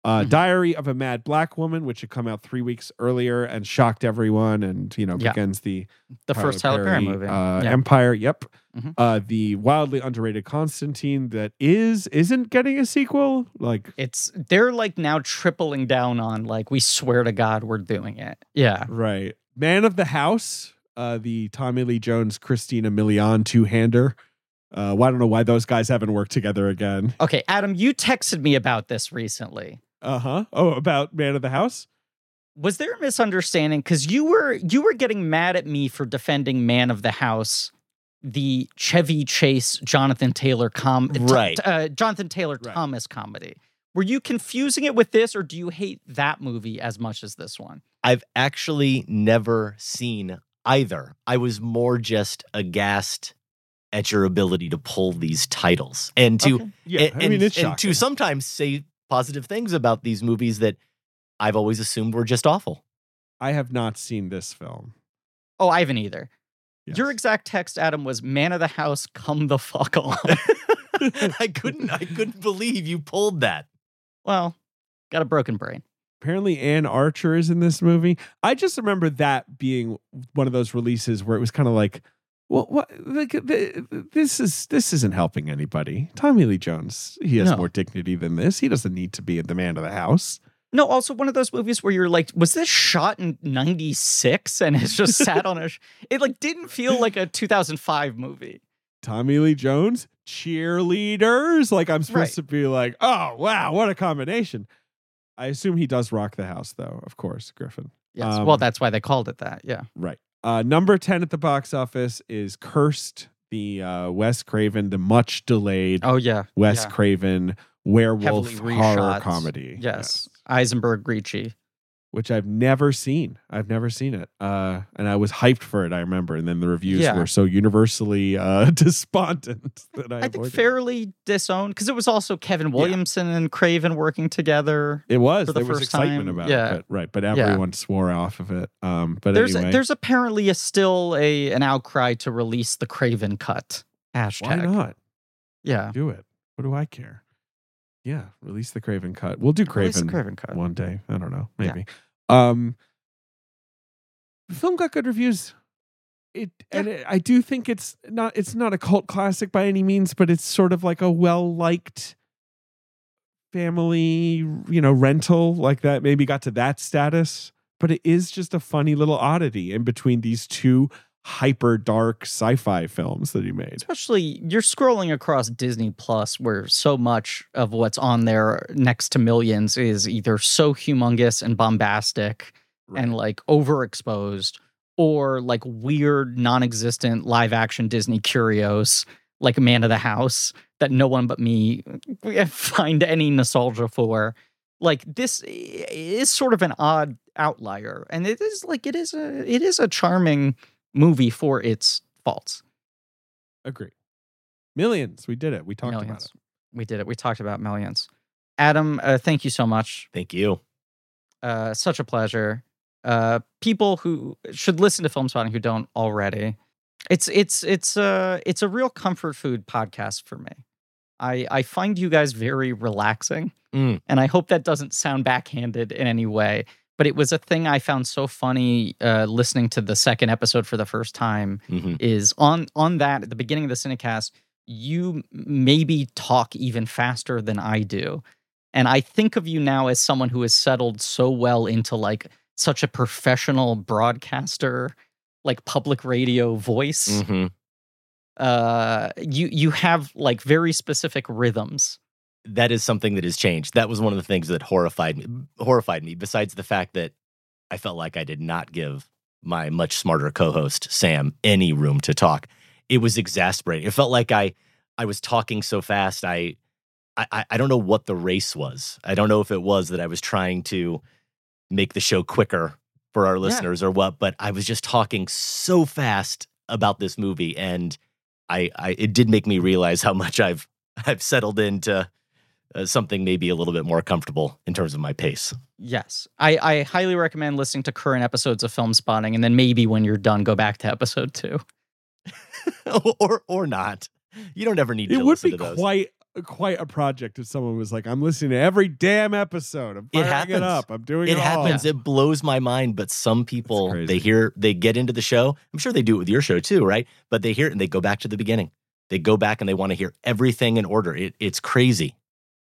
Uh, Mhm. Diary of a Mad Black Woman, which had come out three weeks earlier and shocked everyone and, you know, Yeah. begins the the first tyler perry movie Uh, Yeah. Empire. Yep. Mhm. Uh, the wildly underrated Constantine that is, isn't getting a sequel. Like, it's they're like now tripling down on like we swear to god we're doing it yeah Right. Man of the House, uh, the Tommy Lee Jones, Christina Milian two hander. Uh, well, I don't know why those guys haven't worked together again. okay adam you texted me about this recently Uh huh. Oh, about Man of the House? was there a misunderstanding because you were you were getting mad at me for defending man of the house the chevy chase jonathan taylor com T- Right. uh, jonathan taylor Right. thomas comedy were you confusing it with this or do you hate that movie as much as this one I've actually never seen either. I was more just aghast at your ability to pull these titles and to Okay. Yeah. and, I mean, it's and shocking. to sometimes say positive things about these movies that I've always assumed were just awful. I have not seen this film. oh i haven't either your exact text adam was man of the house come the fuck [laughs] on I couldn't I couldn't believe you pulled that. well got a broken brain Apparently, Anne Archer is in this movie. I just remember that being one of those releases where it was kind of like, well, what? Like, this is this isn't helping anybody. Tommy Lee Jones, he has No. more dignity than this. He doesn't need to be the man of the house. No, also one of those movies where you're like, was this shot in 96 and it's just [laughs] sat on a sh- it like didn't feel like a 2005 movie. Tommy Lee Jones, cheerleaders. Like I'm supposed Right. to be like, oh wow, what a combination. I assume he does rock the house, though. Of course, Griffin. Yes. Um, well, that's why they called it that. Yeah. Right. Uh, number ten at the box office is Cursed, the uh, Wes Craven, the much delayed Oh yeah. Wes yeah. Craven werewolf Heavily horror reshot. comedy. Yes. Eisenberg Ricci. Which I've never seen. I've never seen it, uh, and I was hyped for it. I remember, and then the reviews Yeah. were so universally uh, [laughs] despondent [laughs] that I, I think avoided fairly disowned because it was also Kevin Williamson and Craven working together. It was. the there was excitement time. about Yeah. it, but, right? But everyone swore off of it. Um, but There's anyway, there's apparently a, still a an outcry to release the Craven cut why hashtag. not Yeah, do it? What do I care? Yeah, release the Craven cut. We'll do Craven Craven cut. one day. I don't know, Yeah. maybe. Um, the film got good reviews. It and it, I do think it's not it's not a cult classic by any means, but it's sort of like a well liked family, you know, rental like that. Maybe got to that status, but it is just a funny little oddity in between these two hyper dark sci-fi films that he made. Especially you're scrolling across Disney Plus where so much of what's on there next to millions is either so humongous and bombastic and like overexposed or like weird non-existent live action Disney curios like Man of the House that no one but me [laughs] find any nostalgia for. Like this is sort of an odd outlier and it is like it is a it is a charming movie for its faults. Agree. Millions. We did it. We talked about millions. it. We did it. We talked about millions. Adam, uh, thank you so much. Thank you. Uh, such a pleasure. Uh, people who should listen to Filmspotting who don't already. It's it's it's a it's a real comfort food podcast for me. I I find you guys very relaxing, Mm. and I hope that doesn't sound backhanded in any way. But it was a thing I found so funny uh, listening to the second episode for the first time Mhm. is on on that at the beginning of the Cinecast, you maybe talk even faster than I do. And I think of you now as someone who has settled so well into like such a professional broadcaster, like public radio voice. Mhm. Uh you you have like very specific rhythms. That is something that has changed. That was one of the things that horrified me. Horrified me. Besides the fact that I felt like I did not give my much smarter co-host Sam any room to talk. It was exasperating. It felt like I I was talking so fast. I I I don't know what the race was. I don't know if it was that I was trying to make the show quicker for our listeners or what, but I was just talking so fast about this movie and I, I it did make me realize how much I've I've settled into uh, something maybe a little bit more comfortable in terms of my pace. Yes. I, I highly recommend listening to current episodes of Filmspotting and then maybe when you're done, go back to episode two. [laughs] or or not. You don't ever need to It would listen be to those. quite quite a project if someone was like, "I'm listening to every damn episode. I'm It firing it, happens. up. I'm doing it, it all." happens. It blows my mind. But some people they hear they get into the show. I'm sure they do it with your show too, right? But they hear it and they go back to the beginning. They go back and they want to hear everything in order. It, it's crazy.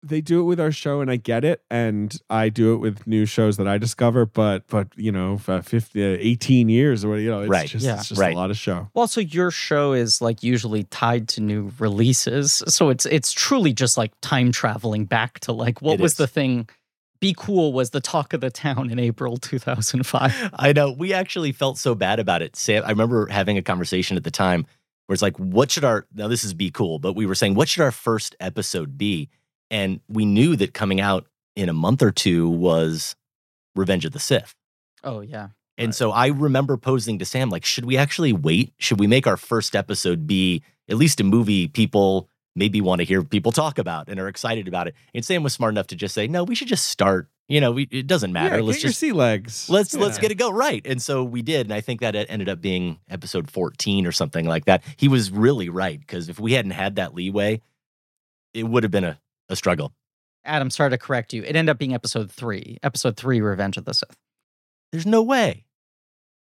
They do it with our show, and I get it, and I do it with new shows that I discover. But but you know, for 50, uh, 18 years or what, you know, it's Right. just Yeah. it's just Right. a lot of show. Well, also your show is like usually tied to new releases, so it's it's truly just like time traveling back to like what It was is. the thing. Be cool was the talk of the town in April 2005. [laughs] I know. We actually felt so bad about it. Sam, I remember having a conversation at the time where it's like, what should our, now this is Be Cool, but we were saying, what should our first episode be? And we knew that coming out in a month or two was Revenge of the Sith. Oh yeah, And Right. so I remember posing to Sam, like, should we actually wait? Should we make our first episode be at least a movie people maybe want to hear people talk about and are excited about it? And Sam was smart enough to just say, no, we should just start. You know, we, it doesn't matter. Yeah, Let's get your just sea legs. let's let's get it go right and so we did and i think that it ended up being episode 14 or something like that he was really right because if we hadn't had that leeway it would have been a, a struggle Adam. Sorry to correct you. It ended up being episode three. Episode three, Revenge of the Sith. there's no way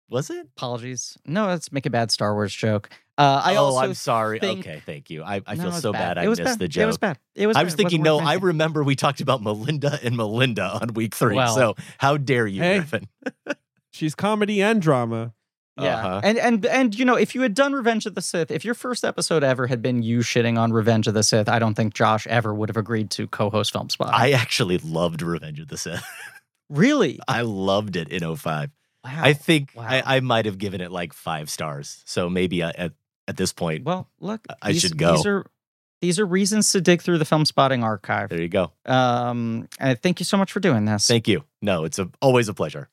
was it Apologies. No, let's make a bad Star Wars joke. Uh, I oh also i'm sorry think- okay thank you i, I No, feel so bad, i it was missed bad. the joke It was bad. It was. I was bad. Thinking, no, I remember we talked about Melinda and Melinda on week three. Well- so how dare you, Hey. Griffin? [laughs] She's comedy and drama. Yeah, Uh-huh. and and and you know, if you had done Revenge of the Sith, if your first episode ever had been you shitting on Revenge of the Sith, I don't think Josh ever would have agreed to co-host Film Spot. I actually loved Revenge of the Sith. [laughs] really, I loved it in 05. wow. I think Wow. I, I might have given it like five stars. So maybe I, at, at this point, well, look, I these- should go. These are These are reasons to dig through the Filmspotting archive. There you go. Um, and thank you so much for doing this. Thank you. No, it's a, always a pleasure.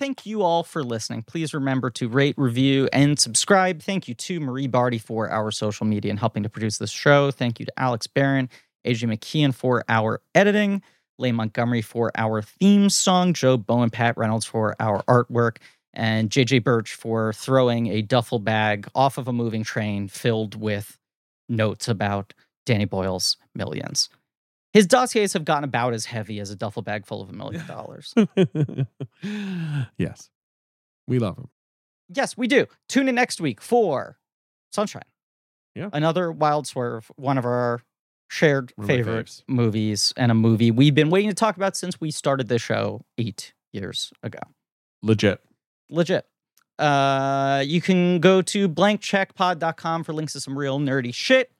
Thank you all for listening. Please remember to rate, review, and subscribe. Thank you to Marie Bardi for our social media and helping to produce this show. Thank you to Alex Barron, AJ McKeon for our editing, Leigh Montgomery for our theme song, Joe Bowen, Pat Reynolds for our artwork, and JJ Birch for throwing a duffel bag off of a moving train filled with notes about Danny Boyle's millions. His dossiers have gotten about as heavy as a duffel bag full of a million [laughs] dollars. yes. We love him. Yes, we do. Tune in next week for Sunshine. Yeah. Another Wild Swerve, one of our shared One favorite movies and a movie we've been waiting to talk about since we started this show eight years ago. Legit. Legit. Uh, you can go to blankcheckpod.com for links to some real nerdy shit,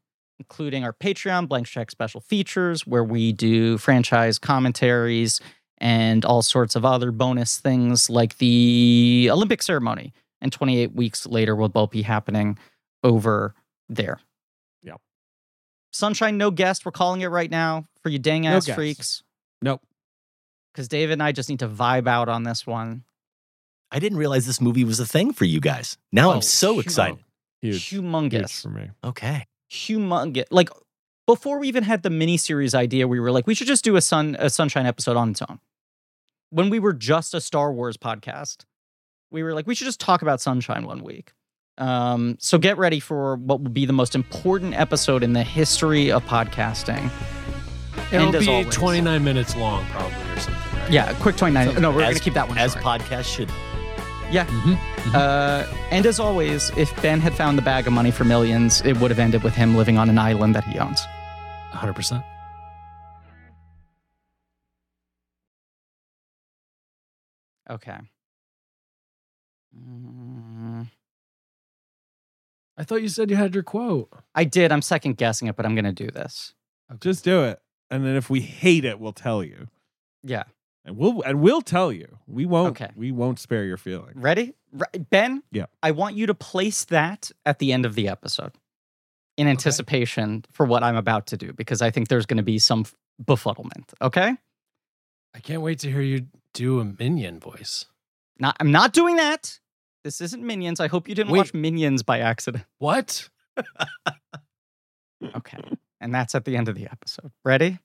including our Patreon, Blank Check special features, where we do franchise commentaries and all sorts of other bonus things like the Olympic ceremony. And 28 weeks later will both be happening over there. Yep. Sunshine, no guest. We're calling it right now for you dang ass guest. freaks. Nope. Because David and I just need to vibe out on this one. I didn't realize this movie was a thing for you guys. Now Oh, I'm so huge. excited. Huge. Huge Humongous. for me. Okay. Humongous. Like before we even had the miniseries idea, we were like, we should just do a sun a sunshine episode on its own. When we were just a Star Wars podcast, we were like, we should just talk about sunshine one week. Um, so get ready for what will be the most important episode in the history of podcasting. It'll be always- 29 minutes long, probably, or something. Right? Yeah, quick 29. no, we're gonna keep that one As short. podcasts should. Yeah. Mhm. Uh, and as always, if Ben had found the bag of money for millions, it would have ended with him living on an island that he owns. 100%. Okay. Mm, I thought you said you had your quote. I did. I'm second guessing it, but I'm going to do this. Just do it. And then if we hate it, we'll tell you. Yeah. And we'll and we'll tell you. We won't Okay. we won't spare your feelings. Ready? Re- Ben? Yeah. I want you to place that at the end of the episode in anticipation for what I'm about to do because I think there's going to be some befuddlement. Okay? I can't wait to hear you do a minion voice. Not, I'm not doing that. This isn't Minions. I hope you didn't Wait. watch Minions by accident. What? [laughs] Okay. and that's at the end of the episode. Ready?